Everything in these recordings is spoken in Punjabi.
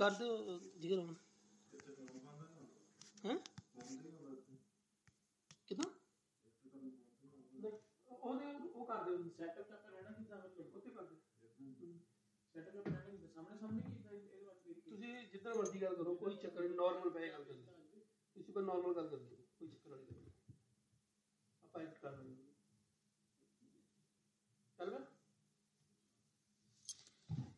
ਕਰ ਦਿਓ ਜਿਗਰ ਹੁਣ ਹੈ ਕਿਦਾਂ ਉਹਨੇ ਉਹ ਕਰ ਦਿਓ ਸੈਟਅਪ ਤਾਂ ਆਪਾਂ ਰਹਿਣਾ ਕਿਦਾਂ ਮਤਲਬ ਉੱਥੇ ਕਰ ਦਿਓ ਸੈਟਅਪ ਆਪਾਂ ਰਹਿਣਾ ਕਿੱਦਾਂ ਸਾਹਮਣੇ ਸਾਹਮਣੇ ਕੀ ਇਹਦੇ ਬਾਰੇ ਮੇਰੀ ਤੁਸੀਂ ਜਿੱਦਾਂ ਮਰਜ਼ੀ ਗੱਲ ਕਰੋ ਕੋਈ ਚੱਕਰ ਨਹੀਂ ਨਾਰਮਲ ਪੈ ਗੱਲ ਕਰਨੀ ਤੁਸੀਂ ਪਰ ਨਾਰਮਲ ਗੱਲ ਕਰਨੀ ਕੋਈ ਚੱਕਰ ਵਾਲੀ ਗੱਲ ਨਹੀਂ ਆਪਾਂ ਐਡ ਕਰ ਲੈਂਦੇ ਚੱਲ ਗਾ ਹਾਂ ਹਾਂ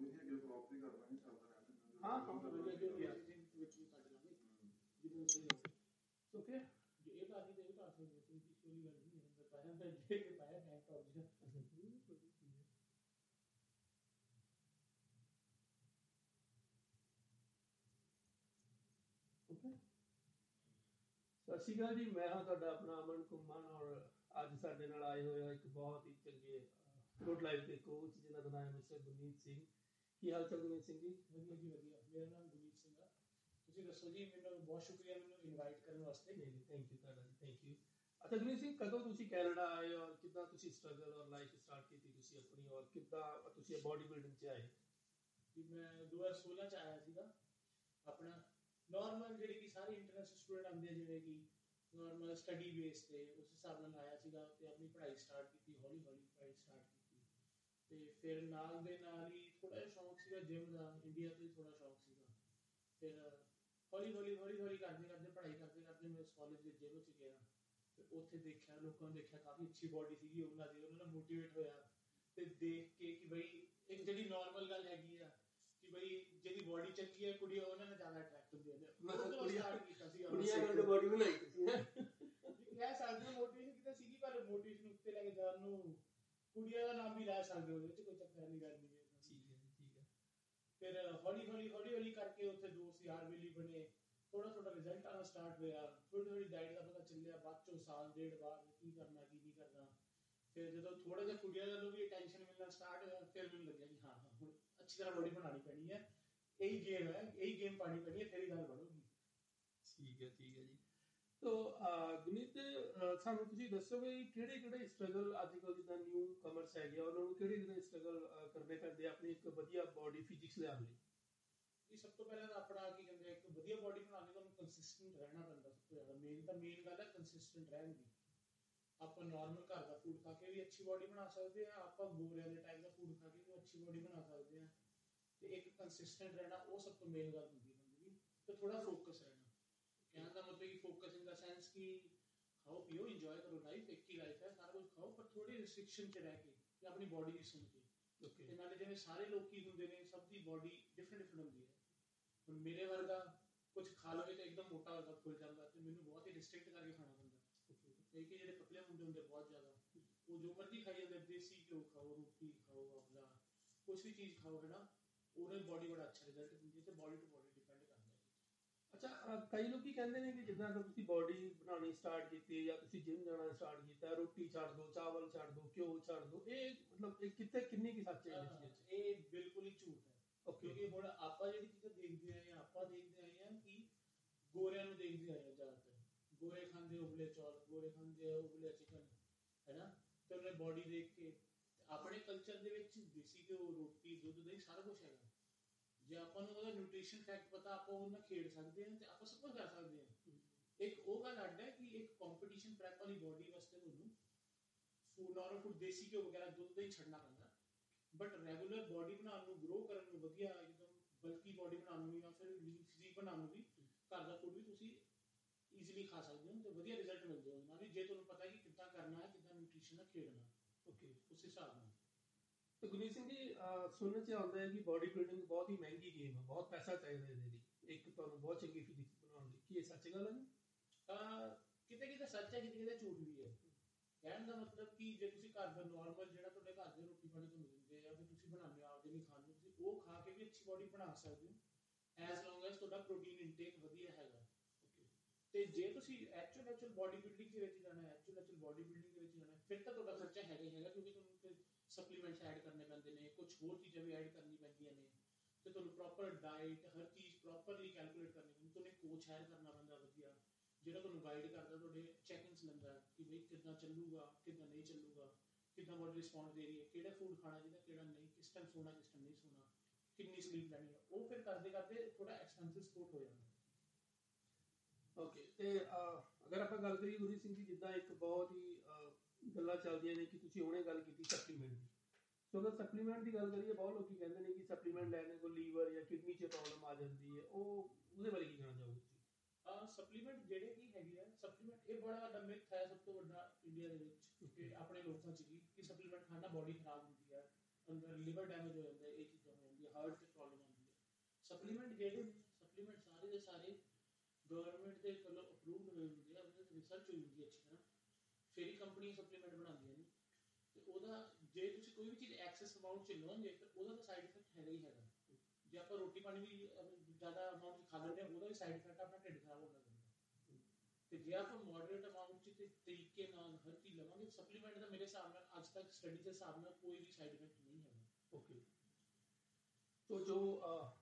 ਵਿੱਚ ਵੀ ਕੱਢ ਲਾਂਗੇ ਜਿੱਦਾਂ ਸਹੀ ਲੱਗੇ ਓਕੇ ਜੇ ਇਹ ਤਾਂ ਨਹੀਂ ਤੇ ਇਹ ਤਾਂ ਅਸੀਂ ਕੋਈ ਪਿਛਲੀ ਗੱਲ ਨਹੀਂ ਹੈ ਪਾਇਆ ਤਾਂ ਜੇ ਕੇ ਪਾਇਆ ਟੈਂਕ ਟੌਪ ਜਿਹਾ ਓਕੇ ਸਤਿ ਸ਼੍ਰੀ ਅਕਾਲ ਜੀ ਮੈਂ ਹਾਂ ਤੁਹਾਡਾ ਆਪਣਾ ਅਮਨ ਕੁਮਾਨ ਔਰ ਅੱਜ ਸਾਡੇ ਨਾਲ ਆਏ ਹੋਏ ਆ ਇੱਕ ਬਹੁਤ ਹੀ ਚੰਗੇ ਗੁੱਡ ਲਾਈਫ ਦੇ ਕੋਚ ਜਿਨ੍ਹਾਂ ਦਾ ਨਾਮ ਹੈ ਮਿਸਟਰ ਗੁਰਮੀਤ ਸਿੰਘ। ਕੀ ਹਾਲ ਚਾਲ ਗੁਰਮੀਤ ਸਿੰਘ ਜੀ? ਵਧੀਆ ਜੀ ਵਧੀਆ। ਮੇਰਾ ਨਾਮ ਗੁਰਮੀਤ ਸਿੰਘ ਆ। ਤੁਸੀਂ ਦੱਸੋ ਜੀ ਮੈਨੂੰ ਬਹੁਤ ਸ਼ੁਕਰੀਆ ਮੈਨੂੰ ਇਨਵਾਈਟ ਕਰਨ ਵਾਸਤੇ। ਨਹੀਂ ਥੈਂਕ ਯੂ ਤੁਹਾਡਾ ਜੀ ਥੈਂਕ ਯੂ ਅੱਛਾ ਗੁਰਮੀਤ ਸਿੰਘ ਕਦੋਂ ਤੁਸੀਂ ਕੈਨੇਡਾ ਆਏ ਔਰ ਕਿੱਦਾਂ ਤੁਸੀਂ ਸਟਰਗਲ ਔਰ ਲਾਈਫ ਸਟਾਰਟ ਕੀਤੀ ਤੁਸੀਂ ਆਪਣੀ ਔਰ ਕਿੱਦਾਂ ਤੁਸੀਂ ਬਾਡੀ ਬਿਲਡਿੰਗ 'ਚ ਆਏ? ਕਿ ਮੈਂ 2016 ਚ ਆਇਆ ਸੀਗਾ। ਆਪਣਾ ਨਾਰਮਲ ਜਿਹੜੇ ਕਿ ਸਾਰੇ ਇੰਟਰਨੈਸ਼ਨਲ ਸਟੂਡੈਂਟ ਆਉਂਦੇ ਆ ਜਿਵੇਂ ਕਿ ਨਾਰਮਲ ਸਟੱਡੀ ਬੇਸ ਤੇ ਉਸ ਹਿਸਾਬ ਨਾਲ ਆਇਆ ਸੀਗਾ ਤੇ ਆਪਣੀ ਪੜ੍ਹਾਈ ਸਟਾਰਟ ਕੀਤੀ ਹੌਲੀ ਹੌਲੀ ਪੜ੍ਹਾਈ ਸਟਾਰਟ ਤੇ ਫਿਰ ਨਾਲ ਦੇ ਨਾਲ ਹੀ ਥੋੜਾ ਜਿਹਾ ਸ਼ੌਂਕ ਸੀਗਾ ਜਿਮ ਦਾ ਇੰਡੀਆ ਤੋਂ ਹੀ ਥੋੜਾ ਸ਼ੌਂਕ ਸੀਗਾ। ਫਿਰ ਹੌਲੀ ਹੌਲੀ ਹੌਲੀ ਹੌਲੀ ਕਰਦੇ ਕਰਦੇ ਪੜ੍ਹਾਈ ਕਰਦੇ ਕਰਦੇ ਮੈਂ ਕਾਲਜ ਦੇ ਜਿਮ ਚ ਗਿਆ। ਤੇ ਉੱਥੇ ਦੇਖਿਆ ਲੋਕਾਂ ਨੂੰ ਦੇਖਿਆ ਕਾਫੀ ਅੱਛੀ ਬਾਡੀ ਸੀਗੀ ਉਹਨਾਂ ਦੀ ਉਹਨਾਂ ਨਾਲ ਮੋਟੀਵੇਟ ਹੋਇਆ। ਤੇ ਦੇਖ ਕੇ ਕਿ ਬਈ ਇੱਕ ਜਿਹੜੀ ਨਾਰਮਲ ਗੱਲ ਹੈਗੀ ਆ ਕਿ ਬਈ ਜਿਹਦੀ ਬਾਡੀ ਚੰਗੀ ਹੈ ਕੁੜੀਆਂ ਉਹਨਾਂ ਨਾਲ ਜ਼ਿਆਦਾ ਅਟਰੈਕਟ ਹੁੰਦੀਆਂ ਨੇ ਮੈਂ ਕੁੜੀਆਂ- ਕੀਤਾ ਸੀ। ਕੁੜੀਆਂ ਕਰਕੇ ਬਾਡੀ ਬਣਾਈ ਤੁਸੀਂ ਹੈਂ? ਕਹਿ ਸਕਦੇ ਹੋ ਮੋਟੀਵੇਸ਼ਨ ਕਿਤੇ ਸੀਗੀ ਪਰ ਮੋਟੀਵੇਸ਼ਨ ਉੱਤੇ ਲੈ ਕੇ ਜਾਣ ਨੂੰ ਕੁੜੀਆਂ ਦਾ ਨਾਮ ਵੀ ਲੈ ਸਕਦੇ ਹੋ ਉਹਦੇ ਵਿੱਚ ਕੋਈ ਚੱਕਰ ਨਹੀਂ ਗੱਲ ਨਹੀਂ ਹੈ। ਠੀਕ ਹੈ ਠੀਕ ਹੈ। ਫਿਰ ਹੌਲੀ ਹੌਲੀ ਹੌਲੀ ਹੌਲੀ ਕਰਕੇ ਉੱਥੇ ਦੋਸਤ ਯਾਰ ਬੇਲੀ ਬਣੇ ਥੋੜਾ ਥੋੜਾ ਰਿਜ਼ਲਟ ਆਉਣਾ ਸਟਾਰਟ ਹੋਇਆ। ਥੋੜੀ ਥੋੜੀ ਡਾਈਟ ਦਾ ਪਤਾ ਚੱਲਿਆ ਬਾਅਦ ਚੋਂ ਸਾਲ ਡੇਢ ਬਾਅਦ ਕੀ ਕਰਨਾ ਕੀ ਨਹੀਂ ਕਰਨਾ। ਫਿਰ ਜਦੋਂ ਥੋੜਾ ਜਿਹਾ ਕੁੜੀਆਂ ਦਾ ਵੀ ਟੈਨਸ਼ਨ ਮਿਲਣਾ ਸਟਾਰਟ ਹੋਇਆ ਫਿਰ ਮੈਨੂੰ ਲੱਗਿਆ ਕਿ ਹਾਂ ਹੁਣ ਅੱਛੀ ਤਰ੍ਹਾਂ ਬੋਡੀ ਬਣਾਉਣੀ ਪੈਣੀ ਹੈ। ਇਹੀ ਗੇਮ ਹੈ ਇਹੀ ਗੇਮ ਪਾਣੀ ਪੈਣੀ ਹੈ ਤੇਰੀ ਗੱਲ ਬਣੂਗੀ। ਠੀਕ ਹੈ ਠੀਕ ਹੈ ਜੀ। ਤੋ ਗੁਨੀਤ ਅਹ, ਸਾਨੂੰ ਤੁਸੀਂ ਦੱਸੋਗੇ ਕਿਹੜੇ ਕਿਹੜੇ ਸਟਰਗਲ ਅੱਜ ਕੱਲ੍ਹ ਜਿੱਦਾਂ ਨਿਊ ਕਮਰਸ ਹੈਗੇ ਆ, ਉਹਨਾਂ ਨੂੰ ਕਿਹੜੇ ਕਿਹੜੇ ਸਟਰਗਲ ਕਰਨੇ ਪੈਂਦੇ ਆ ਆਪਣੀ ਇੱਕ ਵਧੀਆ ਬਾਡੀ ਫਿਜ਼ਿਕਸ ਲਿਆਉਣ ਲਈ ਇਹ ਸਭ ਤੋਂ ਪਹਿਲਾਂ ਤਾਂ ਆਪਣਾ ਕੀ ਕਹਿੰਦੇ ਆ, ਇੱਕ ਵਧੀਆ ਬਾਡੀ ਬਣਾਉਣ ਲਈ ਤੁਹਾਨੂੰ ਕੰਸਿਸਟੈਂਟ ਰਹਿਣਾ ਪੈਂਦਾ ਸਭ ਤੋਂ ਜ਼ਿਆਦਾ। ਮੇਨ ਤਾਂ ਮੇਨ ਗੱਲ ਹੈ ਕੰਸਿਸਟੈਂਟ ਰਹਿਣ ਦੀ। ਆਪਾਂ ਨਾਰਮਲ ਘਰ ਦਾ ਫੂਡ ਖਾ ਕੇ ਵੀ ਅੱਛੀ ਬਾਡੀ ਬਣਾ ਸਕਦੇ ਆ ਆਪਾਂ ਗੋਰਿਆਂ ਦੇ ਟਾਈਪ ਦਾ ਫੂਡ ਖਾ ਕੇ ਵੀ ਅੱਛੀ ਬਾਡੀ ਬਣਾ ਸਕਦੇ ਆ। ਤੇ ਇੱਕ ਕੰਸਿਸਟੈਂਟ ਰਹਿਣਾ ਉਹ ਸਭ ਤੋਂ ਮੇਨ ਗੱਲ ਹੁੰਦੀ ਹੈ ਬੰਦੇ ਦੀ। ਤੇ ਥੋੜਾ ਫੋਕਸ ਰਹਿਣਾ। ਕਹਿਣ ਦਾ ਮਤਲਬ ਕਿ ਫੋਕਸ ਇਨ ਦਾ ਸੈਂਸ ਕਿ ਖਾਓ ਪੀਓ ਇੰਜੋਏ ਕਰੋ ਲਾਈਫ ਇੱਕ ਹੀ ਲਾਈਫ ਹੈ ਸਾਰਾ ਕੁਝ ਖਾਓ ਪਰ ਥੋੜੀ ਰਿਸਟ੍ਰਿਕਸ਼ਨ ਚ ਰਹਿ ਕੇ ਤੇ ਆਪਣੀ ਬਾਡੀ ਦੀ ਸੁਣ ਕੇ ਤੇ ਓਕੇ ਨਾਲੇ ਜਿਵੇਂ ਸਾਰੇ ਲੋਕੀ ਹੁੰਦੇ ਨੇ ਸਭ ਦੀ ਬਾਡੀ ਡਿਫਰੈਂਟ ਡਿਫਰੈਂਟ ਹੁੰਦੀ ਹੈ ਹੁਣ ਮੇਰੇ ਵਰਗਾ ਕੁਝ ਖਾ ਲਵੇ ਤਾਂ ਇੱਕਦਮ ਮੋਟਾ ਹੋ ਫੁੱਲ ਜਾਂਦਾ ਤੇ ਮੈਨੂੰ ਬਹੁਤ ਹੀ ਰਿਸਟ੍ਰਿਕਟ ਕਰਕੇ ਖਾਣਾ ਪੈਂਦਾ ਕਈ ਕਈ ਜਿਹੜੇ ਪਤਲੇ ਹੁੰਦੇ ਹੁੰਦੇ ਬਹੁਤ ਜ਼ਿਆਦਾ ਉਹ ਜੋ ਮਰਜ਼ੀ ਖਾਈ ਜਾਂਦੇ ਦੇਸੀ ਘਿਓ ਖਾਓ ਰੋਟੀ ਖਾਓ ਆਪਣਾ ਕੁਝ ਵੀ ਚੀਜ਼ ਖਾਓ ਹੈ ਨਾ ਉਹਨੇ ਬਾਡੀ ਬੜਾ ਅੱਛਾ ਰਿਜ਼ਲਟ ਦਿੰਦੀ ਹੈ ਤੇ ਬਾਡੀ ਟੂ ਬਾਡੀ ਅੱਛਾ ਕਈ ਲੋਕੀ ਕਹਿੰਦੇ ਨੇ ਕਿ ਜਿੱਦਾਂ ਅਗਰ ਤੁਸੀਂ ਬਾਡੀ ਬਣਾਉਣੀ ਸਟਾਰਟ ਕੀਤੀ ਜਾਂ ਤੁਸੀਂ ਜਿਮ ਜਾਣਾ ਸਟਾਰਟ ਕੀਤਾ ਰੋਟੀ ਛੱਡ ਦਿਓ ਚਾਵਲ ਛੱਡ ਦਿਓ ਘਿਓ ਛੱਡ ਦਿਓ ਇਹ ਮਤਲਬ ਇਹ ਕਿੱਥੇ ਕਿੰਨੀ ਕੀ ਸੱਚ ਹੈ ਇਸ ਚੀਜ਼ 'ਚ ਇਹ ਬਿਲਕੁਲ ਹੀ ਝੂਠ ਹੈ। ਕਿਉਂਕਿ ਹੁਣ ਆਪਾਂ ਜਿਹੜੀ ਚੀਜ਼ਾਂ ਦੇਖਦੇ ਆਏ ਆ ਆਪਾਂ ਦੇਖਦੇ ਆਏ ਆ ਕਿ ਗੋਰਿਆਂ ਨੂੰ ਦੇਖਦੇ ਆਏ ਆ ਜ਼ਿਆਦਾਤਰ। ਗੋਰੇ ਖਾਂਦੇ ਉਬਲੇ ਚੌਲ ਗੋਰੇ ਖਾਂਦੇ ਉਬਲੇ ਚਿਕਨ ਹੈਨਾ ਤੇ ਉਹਨੇ ਬਾਡੀ ਦੇਖ ਕੇ ਆਪਣੇ ਕਲਚਰ ਦੇ ਵਿੱਚ ਦੇਸੀ ਘਿਓ ਰੋਟੀ ਦੁੱਧ ਦਹੀਂ ਸਾਰਾ ਕੁਝ ਹੈਗਾ। ਜੇ ਆਪਾਂ ਨੂੰ ਉਹਦਾ ਨਿਊਟ੍ਰੀਸ਼ਨ ਫੈਕਟ ਪਤਾ ਆਪਾਂ ਉਹਨਾਂ ਖੇਡ ਸਕਦੇ ਹਾਂ ਤੇ ਆਪਾਂ ਸਭ ਕੁਝ ਕਰ ਸਕਦੇ ਹਾਂ। ਇੱਕ ਉਹ ਗੱਲ ਅੱਡ ਹੈ ਕਿ ਇੱਕ ਕੰਪੀਟੀਸ਼ਨ ਪ੍ਰੈਪ ਵਾਲੀ ਬਾਡੀ ਵਾਸਤੇ ਤੁਹਾਨੂੰ ਫੂਡ ਨਾਰਮਲ ਫੂਡ ਦੇਸੀ ਘਿਓ ਵਗੈਰਾ ਦੁੱਧ ਦਹੀਂ ਛੱਡਣਾ ਪੈਂਦਾ। ਬਟ ਰੈਗੂਲਰ ਬਾਡੀ ਬਣਾਉਣ ਨੂੰ ਗਰੋ ਕਰਨ ਨੂੰ ਵਧੀਆ ਇੱਕਦਮ ਬਲਕੀ ਬਾਡੀ ਬਣਾਉਣ ਨੂੰ ਜਾਂ ਫਿਰ ਲੀਨ ਫਿਜ਼ੀਕ ਬਣਾਉਣ ਨੂੰ ਵੀ ਘਰ ਦਾ ਫੂਡ ਵੀ ਤੁਸੀਂ ਈਜ਼ੀਲੀ ਖਾ ਸਕਦੇ ਹੋ ਤੇ ਵਧੀਆ ਰਿਜ਼ਲਟ ਮਿਲਦੇ ਹੋ ਨਾਲ ਜੇ ਤੁਹਾਨੂੰ ਪਤਾ ਹੈ ਕਿ ਕਿੱਦਾਂ ਕਰਨਾ ਹੈ ਕਿੱਦਾਂ ਨਿਊਟ੍ਰੀਸ਼ਨ ਨਾਲ ਖੇਡਣਾ। ਓਕੇ ਉਸ ਹਿਸਾਬ ਨਾਲ। ਤੇ ਗੁਰਮੀਤ ਸਿੰਘ ਜੀ ਅਹ, ਸੁਣਨ ਚ ਆਉਂਦਾ ਹੈ ਕਿ ਬਾਡੀ ਬਿਲਡਿੰਗ ਬਹੁਤ ਹੀ ਮਹਿੰਗੀ ਗੇਮ ਹੈ ਬਹੁਤ ਪੈਸਾ ਚਾਹੀਦਾ ਇਹਦੇ ਲਈ। ਇੱਕ ਤੁਹਾਨੂੰ ਬਹੁਤ ਚੰਗੀ ਫਿਜ਼ਿਕਸ ਬਣਾਉਣ ਲਈ। ਕੀ ਇਹ ਸੱਚ ਗੱਲ ਹੈ ਜੀ? ਤਾਂ ਕਿਤੇ ਕਿਤੇ ਸੱਚ ਹੈ ਕਿਤੇ ਕਿਤੇ ਝੂਠ ਵੀ ਹੈ। ਕਹਿਣ ਦਾ ਮਤਲਬ ਕਿ ਜੇ ਤੁਸੀਂ ਘਰ ਦਾ ਨਾਰਮਲ ਜਿਹੜਾ ਤੁਹਾਡੇ ਘਰ ਦੇ ਰੋਟੀ ਪਾਣੀ ਤੁਹਾਨੂੰ ਦਿੰਦੇ ਆ ਜਾਂ ਫਿਰ ਤੁਸੀਂ ਬਣਾਉਂਦੇ ਹੋ ਆਪਦੇ ਲਈ ਖਾਣ ਨੂੰ ਤੁਸੀਂ ਉਹ ਖਾ ਕੇ ਵੀ ਅੱਛੀ ਬਾਡੀ ਬਣਾ ਸਕਦੇ ਹੋ। ਐਸ ਲੌਂਗ ਐਸ ਤੁਹਾਡਾ ਪ੍ਰੋਟੀਨ ਇਨਟੇਕ ਵਧੀਆ ਹੈਗਾ। ਓਕੇ ਤੇ ਜੇ ਤੁਸੀਂ ਐਕਚੁਅਲ ਐਕਚੁਅਲ ਬਾਡੀ ਬਿਲਡਿੰਗ ਦੇ ਵਿੱਚ ਜਾਣਾ ਹੈ ਐਕਚੁਅਲ ਐਕਚੁਅਲ ਬਾਡੀ ਬਿਲਡਿੰਗ ਦੇ ਵਿੱਚ ਜਾਣਾ ਹੈ ਫਿਰ ਤਾਂ ਤੁਹਾਡਾ ਖਰਚਾ ਹੈਗਾ ਹੀ ਹੈਗਾ ਕਿਉਂਕਿ ਤੁਹਾਨੂੰ ਫਿਰ ਸਪਲੀਮੈਂਟਸ ਐਡ ਕਰਨੇ ਪੈਂਦੇ ਨੇ ਕੁਝ ਹੋਰ ਚੀਜ਼ਾਂ ਵੀ ਐਡ ਕਰਨੀ ਪੈਂਦੀਆਂ ਨੇ ਤੇ ਤੁਹਾਨੂੰ ਪ੍ਰੋਪਰ ਡਾਈਟ ਹਰ ਚੀਜ਼ ਪ੍ਰੋਪਰਲੀ ਕੈਲਕੂਲੇਟ ਕਰਨੀ ਪੈਂਦੀ ਤੁਹਾਨੂੰ ਕੋਚ ਹਾਇਰ ਕਰਨਾ ਪੈਂਦਾ ਵਧੀਆ ਜਿਹੜਾ ਤੁਹਾਨੂੰ ਗਾਈਡ ਕਰਦਾ ਤੁਹਾਡੇ ਚੈਕਿੰਗਸ ਲੈਂਦਾ ਕਿ ਬਈ ਕਿੱਦਾਂ ਚੱਲੂਗਾ ਕਿੱਦਾਂ ਨਹੀਂ ਚੱਲੂਗਾ ਕਿੱਦਾਂ ਬੋਡੀ ਰਿਸਪੌਂਡ ਦੇ ਰਹੀ ਹੈ ਕਿਹੜਾ ਫੂਡ ਖਾਣਾ ਚਾਹੀਦਾ ਕਿਹੜਾ ਨਹੀਂ ਕਿਸ ਟਾਈਮ ਸੋਣਾ ਕਿਸ ਟਾਈਮ ਨਹੀਂ ਸੋਣਾ ਕਿੰਨੀ ਸਲੀਪ ਲੈਣੀ ਹੈ ਉਹ ਫਿਰ ਕਰਦੇ ਕਰਦੇ ਥੋੜਾ ਐਕਸਪੈਂਸਿਵ ਸਪੋਰਟ ਹੋ ਜਾਂਦਾ ਓਕੇ ਤੇ ਅਹ, ਅਗਰ ਆਪਾਂ ਗੱਲ ਕਰੀਏ ਗੁਰੀ ਸਿੰਘ ਜੀ ਜਿੱਦਾਂ ਇੱਕ ਬਹੁਤ ਹੀ ਅਹ, ਗੱਲਾਂ ਚੱਲਦੀਆਂ ਨੇ ਕਿ ਤੁਸੀਂ ਹੁਣੇ ਗੱਲ ਕੀਤੀ ਸਪਲੀਮੈਂਟ ਦੀ। ਸੋ ਅਗਰ ਸਪਲੀਮੈਂਟ ਦੀ ਗੱਲ ਕਰੀਏ ਬਹੁਤ ਲੋਕੀ ਕਹਿੰਦੇ ਨੇ ਕਿ ਸਪਲੀਮੈਂਟ ਲੈਣੇ ਕੋ ਲੀਵਰ ਜਾਂ ਕਿਡਨੀ 'ਚ ਪ੍ਰੋਬਲਮ ਆ ਜਾਂਦੀ ਹੈ। ਉਹ ਉਹਦੇ ਬਾਰੇ ਕੀ ਕਹਿਣਾ ਚਾਹੋਗੇ ਤੁਸੀਂ? ਆ ਸਪਲੀਮੈਂਟ ਜਿਹੜੇ ਕੀ ਹੈਗੇ ਆ ਸਪਲੀਮੈਂਟ ਇਹ ਬੜਾ ਵੱਡਾ ਮਿਥ ਹੈ ਸਭ ਤੋਂ ਵੱਡਾ ਇੰਡੀਆ ਦੇ ਵਿੱਚ ਕਿ ਆਪਣੇ ਲੋਕਾਂ 'ਚ ਕਿ ਸਪਲੀਮੈਂਟ ਖਾਣਾ ਬੋਡੀ ਖਰਾਬ ਹੁੰਦੀ ਹੈ ਅੰਦਰ ਲਿਵਰ ਡੈਮੇਜ ਹੋ ਜਾਂਦਾ ਹੈ ਇਹ ਚੀਜ਼ਾਂ ਹੋ ਜਾਂਦੀਆਂ ਹਾਰਟ 'ਚ ਪ੍ਰੋਬਲਮ ਆਉਂਦੀ ਹੈ ਸਪਲੀਮੈਂਟ ਜਿਹੜੇ ਸਪਲੀਮੈਂਟ ਸਾਰੇ ਦੇ ਸਾਰੇ ਗਵਰਨਮੈਂਟ ਦੇ ਵੱਲੋਂ ਅਪਰੂਵਡ ਹੋਏ ਹੁੰਦੇ ਆ ਉਹਦੇ ਤੇ ਰਿਸਰਚ ਹੋਈ ਹੁੰਦੀ ਹੈ ਅੱਛੀ ਫਿਰ ਹੀ ਕੰਪਨੀ ਸਪਲੀਮੈਂਟ ਬਣਾਉਂਦੀਆਂ ਨੇ। ਤੇ ਉਹਦਾ ਜੇ ਤੁਸੀਂ ਕੋਈ ਵੀ ਚੀਜ਼ ਐਕਸੈਸ ਅਮਾਉਂਟ 'ਚ ਲਓਗੇ ਫਿਰ ਉਹਦਾ ਤਾਂ ਸਾਈਡ ਇਫੈਕਟ ਹੈਗਾ ਹੀ ਹੈਗਾ। ਜੇ ਆਪਾਂ ਰੋਟੀ ਪਾਣੀ ਵੀ ਜ਼ਿਆਦਾ ਅਮਾਉਂਟ ਖਾ ਲੈਂਦੇ ਹਾਂ ਉਹਦਾ ਵੀ ਸਾਈਡ ਇਫੈਕਟ ਆਪਣਾ ਢਿੱਡ ਖਰਾਬ ਲੱਗ ਜਾਂਦਾ। ਤੇ ਜੇ ਆਪਾਂ ਮੋਡਰੇਟ ਅਮਾਉਂਟ 'ਚ ਤੇ ਤਰੀਕੇ ਨਾਲ ਹਰ ਚੀਜ਼ ਲਵਾਂਗੇ ਸਪਲੀਮੈਂਟ ਦਾ ਮੇਰੇ ਹਿਸਾਬ ਨਾਲ ਅੱਜ ਤੱਕ ਸਟੱਡੀ ਦੇ ਹਿਸਾਬ ਨਾਲ ਕੋਈ ਵੀ ਸਾਈਡ ਇਫੈਕਟ ਨਹੀਂ ਹੈਗਾ। ਓਕੇ। ਸੋ ਜੋ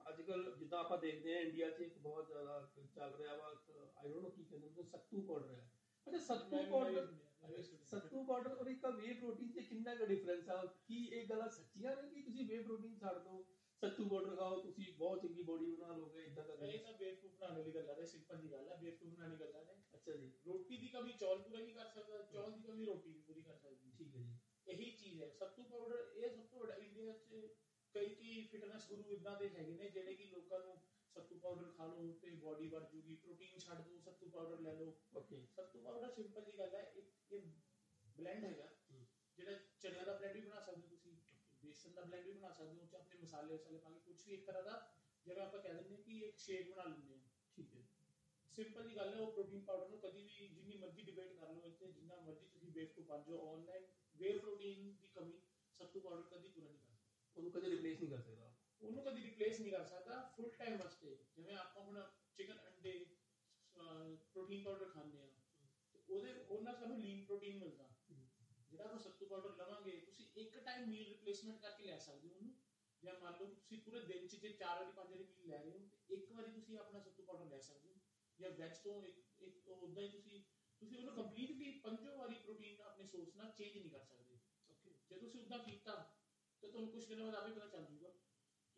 ਅੱਜ ਕੱਲ ਜਿੱਦਾਂ ਆਪਾਂ ਦੇਖਦੇ ਹਾਂ ਇੰਡੀਆ 'ਚ ਇੱਕ ਬਹੁਤ ਜ਼ਿਆਦਾ ਚੱਲ ਰਿਹਾ ਵਾ ਆਈ ਡੋਨਟ ਨੋ ਕੀ ਕਹਿੰਦੇ ਨੇ ਸੱਤੂ ਪਾਊਡਰ ਹੈ ਅੱਛਾ ਸੱਤੂ ਪਾਊਡਰ। ਸੱਤੂ ਪਾਊਡਰ ਔਰ ਇੱਕ ਵੇ ਪ੍ਰੋਟੀਨ 'ਚ ਕਿੰਨਾ ਕੁ ਡਿਫਰੈਂਸ ਆ? ਕੀ ਇਹ ਗੱਲਾਂ ਸੱਚੀਆਂ ਨੇ ਕਿ ਤੁਸੀਂ ਵੇ ਪ੍ਰੋਟੀਨ ਛੱਡ ਦਿਓ ਸੱਤੂ ਪਾਊਡਰ ਖਾਓ ਤੁਸੀਂ ਬਹੁਤ ਚੰਗੀ ਬੋਡੀ ਬਣਾ ਲਓਗੇ ਇਦਾਂ ਦਾ ਇਹ ਤਾਂ ਬੇਵਕੂਫ ਬਣਾਉਣ ਵਾਲੀ ਗੱਲਾਂ ਨੇ ਸਿੰਪਲ ਜੀ ਗੱਲ ਹੈ ਬੇਵਕੂਫ ਬਣਾਉਣ ਵਾਲੀ ਗੱਲਾਂ ਨੇ ਅੱਛਾ ਜੀ। ਰੋਟੀ ਦੀ ਕਮੀ ਚੌਲ ਪੂਰਾ ਨਹੀਂ ਕਰ ਸਕਦਾ? ਚੌਲ ਦੀ ਕਮੀ ਰੋਟੀ ਨਹੀਂ ਪੂਰੀ ਕਰ ਸਕਦੀ। ਠੀਕ ਹੈ ਜੀ। ਇਹੀ ਚੀਜ਼ ਹੈ। ਸੱਤੂ ਪਾਊਡਰ ਇਹ ਸਭ ਤੋਂ ਵੱਡਾ ਇੰਡੀਆ 'ਚ ਕਈ ਕੀ ਫਿਟਨੈਸ ਗੁਰੂ ਇਦਾਂ ਦੇ ਹੈਗੇ ਨੇ ਜਿਹੜੇ ਕਿ ਲੋਕਾਂ ਨੂੰ ਸੱਤੂ ਪਾਊਡਰ ਖਾ ਲਓ ਤੇ ਬਾਡੀ ਬਣ ਜੂਗੀ ਪ੍ਰੋਟੀਨ ਛੱਡ ਦਿਓ ਸੱਤੂ ਪਾਊਡਰ ਲੈ ਲਓ। ਓਕੇ ਸੱਤੂ ਪਾਊਡਰ ਸਿੰਪਲ ਜੀ ਗੱਲ ਹੈ ਇਹ ਇਹ ਬਲੈਂਡ ਹੈਗਾ। ਜਿਹੜਾ ਚਨਿਆਂ ਦਾ ਬਲੈਂਡ ਵੀ ਬਣਾ ਸਕਦੇ ਹੋ ਤੁਸੀਂ ਬੇਸਨ ਦਾ ਬਲੈਂਡ ਵੀ ਬਣਾ ਸਕਦੇ ਹੋ 'ਚ ਆਪਣੇ ਮਸਾਲੇ ਵਸਾਲੇ ਪਾ ਕੇ ਕੁਝ ਵੀ ਇੱਕ ਤਰ੍ਹਾਂ ਦਾ ਜਿਵੇਂ ਆਪਾਂ ਕਹਿ ਦਿੰਦੇ ਕਿ ਇੱਕ ਸ਼ੇਕ ਬਣਾ ਲੈਂਦੇ ਹਾਂ। ਠੀਕ ਹੈ। ਸਿੰਪਲ ਜੀ ਗੱਲ ਹੈ ਉਹ ਪ੍ਰੋਟੀਨ ਪਾਊਡਰ ਨੂੰ ਕਦੀ ਵੀ ਜਿੰਨੀ ਮਰਜ਼ੀ ਡਿਬੇਟ ਕਰ ਲਓ ਇੱਥੇ ਜਿੰਨਾ ਮਰਜ਼ੀ ਤੁਸੀਂ ਬੇਵਕੂਫ ਬਣ ਜਾਓ ਆਨਲਾਈਨ ਵੇ ਪ੍ਰੋਟੀਨ ਦੀ ਕਮੀ ਸੱਤੂ ਪਾਊਡਰ ਕਦੀ ਪੂਰਾ ਨਹੀਂ ਕਰ ਸਕਦਾ। ਉਹਨੂੰ ਕਦੇ ਰਿਪਲੇਸ ਨਹੀਂ ਕਰ ਸਕਦਾ। ਉਹਨੂੰ ਕਦੀ ਰਿਪਲੇਸ ਨਹੀਂ ਕਰ ਸਕਦਾ ਫੁੱਲ ਟਾਈਮ ਵਾਸਤੇ। ਜਿਵੇਂ ਆਪਾਂ ਹੁਣ ਚਿਕਨ ਅੰਡੇ ਪ੍ਰੋਟੀਨ ਪਾਊਡਰ ਖਾਂਦੇ ਆ ਉਹਦੇ ਉਹਨਾਂ ਸਾਨੂੰ ਲੀਨ ਪ੍ਰੋਟੀਨ ਮਿਲਦਾ। ਜਿਹੜਾ ਆਪਾਂ ਸੱਤੂ ਪਾਊਡਰ ਲਵਾਂਗੇ ਤੁਸੀਂ ਇੱਕ ਟਾਈਮ ਮੀਲ ਰਿਪਲੇਸਮੈਂਟ ਕਰਕੇ ਲੈ ਸਕਦੇ ਹੋ ਉਹਨੂੰ। ਜਾਂ ਮੰਨ ਲਓ ਤੁਸੀਂ ਪੂਰੇ ਦਿਨ ਚ ਜੇ 4 ਵਾਰੀ 5 ਵਾਰੀ ਮੀਲ ਲੈ ਰਹੇ ਹੋ ਇੱਕ ਵਾਰੀ ਤੁਸੀਂ ਆਪਣਾ ਸੱਤੂ ਪਾਊਡਰ ਲੈ ਸਕਦੇ ਹੋ। ਜਾਂ ਵੈਜ ਤੋਂ ਇੱਕ ਇੱਕ ਉਦਾਂ ਹੀ ਤੁਸੀਂ ਤੁਸੀਂ ਉਹਨੂੰ ਕੰਪਲੀਟਲੀ ਪੰਜੋ ਵਾਰੀ ਪ੍ਰੋਟੀਨ ਆਪਣੇ ਸੋਰਸ ਨਾਲ ਚੇਂਜ ਨਹੀਂ ਕਰ ਸਕਦੇ। ਓਕੇ ਜੇ ਤੁਸੀਂ ਉਦਾਂ ਕੀਤਾ ਤਾਂ ਤੁਹਾਨੂੰ ਕੁਝ ਦਿਨਾਂ ਬਾਅਦ ਆਪੇ ਪਤਾ ਚੱਲ ਜੂਗਾ।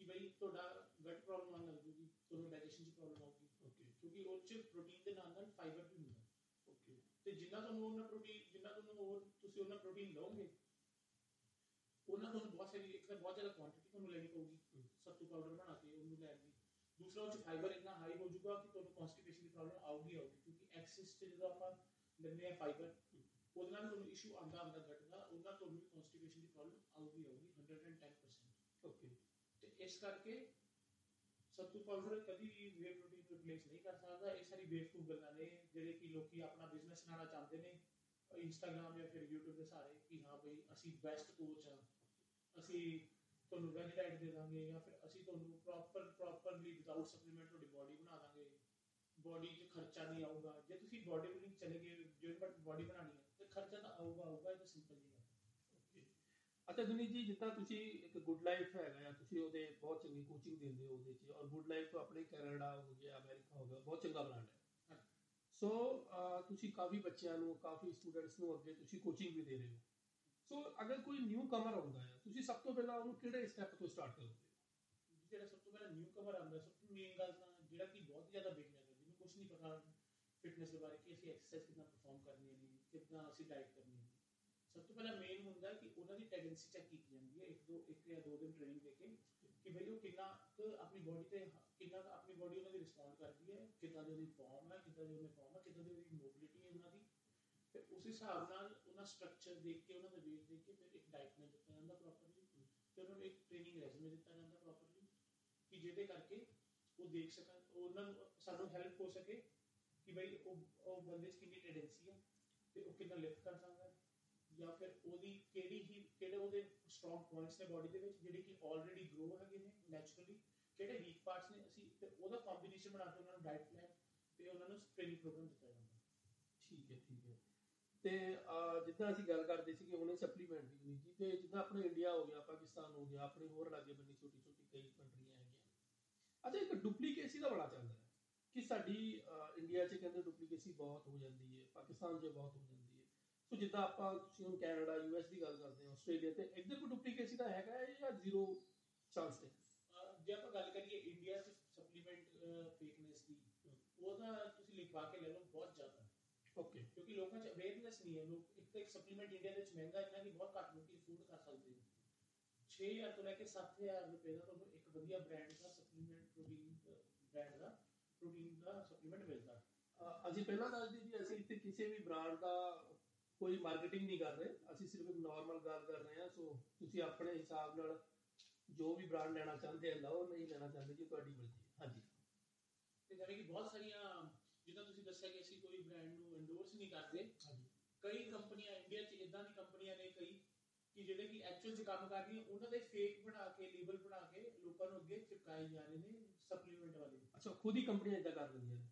ਕਿ ਬਈ ਤੁਹਾਡਾ ਗਟ ਪ੍ਰੋਬਲਮ ਆਉਣ ਲੱਗ ਜੂਗੀ ਤੁਹਾਨੂੰ ਡਾਈਜੈਸ਼ਨ 'ਚ ਪ੍ਰੋਬਲਮ ਆਊਗੀ ਓਕੇ ਕਿਉਂਕਿ ਉਹ 'ਚ ਪ੍ਰੋਟੀਨ ਦੇ ਨਾਲ ਨਾਲ ਫਾਈਬਰ ਵੀ ਹੁੰਦਾ ਓਕੇ ਤੇ ਜਿੰਨਾ ਤੁਹਾਨੂੰ ਉਹਨਾਂ ਪ੍ਰੋਟੀਨ ਜਿੰਨਾ ਤੁਹਾਨੂੰ ਹੋਰ ਤੁਸੀਂ ਉਹਨਾਂ ਪ੍ਰੋਟੀਨ ਲਓਗੇ ਉਹਨਾਂ ਤੁਹਾਨੂੰ ਬਹੁਤ ਸਾਰੀ ਇੱਕ ਤਾਂ ਬਹੁਤ ਜ਼ਿਆਦਾ ਕੁਆਂਟੀਟੀ ਤੁਹਾਨੂੰ ਲੈਣੀ ਪਊਗੀ ਹਮ। ਸੱਤੂ ਪਾਊਡਰ ਬਣਾ ਕੇ ਉਹਨੂੰ ਲੈਣ ਦੀ ਦੂਸਰਾ ਉਹ 'ਚ ਫਾਈਬਰ ਇੰਨਾ ਹਾਈ ਹੋ ਜਾਊਗਾ ਕਿ ਤੁਹਾਨੂੰ ਕਨਸਟੀਪੇਸ਼ਨ ਦੀ ਪ੍ਰੋਬਲਮ ਆਊਗੀ ਆਊਗੀ ਕਿਉਂਕਿ ਐਕਸੈਸ 'ਚ ਜਦੋਂ ਆਪਾਂ ਲੈਂਦੇ ਆ ਫਾਈਬਰ ਉਹਦੇ ਨਾਲ ਤੁਹਾਨੂੰ ਇਸ਼ੂ ਆਉਂਦਾ ਆਉਂਦਾ ਗਟ ਦਾ ਉਹਨਾਂ ਤੁਹਾਨੂੰ ਵੀ ਕਨਸਟੀਪੇਸ਼ਨ ਦੀ ਪ੍ਰੋਬਲਮ ਆਊਗੀ ਆਊਗੀ 110% ਓਕੇ ਤੇ ਇਸ ਕਰਕੇ ਸੱਤੂ ਪਾਊਡਰ ਕਦੀ ਵੀ ਵੇ ਪ੍ਰੋਟੀਨ ਨੂੰ ਰਿਪਲੇਸ ਨਹੀਂ ਕਰ ਸਕਦਾ। ਇਹ ਸਾਰੀ ਬੇਵਕੂਫ ਗੱਲਾਂ ਨੇ, ਜਿਹੜੇ ਕਿ ਲੋਕੀ ਆਪਣਾ ਬਿਜ਼ਨਸ ਬਣਾਉਣਾ ਚਾਹੁੰਦੇ ਨੇ ਇੰਸਟਾਗ੍ਰam ਜਾਂ ਫਿਰ YouTube ਦੇ ਸਾਰੇ ਕਿ ਹਾਂ ਬਈ ਅਸੀਂ ਬੈਸਟ ਕੋਚ ਆ ਅਸੀਂ ਤੁਹਾਨੂੰ ਵੈਜ ਡਾਈਟ ਦੇ ਦਾਂਗੇ ਜਾਂ ਫਿਰ ਅਸੀਂ ਤੁਹਾਨੂੰ ਪ੍ਰੋਪਰ ਪ੍ਰੋਪਰਲੀ ਵਿਦਆਊਟ ਸਪਲੀਮੈਂਟ ਤੁਹਾਡੀ ਬਾਡੀ ਬਣਾ ਦਾਂਗੇ। ਬਾਡੀ 'ਚ ਖਰਚਾ ਨਹੀਂ ਆਊਗਾ। ਜੇ ਤੁਸੀਂ ਬਾਡੀ ਬਿਲਡਿੰਗ ਚਲੇ ਗਏ, ਜੇ ਬਾਡੀ ਬਣਾਉਣੀ ਹੈ, ਤੇ ਖਰਚਾ ਤਾਂ ਆਊਗਾ ਆਊਗਾ, ਇਹ ਤਾਂ ਸਿੰਪਲ ਜੀ ਗੱਲ ਹੈ। ਓਕੇ ਅੱਛਾ ਦੁਨੀ ਜੀ ਜਿੱਦਾਂ ਤੁਸੀਂ ਇੱਕ ਗੁੱਡ ਲਾਈਫ ਹੈਗਾ ਆ ਤੁਸੀਂ ਉਹਦੇ ਬਹੁਤ ਚੰਗੀ ਕੋਚਿੰਗ ਦਿੰਦੇ ਹੋ ਉਹਦੇ 'ਚ ਔਰ ਗੁੱਡ ਲਾਈਫ ਆਪਣੇ ਕੈਨੇਡਾ ਹੋ ਗਿਆ ਅਮਰੀਕਾ ਹੋ ਗਿਆ ਬਹੁਤ ਚੰਗਾ ਬ੍ਰਾਂਡ ਹੈ। ਹਾਂ। ਸੋ ਅਹ, ਤੁਸੀਂ ਕਾਫੀ ਬੱਚਿਆਂ ਨੂੰ ਕਾਫੀ ਸਟੂਡੈਂਟਸ ਨੂੰ ਅੱਗੇ ਤੁਸੀਂ ਕੋਚਿੰਗ ਵੀ ਦੇ ਰਹੇ ਹੋ। ਸੋ ਅਗਰ ਕੋਈ ਨਿਊ ਕਮਰ ਆਉਂਦਾ ਹੈ ਤੁਸੀਂ ਸਭ ਤੋਂ ਪਹਿਲਾਂ ਉਹਨੂੰ ਕਿਹੜੇ ਸਟੈਪ ਤੋਂ ਸਟਾਰਟ ਕਰੋਗੇ? ਜਿਹੜਾ ਸਭ ਤੋਂ ਪਹਿਲਾਂ ਨਿਊ ਕਮਰ ਆਉਂਦਾ ਸਭ ਤੋਂ ਮੇਨ ਗੱਲ ਤਾਂ ਜਿਹੜਾ ਕਿ ਬਹੁਤ ਜ਼ਿਆਦਾ ਬਿਗਨਰ ਹੈ ਜਿਹਨੂੰ ਕੁਝ ਨਹੀਂ ਪਤਾ ਫਿਟਨੈਸ ਦੇ ਬਾਰੇ ਕਿ ਅਸੀਂ ਐਕਸਰਸਾਈਜ਼ ਕਿੱਦਾਂ ਪਰਫਾਰਮ ਕਰਨੀ ਹੈ ਜੀ ਕਿੱਦਾਂ ਅਸੀਂ ਡਾਈਟ ਕਰਨੀ ਹੈ। ਸਭ ਤੋਂ ਪਹਿਲਾਂ ਮੇਨ ਹੁੰਦਾ ਹੈ ਕਿ ਉਹਨਾਂ ਦੀ ਟੈਂਡੈਂਸੀ ਚੈੱਕ ਕੀਤੀ ਜਾਂਦੀ ਹੈ, ਇੱਕ ਦੋ, ਇੱਕ ਜਾਂ ਦੋ ਦਿਨ ਟ੍ਰੇਨਿੰਗ ਦੇ ਕੇ, ਕਿ ਭਈ ਉਹ ਕਿੰਨਾ ਕੁ ਆਪਣੀ ਬੋਡੀ ਤੇ, ਕਿੰਨਾ ਕੁ ਆਪਣੀ ਬੋਡੀ ਉਹਨਾਂ ਦੀ ਰਿਸਪੌਂਡ ਕਰਦੀ ਹੈ, ਕਿੱਦਾਂ ਦੀ ਉਹਦੀ ਫਾਰਮ ਹੈ, ਕਿੱਦਾਂ ਦੀ ਉਹਨੇ ਫਾਰਮ ਹੈ, ਕਿੱਦਾਂ ਦੀ ਉਹਦੀ ਮੋਬਿਲਿਟੀ ਹੈ ਉਹਨਾਂ ਦੀ। ਫਿਰ ਉਸ ਹਿਸਾਬ ਨਾਲ ਉਹਨਾਂ ਸਟਰਕਚਰ ਦੇਖ ਕੇ, ਉਹਨਾਂ ਦਾ weight ਦੇਖ ਕੇ ਫਿਰ ਇੱਕ ਡਾਈਟ ਪਲਾਨ ਦਿੱਤਾ ਜਾਂਦਾ ਪ੍ਰੋਪਰਲੀ ਫਿਰ ਉਹਨਾਂ ਨੂੰ ਇੱਕ ਟ੍ਰੇਨਿੰਗ ਰੈਜ਼ੂਮੇ ਦਿੱਤਾ ਜਾਂਦਾ ਪ੍ਰੋਪਰਲੀ ਕਿ ਜਿਹਦੇ ਕਰਕੇ ਉਹ ਦੇਖ ਸਕਣ, ਉਹਨਾਂ ਨੂੰ ਸਾਨੂੰ ਹੈਲਪ ਹੋ ਸਕੇ ਕਿ ਬਈ ਉਹ ਉਹ ਬੰਦੇ 'ਚ ਕਿੰਨੀ ਟੈਂਡੈਂਸੀ ਹੈ ਤੇ ਉਹ ਕਿੰਨਾ ਲਿਫਟ ਕਰ ਸਕਦਾ ਹੈ। ਜਾਂ ਫਿਰ ਉਹਦੀ ਕਿਹੜੀ ਹੀ ਕਿਹੜੇ ਉਹਦੇ ਸਟਰੋਂਗ ਪੁਆਇੰਟਸ ਨੇ ਬਾਡੀ ਦੇ ਵਿੱਚ ਜਿਹੜੇ ਕਿ ਆਲਰੇਡੀ ਗਰੋ ਹੈਗੇ ਨੇ ਨੈਚੁਰਲੀ ਕਿਹੜੇ ਵੀਕ ਪਾਰਟਸ ਨੇ ਅਸੀਂ ਤੇ ਉਹਦਾ ਕੰਬੀਨੇਸ਼ਨ ਬਣਾ ਕੇ ਉਹਨਾਂ ਨੂੰ ਡਾਈਟ ਪਲਾਨ ਤੇ ਉਹਨਾਂ ਨੂੰ ਟ੍ਰੇਨਿੰਗ ਪ੍ਰੋਗਰਾਮ ਦਿੱਤਾ ਜਾਂਦਾ ਠੀਕ ਹੈ ਠੀਕ ਹੈ। ਤੇ ਅਹ, ਜਿੱਦਾਂ ਅਸੀਂ ਗੱਲ ਕਰਦੇ ਸੀ ਕਿ ਹੁਣੇ ਸਪਲੀਮੈਂਟ ਦੀ ਨਹੀਂ ਜੀ ਤੇ ਜਿੱਦਾਂ ਆਪਣੇ ਇੰਡੀਆ ਹੋ ਗਿਆ ਪਾਕਿਸਤਾਨ ਹੋ ਗਿਆ ਆਪਣੇ ਹੋਰ ਲਾਗੇ ਬੰਨੀ ਛੋਟੀ ਛੋਟੀ ਕਈ ਕੰਟਰੀਆਂ ਹੈਗੀਆਂ। ਅੱਛਾ ਇੱਕ ਡੁਪਲੀਕੇਸੀ ਦਾ ਬੜਾ ਚੱਲਦਾ ਹੈ ਕਿ ਸਾਡੀ ਅਹ, ਇੰਡੀਆ 'ਚ ਕਹਿੰਦੇ ਡੁਪਲੀਕੇਸੀ ਬਹੁਤ ਹੋ ਜਾਂਦੀ ਹੈ ਪਾਕਿਸਤਾਨ 'ਚ ਬਹੁਤ ਹੋ ਜਾਂਦੀ ਹੈ। ਸੋ ਜਿੱਦਾਂ ਆਪਾਂ ਤੁਸੀਂ ਹੁਣ ਕੈਨੇਡਾ ਯੂਐਸ ਦੀ ਗੱਲ ਕਰਦੇ ਹਾਂ ਆਸਟ੍ਰੇਲੀਆ ਤੇ ਇੱਧਰ ਕੋਈ ਡੁਪਲੀਕੇਸੀ ਦਾ ਹੈਗਾ ਹੈ ਜਾਂ ਜ਼ੀਰੋ ਚਾਂਸ ਹੈ ਜੇ ਆਪਾਂ ਗੱਲ ਕਰੀਏ ਇੰਡੀਆ 'ਚ ਸਪਲੀਮੈਂਟ ਫੇਕਨੈਸ ਦੀ ਉਹਦਾ ਤੁਸੀਂ ਲਿਖਵਾ ਕੇ ਲੈ ਲਓ ਬਹੁਤ ਜ਼ਿਆਦਾ। ਓਕੇ ਕਿਉਂਕਿ ਲੋਕਾਂ 'ਚ ਅਵੇਅਰਨੈਸ ਨਹੀਂ ਹੈ ਲੋਕ ਇੱਕ ਤਾਂ ਇੱਕ ਸਪਲੀਮੈਂਟ ਇੰਡੀਆ ਦੇ ਵਿੱਚ ਮਹਿੰਗਾ ਇੰਨਾ ਕਿ ਬਹੁਤ ਘੱਟ ਲੋਕੀ ਅਫੋਰਡ ਕਰ ਸਕਦੇ ਨੇ। 6000 ਤੋਂ ਲੈ ਕੇ 7000 ਰੁਪਏ ਦਾ ਤੁਹਾਨੂੰ ਇੱਕ ਵਧੀਆ ਬ੍ਰਾਂਡ ਦਾ ਸਪਲੀਮੈਂਟ ਪ੍ਰੋਟੀਨ ਬ੍ਰਾਂਡ ਦਾ ਪ੍ਰੋਟੀਨ ਦਾ ਸਪਲੀਮੈਂਟ ਮਿਲਦਾ। ਅਸੀਂ ਪਹਿਲਾਂ ਦੱਸਦੇ ਜੀ ਅਸੀਂ ਇੱਥੇ ਕਿਸੇ ਵੀ ਬ੍ਰਾਂਡ ਦਾ ਕੋਈ ਮਾਰਕੀਟਿੰਗ ਨਹੀਂ ਕਰ ਰਹੇ। ਅਸੀਂ ਸਿਰਫ ਇੱਕ ਨਾਰਮਲ ਗੱਲ ਕਰ ਰਹੇ ਹਾਂ ਸੋ ਤੁਸੀਂ ਆਪਣੇ ਹਿਸਾਬ ਨਾਲ ਜੋ ਵੀ ਬ੍ਰਾਂਡ ਲੈਣਾ ਚਾਹੁੰਦੇ ਆ ਲਓ ਨਹੀਂ ਲੈਣਾ ਚਾਹੁੰਦੇ ਜੀ ਤੁਹਾਡੀ ਮਰਜ਼ੀ। ਹਾਂਜੀ। ਤੇ ਜਿਵੇਂ ਕਿ ਬਹੁਤ ਸਾਰੀਆਂ ਜਿੱਦਾਂ ਤੁਸੀਂ ਦੱਸਿਆ ਕਿ ਅਸੀਂ ਕੋਈ ਬ੍ਰਾਂਡ ਨੂੰ ਐਂਡੋਰਸ ਨਹੀਂ ਕਰਦੇ। ਹਾਂਜੀ। ਕਈ ਕੰਪਨੀਆਂ ਇੰਡੀਆ 'ਚ ਇਦਾਂ ਦੀ ਕੰਪਨੀਆਂ ਨੇ ਕਈ ਕਿ ਜਿਹੜੇ ਕਿ ਐਕਚੁਅਲ 'ਚ ਕੰਮ ਕਰ ਰਹੀਆਂ ਉਹਨਾਂ ਦੇ ਫੇਕ ਬਣਾ ਕੇ ਲੇਬਲ ਬਣਾ ਕੇ ਲੋਕਾਂ ਨੂੰ ਅੱਗੇ ਚਿਪਕਾਏ ਜਾ ਰਹੇ ਨੇ ਸਪਲੀਮੈਂਟ ਵਾਲੇ। ਅੱਛਾ ਖੁਦ ਹੀ ਕੰਪਨੀਆਂ ਇਦਾਂ ਕਰ ਦਿੰਦੀਆਂ ਨੇ?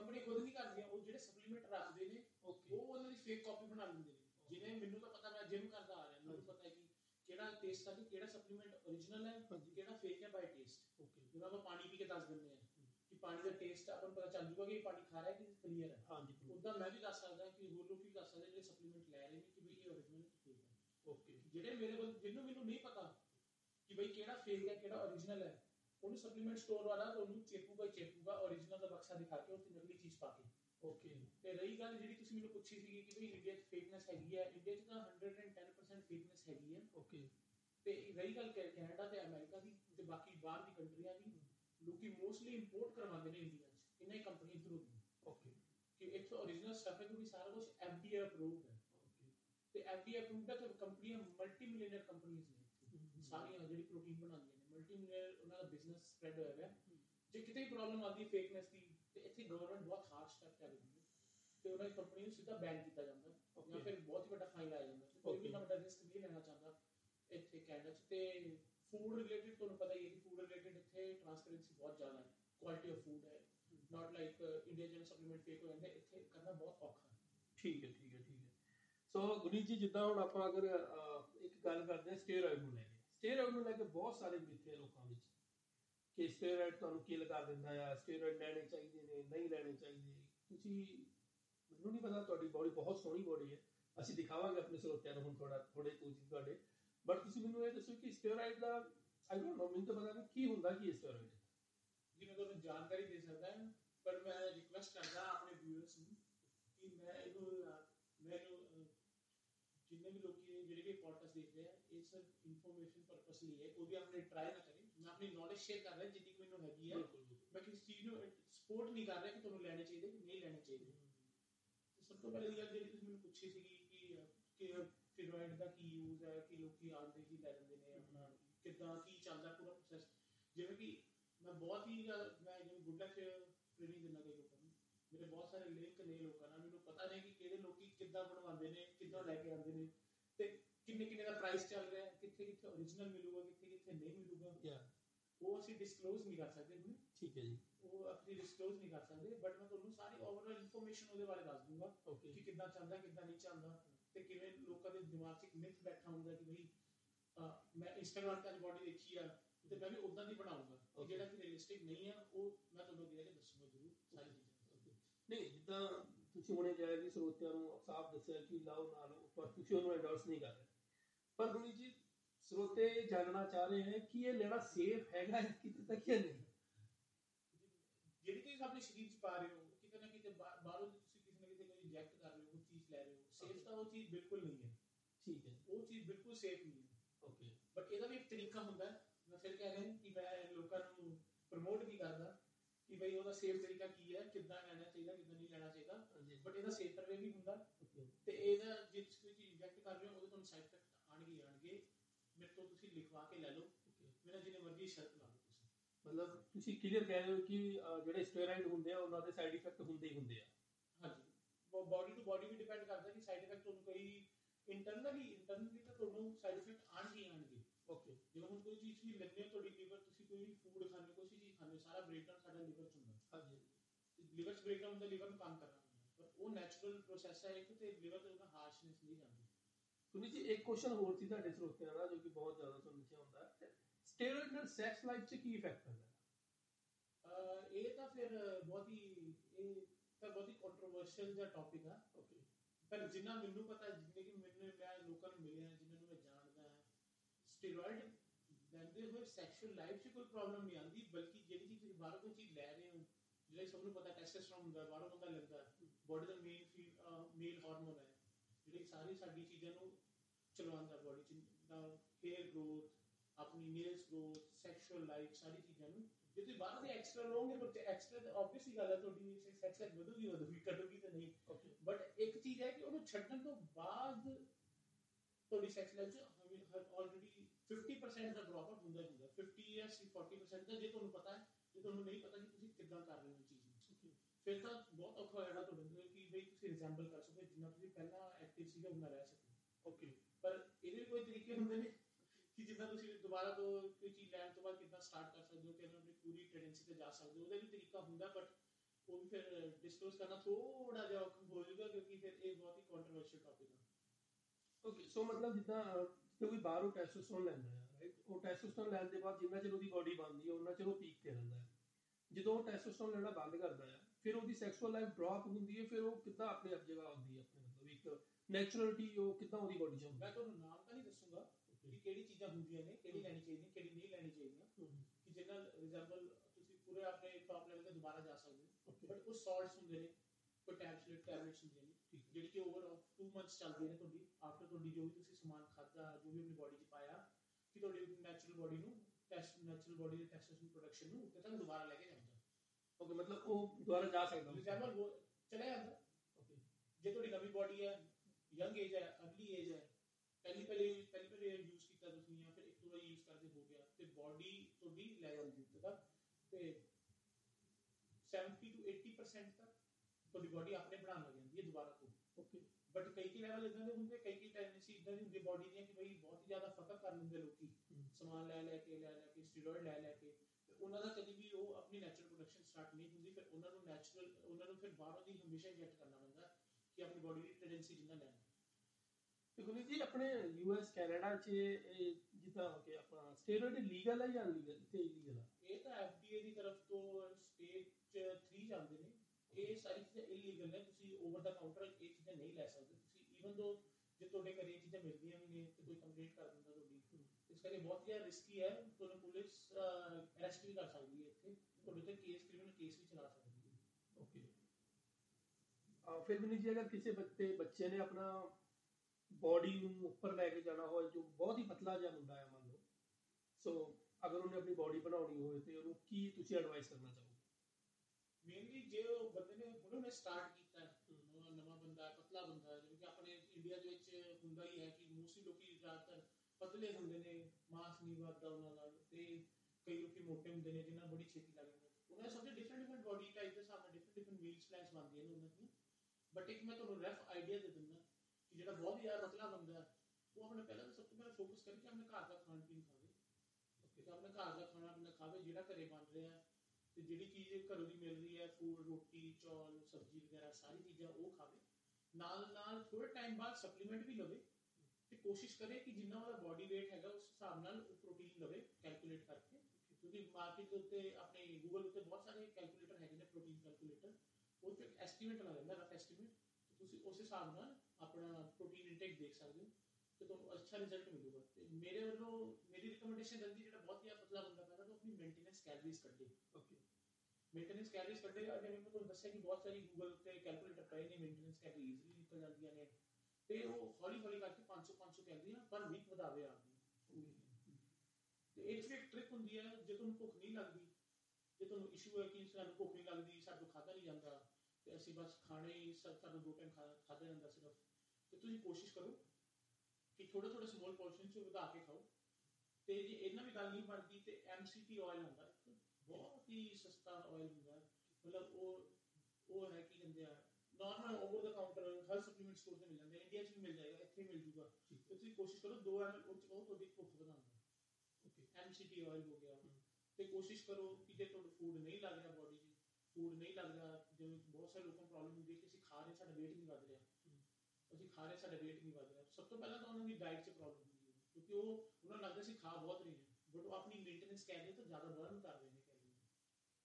ਕੰਪਨੀ ਖੁਦ ਨਹੀਂ ਕਰਦੀਆਂ ਉਹ ਜਿਹੜੇ ਸਪਲੀਮੈਂਟ ਰੱਖਦੇ ਨੇ ਉਹ ਉਹਨਾਂ ਦੀ ਫੇਕ ਕਾਪੀ ਬਣਾ ਲੈਂਦੇ ਨੇ। ਜਿਵੇਂ ਮੈਨੂੰ ਤਾਂ ਪਤਾ ਮੈਂ ਜਿਮ ਕਰਦਾ ਆ ਰਿਹਾ ਮੈਨੂੰ ਪਤਾ ਹੈ ਕਿ ਕਿਹੜਾ ਟੇਸਟ ਹੈ ਕਿਹੜਾ ਸਪਲੀਮੈਂਟ origignal ਹੈ ਕਿਹੜਾ ਫੇਕ ਹੈ ਬਾਈ ਟੇਸਟ ਓਕੇ ਜਿਵੇਂ ਆਪਾਂ ਪਾਣੀ ਪੀ ਕੇ ਦੱਸ ਦਿੰਦੇ ਆ ਕਿ ਪਾਣੀ ਦਾ ਟੇਸਟ ਆਪਾਂ ਪਤਾ ਚੱਲ ਜੂਗਾ ਕਿ ਇਹ ਪਾਣੀ ਖਾ ਰਿਹਾ ਕਿ ਕਲੀਅਰ ਹੈ। ਹਾਂਜੀ ਉਦਾਂ ਮੈਂ ਵੀ ਦੱਸ ਸਕਦਾ ਕਿ ਹੋਰ ਲੋਕ ਵੀ ਦੱਸ ਸਕਦੇ ਜਿਹੜੇ ਸਪਲੀਮੈਂਟ ਲੈ ਰਹੇ ਨੇ ਕਿ ਵੀ ਇਹ origignal ਕਿ fake ਹੈ। ਓਕੇ ਜਿਹੜੇ ਮੇਰੇ ਕੋਲ ਜਿਹਨੂੰ ਮੈਨੂੰ ਨਹੀਂ ਪਤਾ ਕਿ ਬਈ ਕਿਹੜਾ ਫੇਕ ਹੈ ਕਿਹੜਾ origignal ਹੈ ਉਹਨੂੰ ਸਪਲੀਮੈਂਟ ਸਟੋਰ ਵਾਲਾ ਤੁਹਾਨੂੰ ਚੇਪੂਗਾ ਹੀ ਚੇਪੂਗਾ origignal ਦਾ ਬਕਸਾ ਦਿਖਾ ਕੇ ਉਹ ਨਕਲੀ ਚੀਜ਼ ਪਾ ਕੇ। ਓਕੇ ਤੇ ਰਹੀ ਗੱਲ ਜਿਹੜੀ ਤੁਸੀਂ ਮੈਨੂੰ ਪੁੱਛੀ ਸੀਗੀ ਕਿ ਬਈ ਇੰਡੀਆ 'ਚ ਫੇਕਨੈਸ ਹੈਗੀ ਹੈ ਇੰਡੀਆ 'ਚ ਤਾਂ 110% ਫੇਕਨੈਸ ਹੈਗੀ ਹੈ ਓਕੇ ਤੇ ਰਹੀ ਗੱਲ ਕੈ- ਕੈਨੇਡਾ ਤੇ ਅਮਰੀਕਾ ਦੀ ਤੇ ਬਾਕੀ ਬਾਹਰ ਦੀ ਕੰਟਰੀਆਂ ਦੀ ਲੋਕੀ ਮੋਸਟਲੀ ਇੰਪੋਰਟ ਕਰਵਾਉਂਦੇ ਨੇ ਇੰਡੀਆ 'ਚ ਇਹਨਾਂ ਹੀ ਕੰਪਨੀ ਦੀ। ਓਕੇ ਕਿ ਇੱਥੋਂ origignal ਸਟਫ ਹੈ ਕਿਉਂਕਿ ਸਾਰਾ ਕੁਝ FDA ਅਪਰੂਵਡ ਹੈ। ਤੇ FDA ਅਪਰੂਵਡ ਹੈ ਕੰਪਨੀਆਂ ਮਲਟੀ ਮਿਲੀਅਨਰ ਕੰਪਨੀਆਂ ਨੇ ਸਾਰੀਆਂ ਜਿਹੜੀ ਪ੍ਰੋਟੀਨ ਬਣਾਉਂਦੀਆਂ ਨੇ ਮਲਟੀ ਮਿਲੀਅਨਰ ਉਹਨਾਂ ਦਾ ਬਿਜ਼ਨਸ ਸਪਰੈਡ ਹੋਇਆ ਹੈ ਜੇ ਕਿਤੇ ਪ੍ਰੋਬਲਮ ਆਉਂਦੀ ਹੈ ਫੇਕਨੈਸ ਦੀ ਤੇ ਇੱਥੇ ਗਵਰਨਮੈਂਟ ਬਹੁਤ ਹਾਰਡ ਸਟੈਪ ਚੱਲਦੀ ਹੈ। ਤੇ ਉਹਨਾਂ ਦੀ ਕੰਪਨੀ ਨੂੰ ਸਿੱਧਾ ਬੈਨ ਕੀਤਾ ਜਾਂਦਾ ਜਾਂ. ਫਿਰ ਬਹੁਤ ਹੀ ਵੱਡਾ ਫਾਈਨ ਲਾਇਆ ਜਾਂਦਾ ਕੋਈ ਵੀ. ਨਾ ਰਿਸਕ ਨਹੀਂ ਲੈਣਾ ਚਾਹੁੰਦਾ ਇੱਥੇ ਕੈਨੇਡਾ 'ਚ। ਤੇ ਫੂਡ ਰਿਲੇਟਡ ਤੁਹਾਨੂੰ ਪਤਾ ਹੀ ਹੈ ਕਿ ਫੂਡ ਰਿਲੇਟਡ ਇੱਥੇ ਟ੍ਰਾਂਸਪੇਰੈਂਸੀ ਬਹੁਤ ਜ਼ਿਆਦਾ ਹੈ। ਕੁਆਲਿਟੀ ਆਫ ਫੂਡ ਹੈ। ਨਾਟ ਲਾਈਕ ਇੰਡੀਆ ਜਿਹਨਾਂ ਸਪਲੀਮੈਂਟ ਫੇਕ ਹੋ ਜਾਂਦੇ ਇੱਥੇ ਕਰਨਾ ਬਹੁਤ ਔਖਾ ਹੈ। ਠੀਕ ਹੈ ਠੀਕ ਹੈ ਠੀਕ ਹੈ। ਸੋ ਗੁਨੀਤ ਜੀ ਜਿੱਦਾਂ ਹੁਣ ਆਪਾਂ ਅਗਰ ਇੱਕ ਗੱਲ ਕਰਦੇ ਹਾਂ ਸਟੀਰੋਇਡ ਨੂੰ। ਲੈ ਸਟੀਰੋਇਡ ਨੂੰ ਲੈ ਕੇ ਬਹੁਤ ਸਾਰੇ ਮਿੱਥ ਹੈ ਲੋਕਾਂ ਵਿੱਚ ਕਿ ਸਟੀਰੋਇਡ ਤੁਹਾਨੂੰ ਕਿਲ ਕਰ ਦਿੰਦਾ ਆ ਸਟੀਰੋਇਡ ਲੈਣੇ ਚਾਹੀਦੇ ਨੇ ਨਹੀਂ ਲੈਣੇ ਚਾਹੀਦੇ। ਤੁਸੀਂ ਮੈਨੂੰ ਨਹੀਂ ਪਤਾ ਤੁਹਾਡੀ ਬੋਡੀ ਬਹੁਤ ਸੋਹਣੀ ਬੋਡੀ ਹੈ। ਅਸੀਂ ਦਿਖਾਵਾਂਗੇ ਆਪਣੇ ਸਰੋਤਿਆਂ ਨੂੰ ਹੁਣ ਥੋੜਾ ਥੋੜੇ ਕੁਝ ਤੁਹਾਡੇ। ਬਟ ਤੁਸੀਂ ਮੈਨੂੰ ਇਹ ਦੱਸੋ ਕਿ steroid the I don't know ਮੈਨੂੰ ਤਾਂ ਪਤਾ ਨਹੀਂ ਕੀ ਹੁੰਦਾ ਕੀ ਸਟੀਰੋਇਡ ਜੀ ਮੈਂ ਤੁਹਾਨੂੰ ਜਾਣਕਾਰੀ ਦੇ ਸਕਦਾ ਹਾਂ ਪਰ ਮੈਂ ਰਿਕੁਐਸਟ ਕਰਦਾ ਆਪਣੇ ਵਿਊਅਰਸ ਨੂੰ ਕਿ ਮੈਂ ਇਹਨੂੰ ਅਹ, ਮੈਨੂੰ ਅਹ, ਜਿੰਨੇ ਵੀ ਲੋਕੀ ਜਿਹੜੇ ਵੀ ਪੋਡਕਾਸਟ ਦੇਖਦੇ ਆ। ਇਹ ਸਿਰਫ ਇਨਫੋਰਮੇਸ਼ਨ ਪਰਪਸ ਲਈ ਹੈ। ਕੋਈ ਵੀ ਆਪਣੇ ਟਰਾਈ ਨਾ ਕਰੇ। ਮੈਂ ਆਪਣੀ ਨੌਲੇਜ ਸ਼ੇਅਰ ਕਰ ਰਿਹਾ ਜਿੰਨੀ ਕੁ ਮੈਨੂੰ ਹੈਗੀ ਹੈ ਮੈਂ ਕਿਸੇ ਚੀਜ਼ ਨੂੰ ਸਪੋਰਟ ਨਹੀਂ ਕਰ ਰਿਹਾ ਕਿ ਤੁਹਾਨੂੰ ਲੈਣੇ ਚਾਹੀਦੇ ਕਿ ਨਹੀਂ ਲੈਣੇ ਚਾਹੀਦੇ। ਸਭ ਤੋਂ ਪਹਿਲੀ ਗੱਲ ਜਿਹੜੀ ਤੁਸੀਂ ਮੈਨੂੰ ਪੁੱਛੀ ਸੀਗੀ ਕਿ ਕਿ ਸਟੀਰੋਇਡ ਦਾ ਕੀ ਯੂਜ਼ ਹੈ ਕਿ ਲੋਕੀ ਆਉਂਦੇ ਹੀ ਲੈ ਲੈਂਦੇ ਨੇ ਆਪਣਾ ਕਿੱਦਾਂ ਕੀ ਚੱਲਦਾ ਪੂਰਾ ਪ੍ਰੋਸੈਸ ਜਿਵੇਂ ਕਿ ਮੈਂ ਬਹੁਤ ਹੀ ਮੈਂ ਜਿਵੇਂ ਗੁੱਡਾ ਚ ਟ੍ਰੇਨਿੰਗ ਦਿੰਦਾ ਕਈ ਲੋਕਾਂ ਨੂੰ। ਮੇਰੇ ਬਹੁਤ ਸਾਰੇ ਲਿੰਕ ਨੇ ਲੋਕਾਂ ਨਾਲ। ਮੈਨੂੰ ਪਤਾ ਨਹੀਂ ਕਿ ਕਿਹੜੇ ਲੋਕੀ ਕਿੱਦਾਂ ਬਣਵਾਉਂਦੇ ਨੇ ਕਿੱਦਾਂ ਲੈ ਕੇ ਆਉਂਦੇ ਨੇ। ਤੇ ਕਿੰਨੇ ਕਿੰਨੇ ਦਾ ਪ੍ਰਾਈਸ ਚੱਲ ਰਿਹਾ ਹੈ ਕਿੱਥੇ ਕਿੱਥੇ origignal ਮਿਲੂਗਾ ਕਿੱਥੇ ਕਿੱਥੇ ਨਹੀਂ ਮਿਲੂਗਾ। ਯਾ ਉਹ ਅਸੀਂ ਡਿਸਕਲੋਜ਼ ਨਹੀਂ ਕਰ ਸਕਦੇ ਹੁਣ। ਠੀਕ ਹੈ ਜੀ। ਉਹ ਆਪਣੀ ਡਿਸਕਲੋਜ਼ ਨਹੀਂ ਕਰ ਸਕਦੇ ਬਟ ਮੈਂ ਤੁਹਾਨੂੰ ਸਾਰੀ ਓਵਰਆਲ ਇਨਫੋਰਮੇਸ਼ਨ ਉਹਦੇ ਬਾਰੇ ਦੱਸ ਦੂੰਗਾ ਕਿ ਕਿੱਦਾਂ ਚੱਲਦਾ ਕਿੱਦਾਂ ਨਹੀਂ ਚੱਲਦਾ ਤੇ ਕਿਵੇਂ ਲੋਕਾਂ ਦੇ ਦਿਮਾਗ 'ਚ ਮਿਥ ਬੈਠਾ ਹੁੰਦਾ ਕਿ ਅਹ, ਮੈਂ ਇੰਸਟਾਗ੍ਰਾਮ ਤੇ ਅੱਜ ਬੋਡੀ ਦੇਖੀ ਆ ਤੇ ਮੈਂ ਵੀ ਉਦਾਂ ਦੀ ਬਣਾਉਂਗਾ. ਜਿਹੜਾ ਕਿ ਰੀਅਲਿਸਟਿਕ ਨਹੀਂ ਆ ਉਹ ਮੈਂ ਤੁਹਾਨੂੰ ਅੱਗੇ ਜਾ ਕੇ ਦੱਸੂਗਾ ਜ਼ਰੂਰ ਸਾਰੀ ਚੀਜ਼ਾਂ ਨਹੀਂ ਜਿੱਦਾਂ ਤੁਸੀਂ ਹੁਣੇ ਜਾਇਆ ਕਿ ਸਰੋਤਿਆਂ ਨੂੰ ਸਾਫ਼ ਦੱਸਿਆ ਕਿ ਲਾਓ ਨਾ ਲਓ ਪਰ ਤੁਸੀਂ ਉਹਨੂੰ ਐਂਡੋਰਸ ਨਹੀਂ ਕਰ ਰਹੇ। ਪਰ ਗੁਨੀ ਜੀ ਸਰੋਤੇ ਜਾਣਨਾ ਚਾਹ ਰਹੇ ਹੈ ਕਿ ਇਹ ਲੈਣਾ ਸੇਫ ਹੈਗਾ ਹੈ ਕਿਤੇ ਤੱਕ ਜਾਂ ਨਹੀਂ? ਜਿਹੜੀ ਚੀਜ਼ ਆਪਣੇ ਸਰੀਰ 'ਚ ਪਾ ਰਹੇ ਹੋ ਕਿਤੇ ਨਾ ਕਿਤੇ ਬਾਹਰੋਂ ਤੁਸੀਂ ਕਿਸੇ ਨਾ ਕਿਤੇ ਕੋਈ ਇੰਜੈਕਟ ਕਰ ਰਹੇ ਹੋ ਕੋਈ ਚੀਜ਼ ਲੈ ਰਹੇ ਹੋ ਸੇਫ ਤਾਂ ਉਹ ਚੀਜ਼ ਬਿਲਕੁਲ ਨਹੀਂ ਹੈ। ਠੀਕ ਹੈ। ਉਹ ਚੀਜ਼ ਬਿਲਕੁਲ ਸੇਫ ਨਹੀਂ ਹੈ। ਓਕੇ ਬਟ ਇਹਦਾ ਵੀ ਇੱਕ ਤਰੀਕਾ ਹੁੰਦਾ ਮੈਂ ਫਿਰ ਕਹਿ ਰਿਹਾ ਕਿ ਮੈਂ ਲੋਕਾਂ ਨੂੰ ਪ੍ਰਮੋਟ ਵੀ ਕਰਦਾ ਕਿ ਬਈ ਉਹਦਾ ਸੇਫ ਤਰੀਕਾ ਕੀ ਹੈ ਕਿੱਦਾਂ ਲੈਣਾ ਚਾਹੀਦਾ ਕਿੱਦਾਂ ਨਹੀਂ ਲੈਣਾ ਚਾਹੀਦਾ। ਬਟ ਇਹਦਾ ਸੇਫਰ ਵੇ ਵੀ ਹੁੰਦਾ। ਤੇ ਇਹਦਾ ਜੇ ਤੁਸੀਂ ਕੋਈ ਚੀਜ਼ ਇੰਜੈਕਟ ਕਰ ਰਹੇ ਹੋ ਉਹਦੇ ਤੁਹਾਨੂੰ ਸਾਈਡ ਇਫੈਕਟ ਆਣਗੇ ਹੀ ਆਣਗੇ ਮੇਰੇ ਤੋਂ ਤੁਸੀਂ ਲਿਖਵਾ ਕੇ ਲੈ ਲਓ। ਮੇਰਾ ਜਿੰਨੇ ਮਰਜ਼ੀ ਸ਼ਰਤ ਲਾ ਲਓ ਤੁਸੀਂ। ਮਤਲਬ ਤੁਸੀਂ ਕਲੀਅਰ ਕਹਿ ਰਹੇ ਹੋ ਕਿ ਜਿਹੜੇ ਸਟੀਰੋਇਡ ਹੁੰਦੇ ਆ ਉਹਨਾਂ ਦੇ ਸਾਈਡ ਇਫੈਕਟ ਹੁੰਦੇ ਹੀ ਹੁੰਦੇ ਆ। ਹਾਂਜੀ। ਬਾਡੀ ਟੂ ਬਾਡੀ ਵੀ ਡਿਪੈਂਡ ਕਰਦਾ ਕਿ ਸਾਈਡ ਇਫੈਕਟ ਤੁਹਾਨੂੰ ਕੋਈ ਇੰਟਰਨਲੀ ਇੰਟਰਨਲੀ ਤਾਂ ਤੁਹਾਨੂੰ ਸਾਈਡ ਇਫੈਕਟ ਆਣਗੇ ਆਣਗੇ ਓਕੇ ਜਿਵੇਂ ਹੁਣ ਕੋਈ ਚੀਜ਼ ਵੀ ਲੈਂਦੇ ਹੋ ਤੁਹਾਡੀ ਲਿਵਰ ਤੁਸੀਂ ਕੋਈ ਫੂਡ ਹੋ ਕੋਈ ਚੀਜ਼ ਹੋ ਸਾਰਾ ਬ੍ਰੇਕਡਾਊਨ ਸਾਡਾ ਲਿਵਰ ਚ ਹੁੰਦਾ। ਹਾਂਜੀ। ਲਿਵਰ ਚ ਬ੍ਰੇਕਡਾਊਨ ਹੁੰਦਾ ਲਿਵਰ ਨੂੰ ਕੰਮ ਕਰਨਾ ਹੁੰਦਾ। ਪਰ ਉਹ ਨੈਚੁਰਲ ਪ੍ਰੋਸੈਸ ਹੈ ਇੱਕ ਤੇ ਲਿਵਰ ਤੇ ਉਹਦਾ ਹਾਰਸ਼ਨੈਸ ਨਹੀਂ ਜਾਂਦੀ। ਗੁਨੀ ਜੀ ਇੱਕ ਕੁਐਸਚਨ ਹੋਰ ਸੀ ਤੁਹਾਡੇ ਸਰੋਤਿਆਂ ਦਾ ਜੋ ਕਿ ਬਹੁਤ ਜ਼ਿਆਦਾ ਸੁਣਿਆ ਹੁੰਦਾ ਹੈ ਸਟੀਰੋਇਡ ਨਾਲ ਸੈਕਸ ਲਾਈਫ 'ਚ ਕੀ ਇਫੈਕਟ ਪੈਂਦਾ ਹੈ ਅਹ ਇਹ ਤਾਂ ਫਿਰ ਬਹੁਤ ਹੀ ਇਹ ਤਾਂ ਬਹੁਤ ਹੀ ਕੰਟਰੋਵਰਸ਼ੀਅਲ ਜਿਹਾ ਟੌਪਿਕ ਆ ਓਕੇ ਪਰ ਜਿੰਨਾ ਮੈਨੂੰ ਪਤਾ ਜਿੰਨੇ ਕਿ ਮੈਨੂੰ ਮੈਂ ਲੋਕਾਂ ਨੂੰ ਮਿਲਿਆ ਜਿਨ੍ਹਾਂ ਨੂੰ ਮੈਂ ਜਾਣਦਾ ਹਾਂ ਸਟੀਰੋਇਡ ਲੈਂਦੇ ਹੋਏ ਸੈਕਸ਼ੂਅਲ ਲਾਈਫ 'ਚ ਕੋਈ ਪ੍ਰੋਬਲਮ ਨਹੀਂ ਆਉਂਦੀ ਬਲਕਿ ਜਿਹੜੀ ਚੀਜ਼ ਤੁਸੀਂ ਬਾਹਰੋਂ ਕੋਈ ਚੀਜ਼ ਲੈ ਰਹੇ ਹੋ ਜਿਹੜਾ ਸਭ ਨੂੰ ਪਤਾ ਟੈਸਟੋਸਟੈਰੋਨ ਹੁੰਦਾ ਬਾਹਰੋਂ ਬੰਦਾ ਲੈਂਦਾ ਬੋਡੀ ਦਾ ਮੇਨ ਮੇਲ ਹਾਰਮੋਨ ਹੈ। ਜਿਹੜੀ ਸਾਰੀ ਸਾਡੀ ਚੀਜ਼ਾਂ ਨੂੰ ਚਲਵਾਉਂਦਾ ਬੋਡੀ 'ਚ ਹੇਅਰ ਗਰੋਥ ਆਪਣੀ ਨੇਲਸ ਗਰੋਥ ਸੈਕਸ਼ੂਅਲ ਲਾਈਫ ਸਾਰੀ ਚੀਜ਼ਾਂ ਨੂੰ ਜੇ ਤੁਸੀਂ ਬਾਹਰ ਦੇ ਐਕਸਟਰਾ ਲਓਗੇ ਪਰ ਐਕਸਟਰਾ ਤਾਂ ਆਬਵੀਅਸਲੀ ਗੱਲ ਹੈ ਤੁਹਾਡੀ ਸੈਕਸ ਲਾਈਫ ਵਧੂਗੀ ਵਧੂਗੀ ਘਟੂਗੀ ਤਾਂ ਨਹੀਂ। ਬਟ ਇੱਕ ਚੀਜ਼ ਹੈ ਕਿ ਉਹਨੂੰ ਛੱਡਣ ਤੋਂ ਬਾਅਦ ਤੁਹਾਡੀ ਸੈਕਸ ਲਾਈਫ 'ਚ ਆਲਰੇਡੀ 50% ਦਾ ਡ੍ਰੌਪ ਆਊਟ ਹੁੰਦਾ ਹੁੰਦਾ। 50 ਜਾਂ 40% ਦਾ ਜੇ ਤੁਹਾਨੂੰ ਪਤਾ ਹੈ ਜੇ ਤੁਹਾਨੂੰ ਨਹੀਂ ਪਤਾ ਕਿ ਤੁਸੀਂ ਕਿੱਦਾਂ ਕਰ ਰਹੇ ਹੋ ਚੀਜ਼। ਫਿਰ ਤਾਂ ਬਹੁਤ ਔਖਾ ਹੋ ਜਾਣਾ ਤੁਹਾਡੇ ਲਈ ਕਿ ਬਈ ਤੁਸੀਂ ਰਿਜ਼ੈਂਬਲ ਕਰ ਸਕੋ ਜਿੰਨਾ ਤੁਸੀਂ ਪਹਿਲਾਂ ਐਕਟਿਵ ਸੀਗਾ ਉਹਨਾਂ ਰਹਿ ਸਕੋ। ਓਕੇ ਪਰ ਇਹਦੇ ਕੋਈ ਤਰੀਕੇ ਹੁੰਦੇ ਨੇ ਕਿ ਜਿੱਦਾਂ ਤੁਸੀਂ ਦੁਬਾਰਾ ਤੋਂ ਕੋਈ ਚੀਜ਼ ਲੈਣ ਤੋਂ ਬਾਅਦ ਕਿੱਦਾਂ ਸਟਾਰਟ ਕਰ ਸਕਦੇ ਹੋ ਕਿ ਆਪਣੀ ਪੂਰੀ ਟੈਂਡੈਂਸੀ ਤੇ ਜਾ ਸਕਦੇ ਹੋ ਉਹਦਾ ਵੀ ਤਰੀਕਾ ਹੁੰਦਾ ਬਟ ਉਹ ਵੀ ਫਿਰ ਡਿਸਕਲੋਜ਼ ਕਰਨਾ ਥੋੜਾ ਜਿਹਾ ਔਖਾ ਹੋ ਜਾਊਗਾ ਕਿਉਂਕਿ ਫਿਰ ਇਹ ਬਹੁਤ ਹੀ ਕੰਟਰੋਵਰਸ਼ੀਅਲ ਟਾਪਿਕ ਹੈ ਓਕੇ ਸੋ ਮਤਲਬ ਜਿੱਦਾਂ ਕੋਈ ਬਾਹਰੋਂ ਟੈਸਟੋਸਟੈਰੋਨ ਲੈਂਦਾ ਹੈ ਰਾਈਟ ਉਹ ਟੈਸਟੋਸਟੈਰੋਨ ਲੈਣ ਦੇ ਬਾਅਦ ਜਿੰਨਾ ਚਿਰ ਉਹਦੀ ਬਾਡੀ ਬਣਦੀ ਹੈ ਉਹਨਾਂ ਚਿਰ ਉਹ ਪੀਕ ਤੇ ਰਹਿੰਦਾ ਹੈ ਜਦੋਂ ਉਹ ਟੈਸਟੋਸਟੈਰੋਨ ਲੈਣਾ ਬੰਦ ਕਰਦਾ ਹੈ ਫਿਰ ਉਹਦੀ ਸੈਕਸੁਅਲ ਲਾਈਫ ਡ੍ਰੌਪ ਹੁੰਦੀ ਹੈ ਫਿਰ ਉਹ ਕਿੱਦਾਂ ਆਪਣੇ ਆਪ ਜਗ੍ਹਾ ਆਉਂਦੀ ਹੈ ਆਪਣੇ ਮਤਲਬ ਇੱਕ ਨੈਚੁਰਲਿਟੀ ਉਹ ਕਿੱਦਾਂ ਉਹਦੀ ਬਾਡੀ ਚ ਮੈਂ ਹੁੰਦਾ ਤੁਹਾਨੂੰ ਨਾਮ ਤਾਂ ਨਹੀਂ ਦੱਸੂਗਾ ਕਿ ਕਿਹੜੀ ਚੀਜ਼ਾਂ ਹੁੰਦੀਆਂ ਨੇ ਕਿਹੜੀ ਲੈਣੀ ਚਾਹੀਦੀ ਹੈ ਕਿਹੜੀ ਨਹੀਂ ਲੈਣੀ ਚਾਹੀਦੀਆਂ ਕਿ ਜਿਹਨਾਂ ਰਿਜ਼ੈਂਬਲ ਤੁਸੀਂ ਪੂਰੇ ਆਪਣੇ ਟਾਪ ਲੈਵਲ ਤੇ ਦੁਬਾਰਾ ਜਾ ਸਕਦੇ ਹੋ। ਬਟ ਉਹ ਸਾਲਟਸ ਹੁੰਦੇ ਨੇ ਟੈਬਲੇਟ ਟੈਬਲੇਟਸ ਹੁੰਦੀਆਂ ਨੇ ਜਿਹੜੀ ਕਿ ਓਵਰ 2 ਮੰਥਸ ਚੱਲਦੀਆਂ ਨੇ ਤੁਹਾਡੀ ਆਫਟਰ ਤੁਹਾਡੀ ਜੋ ਵੀ ਤੁਸੀਂ ਸਮਾਨ ਖਾਦਾ ਜੋ ਵੀ ਆਪਣੀ ਬਾਡੀ 'ਚ ਪਾਇਆ ਕਿ ਤੁਹਾਡੀ ਨੈਚੁਰਲ ਬਾਡੀ ਨੂੰ ਟੈਸਟ ਨੈਚੁਰਲ ਬਾਡੀ ਦੇ ਟੈਸਟੋਸਟੈਰੋਨ ਪ੍ਰੋਡਕਸ਼ਨ ਨੂੰ ਉੱਤੇ ਤੱਕ ਦੁਬਾਰਾ ਲੈ ਕੇ ਜਾਂਦਾ ਓਕੇ ਮਤਲਬ ਉਹ ਦੁਬਾਰਾ ਜਾ ਸਕਦਾ ਰਿਜ਼ੈਂਬਲ ਉਹ ਚਲੇ ਜਾਂਦਾ ਓਕੇ ਜੇ ਤੁਹਾਡੀ ਨਵੀਂ ਬਾਡੀ ਹੈ ਯੰਗ ਏਜ ਹੈ ਅਰਲੀ ਏਜ ਹੈ ਪਹਿਲੀ ਪਹਿਲੀ ਪਹਿਲੀ ਪਹਿਲੀ ਯੂਜ਼ ਕੀਤਾ ਤੁਸੀਂ ਜਾਂ ਫਿਰ ਇੱਕ ਦੋ ਵਾਰ ਯੂਜ਼ ਕਰਦੇ ਹੋ ਗਿਆ ਤੇ ਬਾਡੀ ਤੁਹਾਡੀ ਲੈ ਜਾਂਦੀ ਉੱਤੇ ਤੱਕ ਤੇ 70 to 80% ਤੱਕ ਤੁਹਾਡੀ ਬਾਡੀ ਆਪਣੇ ਬਣਾਉਣ ਲੱਗ ਜਾਂਦੀ ਹੈ ਦੁਬਾਰਾ ਤੋਂ ਓਕੇ ਬਟ ਕਈ ਕਈ ਲੈਵਲ ਇਦਾਂ ਦੇ ਹੁੰਦੇ ਕਈ ਕਈ ਟੈਂਡੈਂਸੀ ਇਦਾਂ ਦੀ ਹੁੰਦੀ ਬਾਡੀ ਦੀਆਂ ਕਿ ਬਈ ਬਹੁਤ ਹੀ ਜ਼ਿਆਦਾ ਫਕਰ ਕਰ ਲੈਂਦੇ ਲੋਕੀ ਹਮ। ਸਮਾਨ ਲੈ ਲੈ ਕੇ ਲੈ ਲੈ ਕੇ ਸਟੀਰੋਇਡ ਲੈ ਲੈ ਕੇ ਤੇ ਉਹਨਾਂ ਦਾ ਕਦੀ ਵੀ ਉਹ ਆਪਣੀ ਨੈਚੁਰਲ ਪ੍ਰੋਡਕਸ਼ਨ ਸਟਾਰਟ ਨਹੀਂ ਹੁੰਦੀ ਫਿਰ ਉਹਨਾਂ ਨੂੰ ਨੈਚੁਰਲ ਉਹਨਾਂ ਨੂੰ ਫਿਰ ਬਾਹਰੋਂ ਦੀ ਹਮੇਸ਼ਾ ਇੰਜੈਕਟ ਕਰਨਾ ਪੈਂਦਾ ਕਿ ਆਪਣੀ ਬਾਡੀ ਦੀ ਟੈਂਡੈਂਸੀ ਜਿੰਨਾ ਲੈਣ। ਤੇ ਗੁਨੀ ਜੀ ਆਪਣੇ ਯੂਐਸ ਕੈਨੇਡਾ ਚ ਜਿੱਦਾਂ ਹੋ ਕੇ ਆਪਣਾ ਸਟੇਰੋਇਡ ਲੀਗਲ ਹੈ ਜਾਂ ਅਨਲੀਗਲ ਤੇ ਇਲੀਗਲ ਹੈ ਇਹ ਤਾਂ ਐਫਡੀਏ ਦੀ ਤਰਫ ਤੋਂ ਸਟੇਟ 'ਚ 3 ਜਾਂਦੇ ਨੇ। ਇਹ ਸਾਰੀ ਚੀਜ਼ਾਂ ਇਲੀਗਲ ਨੇ ਤੁਸੀਂ ਓਵਰ ਦਾ ਕਾਊਂਟਰ ਇਹ ਚੀਜ਼ਾਂ ਨਹੀਂ ਲੈ ਸਕਦੇ। ਤੁਸੀਂ ਈਵਨ ਦੋ ਜੇ ਤੁਹਾਡੇ ਘਰੇ ਇਹ ਚੀਜ਼ਾਂ ਮਿਲਦੀਆਂ ਵੀ ਨੇ ਤੇ ਕੋਈ ਕੰਪਲੇਂਟ ਕਰ ਦਿੰਦਾ ਤੁਹਾਡੀ ਇਸ ਕਰਕੇ ਬਹੁਤ ਜ਼ਿਆਦਾ ਰਿਸਕੀ ਹੈ ਤੁਹਾਨੂੰ ਪੁਲਿਸ ਅਰੈਸਟ ਵੀ ਕਰ ਸਕਦੀ ਹੈ ਇੱਥੇ ਤੁਹਾਡੇ ਤੇ ਕੇਸ ਕ੍ਰਿਮੀਨਲ ਕੇਸ ਵੀ ਚਲਾ ਸਕਦੀ ਹੈ ਓਕੇ ਆ ਫਿਰ ਵੀ ਜੀ ਅਗਰ ਕਿਸੇ ਬੱਚੇ ਬੱਚੇ ਨੇ ਆਪਣਾ ਬਾਡੀ ਨੂੰ ਉੱਪਰ ਲੈ ਕੇ ਜਾਣਾ ਹੋਵੇ ਜੋ ਬਹੁਤ ਹੀ ਪਤਲਾ ਜਿਹਾ ਮੁੰਡਾ ਹੈ ਮੰਨ ਲਓ ਸੋ ਅਗਰ ਉਹਨੇ ਆਪਣੀ ਬਾਡੀ ਬਣਾਉਣੀ ਹੋਵੇ ਤੇ ਉਹਨੂੰ ਕੀ ਤੁਸੀਂ ਐਡਵਾਈਸ ਕਰਨਾ ਚਾਹੋਗੇ ਮੇਨਲੀ ਜੇ ਉਹ ਬੰਦੇ ਨੇ ਉਹਨੇ ਸਟਾਰਟ ਕੀਤਾ ਹੈ, ਨਵਾਂ ਬੰਦਾ ਹੈ, ਪਤਲਾ ਬੰਦਾ ਹੈ, ਜਿਵੇਂ ਕਿ ਆਪਣੇ ਇੰਡੀਆ ਦੇ ਵਿੱਚ ਹੁੰਦਾ ਹੀ ਹੈ ਕਿ ਮੋਸਟਲੀ ਲੋਕੀ ਜ਼ਿਆਦਾਤਰ ਪਤਲੇ ਹੁੰਦੇ ਨੇ, ਮਾਸ ਨਹੀਂ ਵੱਧਦਾ ਉਹਨਾਂ ਨਾਲ ਤੇ ਕਈ ਲੋਕੀ ਮੋਟੇ ਹੁੰਦੇ ਨੇ ਜਿਨ੍ਹਾਂ ਨੂੰ ਬੜੀ ਛੇਤੀ ਲੱਗ ਜਾਂਦਾ ਉਹਨਾਂ ਦੇ ਸਭ ਦੇ ਡਿਫਰੈਂਟ ਡਿਫਰੈਂਟ ਬਾਡੀ ਟਾਈਪ ਦੇ ਹਿਸਾਬ ਨਾਲ ਡਿਫਰੈਂਟ ਡਿਫਰੈਂਟ ਮੀਲਸ ਪਲਾਨਸ ਬਣਦੀਆਂ ਨੇ ਉਹਨਾਂ ਦੀਆਂ। ਬਟ ਇੱਕ ਮੈਂ ਤੁਹਾਨੂੰ ਰੈਫ ਆਈਡੀਆ ਦੇ ਦਿੰਦਾ ਕਿ ਜਿਹੜਾ ਬਹੁਤ ਹੀ ਜ਼ਿਆਦਾ ਪਤਲਾ ਬੰਦਾ ਹੈ, ਉਹ ਆਪਣੇ ਪਹਿਲਾਂ ਤਾਂ ਸਭ ਤੋਂ ਪਹਿਲਾਂ ਫੋਕਸ ਕਰੇ ਕਿ ਆਪਣੇ ਘਰ ਦਾ ਖਾਣ ਪੀਣ ਖਾਵੇ। ਕਿ ਆਪਣੇ ਘਰ ਦਾ ਖਾਣਾ ਪੀਣਾ ਖਾਵੇ, ਜਿਹੜਾ ਘਰੇ ਬਣ ਰਿਹਾ ਹੈ ਤੇ ਜਿਹੜੀ ਚੀਜ਼ ਘਰੋਂ ਦੀ ਮਿਲ ਰਹੀ ਹੈ, ਫੂਡ, ਰੋਟੀ, ਚੌਲ, ਸਬਜ਼ੀ ਵਗੈਰਾ, ਸਾਰੀ ਚੀਜ਼ਾਂ ਉਹ ਖਾਵੇ। ਨਾਲ ਨਾਲ ਥੋੜੇ ਟਾਈਮ ਬਾਅਦ ਸਪਲੀਮੈਂਟ ਵੀ ਲਵੇ। ਤੇ ਕੋਸ਼ਿਸ਼ ਕਰੇ ਕਿ ਜਿੰਨਾ ਉਹਦਾ ਬਾਡੀ weight ਹੈਗਾ ਉਸ ਹਿਸਾਬ ਨਾਲ ਉਹ ਪ੍ਰੋਟੀਨ ਲਵੇ ਕੈਲਕੂਲੇਟ ਕਰਕੇ ਕਿਉਂਕਿ ਮਾਰਕੀਟ ਦੇ ਉੱਤੇ ਆਪਣੇ ਗੂਗਲ ਉੱਤੇ ਬਹੁਤ ਸਾਰੇ ਕੈਲਕੂਲੇਟਰ ਹੈਗੇ ਨੇ ਪ੍ਰੋਟੀਨ ਕੈਲਕੂਲੇਟਰ ਉਹ ਤੇ ਐਸਟੀਮੇਟ ਲਾ ਦਿੰਦਾ ਰਫ ਐਸਟੀਮੇਟ ਤੁਸੀਂ ਉਸ ਹਿਸਾਬ ਨਾਲ ਆਪਣਾ ਪ੍ਰੋਟੀਨ ਇਨਟੇਕ ਦੇਖ ਸਕਦੇ ਹੋ ਤੇ ਤੁਹਾਨੂੰ ਅੱਛਾ ਰਿਜ਼ਲਟ ਮਿਲੂਗਾ ਤੇ ਮੇਰੇ ਵੱਲੋਂ ਮੇਰੀ ਰਿਕਮੈਂਡੇਸ਼ਨ ਰਹਿੰਦੀ ਜਿਹੜਾ ਬਹੁਤ ਹੀ ਪਤਲਾ ਬੰਦਾ ਪੈਦਾ ਤਾਂ ਉਹ ਆਪਣੀ ਮੇਨਟੇਨੈਂਸ ਕੈਲਰੀਜ਼ ਕੱਢੇ ਓਕੇ ਮੇਨਟੇਨੈਂਸ ਕੈਲਰੀਜ਼ ਕੱਢੇਗਾ ਜਿਵੇਂ ਮੈਂ ਤੁਹਾਨੂੰ ਦੱਸਿਆ ਕਿ ਬਹੁਤ ਸਾਰੀ ਗੂਗਲ ਤੇ ਕੈਲਕੂਲੇਟਰ ਪਏ ਨੇ ਮੇਨਟੇਨੈਂਸ ਕੈਲਰੀ ਈਜ਼ੀਲੀ ਨਿਕਲ ਜਾਂਦੀਆਂ ਨੇ ਤੇ ਉਹ ਹੌਲੀ ਹੌਲੀ ਕਰਕੇ 500 500 ਕੈਲਰੀਆਂ ਪਰ ਵੀਕ ਵਧਾਵੇ ਆਪਦੀ ਤੇ ਇਹ ਇੱਕ ਟ੍ਰਿਕ ਹੁੰਦੀ ਹੈ ਜੇ ਤੁਹਾਨੂੰ ਭੁੱਖ ਨਹੀਂ ਲੱਗਦੀ ਜੇ ਤੁਹਾਨੂੰ ਇਸ਼ੂ ਹੈ ਕਿ ਸਾਨੂੰ ਭੁੱਖ ਨਹੀਂ ਲੱਗਦੀ ਸਾਡੇ ਖਾਧਾ ਨਹੀਂ ਜਾਂਦਾ ਤੇ ਅਸੀਂ ਬਸ ਖਾਣੇ ਹੀ ਸਾ- ਸਾਨੂੰ ਦੋ ਟਾਈਮ ਖਾਧਾ ਜਾਂਦਾ ਸਿਰਫ ਤੇ ਤੁਸੀਂ ਕੋਸ਼ਿਸ਼ ਕਰੋ ਕਿ ਥੋੜੇ ਥੋੜੇ ਸਮਾਲ ਪੋਰਸ਼ਨ ਚ ਵਧਾ ਕੇ ਖਾਓ। ਤੇ ਜੇ ਇਹਨਾਂ ਵੀ ਗੱਲ ਨਹੀਂ ਬਣਦੀ ਤੇ ਐਮਸੀਟੀ ਆਇਲ ਹੁੰਦਾ ਬਹੁਤ ਹੀ ਸਸਤਾ ਆਇਲ ਹੁੰਦਾ। ਮਤਲਬ ਉਹ ਉਹ ਹੈ ਕੀ ਕਹਿੰਦੇ ਆ ਨਾਰਮਲ ਓਵਰ ਦਾ ਕਾਊਂਟਰ ਹਰ ਸਪਲੀਮੈਂਟ ਸਟੋਰ ਤੇ ਮਿਲ ਜਾਂਦਾ ਇੰਡੀਆ 'ਚ ਵੀ ਮਿਲ ਜਾਏਗਾ ਇੱਥੇ ਮਿਲ ਜੂਗਾ। ਤੇ ਤੁਸੀਂ ਕੋਸ਼ਿਸ਼ ਕਰੋ 2 ml ਉਹ ਪਾਓ ਤੁਹਾਡੀ ਭੁੱਖ ਵਧਾਉਣ ਦਾ। ਓਕੇ। ਐਮਸੀਟੀ ਆਇਲ ਹੋ ਗਿਆ। ਤੇ ਕੋਸ਼ਿਸ਼ ਕਰੋ ਕਿ ਜੇ ਤੁਹਾਨੂੰ ਫੂਡ ਨਹੀਂ ਲੱਗ ਰਿਹਾ ਬਾਡੀ 'ਚ ਫੂਡ ਨਹੀਂ ਲੱਗ ਰਿਹਾ ਜਿਵੇਂ ਬਹੁਤ ਸਾਰੇ ਲੋਕਾਂ ਨੂੰ ਪ੍ਰੋਬਲਮ ਹੁੰਦੀ ਹੈ ਕਿ ਅਸੀਂ ਖਾ ਰਹੇ ਸਾਡਾ weight ਨਹੀਂ ਵੱਧ ਰਿਹਾ। ਅਸੀਂ ਖਾ ਰਹੇ ਸਾਡਾ weight ਨਹੀਂ ਵੱਧ ਰਿਹਾ। ਸਭ ਤੋਂ ਪਹਿਲਾਂ ਤਾਂ ਉਹਨਾਂ ਦੀ ਡਾਈਟ 'ਚ ਪ੍ਰੋਬਲਮ ਹੁੰਦੀ ਹੈ। ਕਿਉਂਕਿ ਉਹ ਉਹਨਾਂ ਨੂੰ ਲੱਗਦਾ ਸੀ ਖਾ ਬਹੁਤ ਰਹੇ ਹਾਂ। ਬਟ ਉਹ ਆਪਣੀ ਮੇਨਟੇਨੈਂਸ ਕੈਲਰੀ ਤੋਂ ਜ਼ਿਆਦਾ ਬਰਨ ਕਰ ਰਹੇ ਨੇ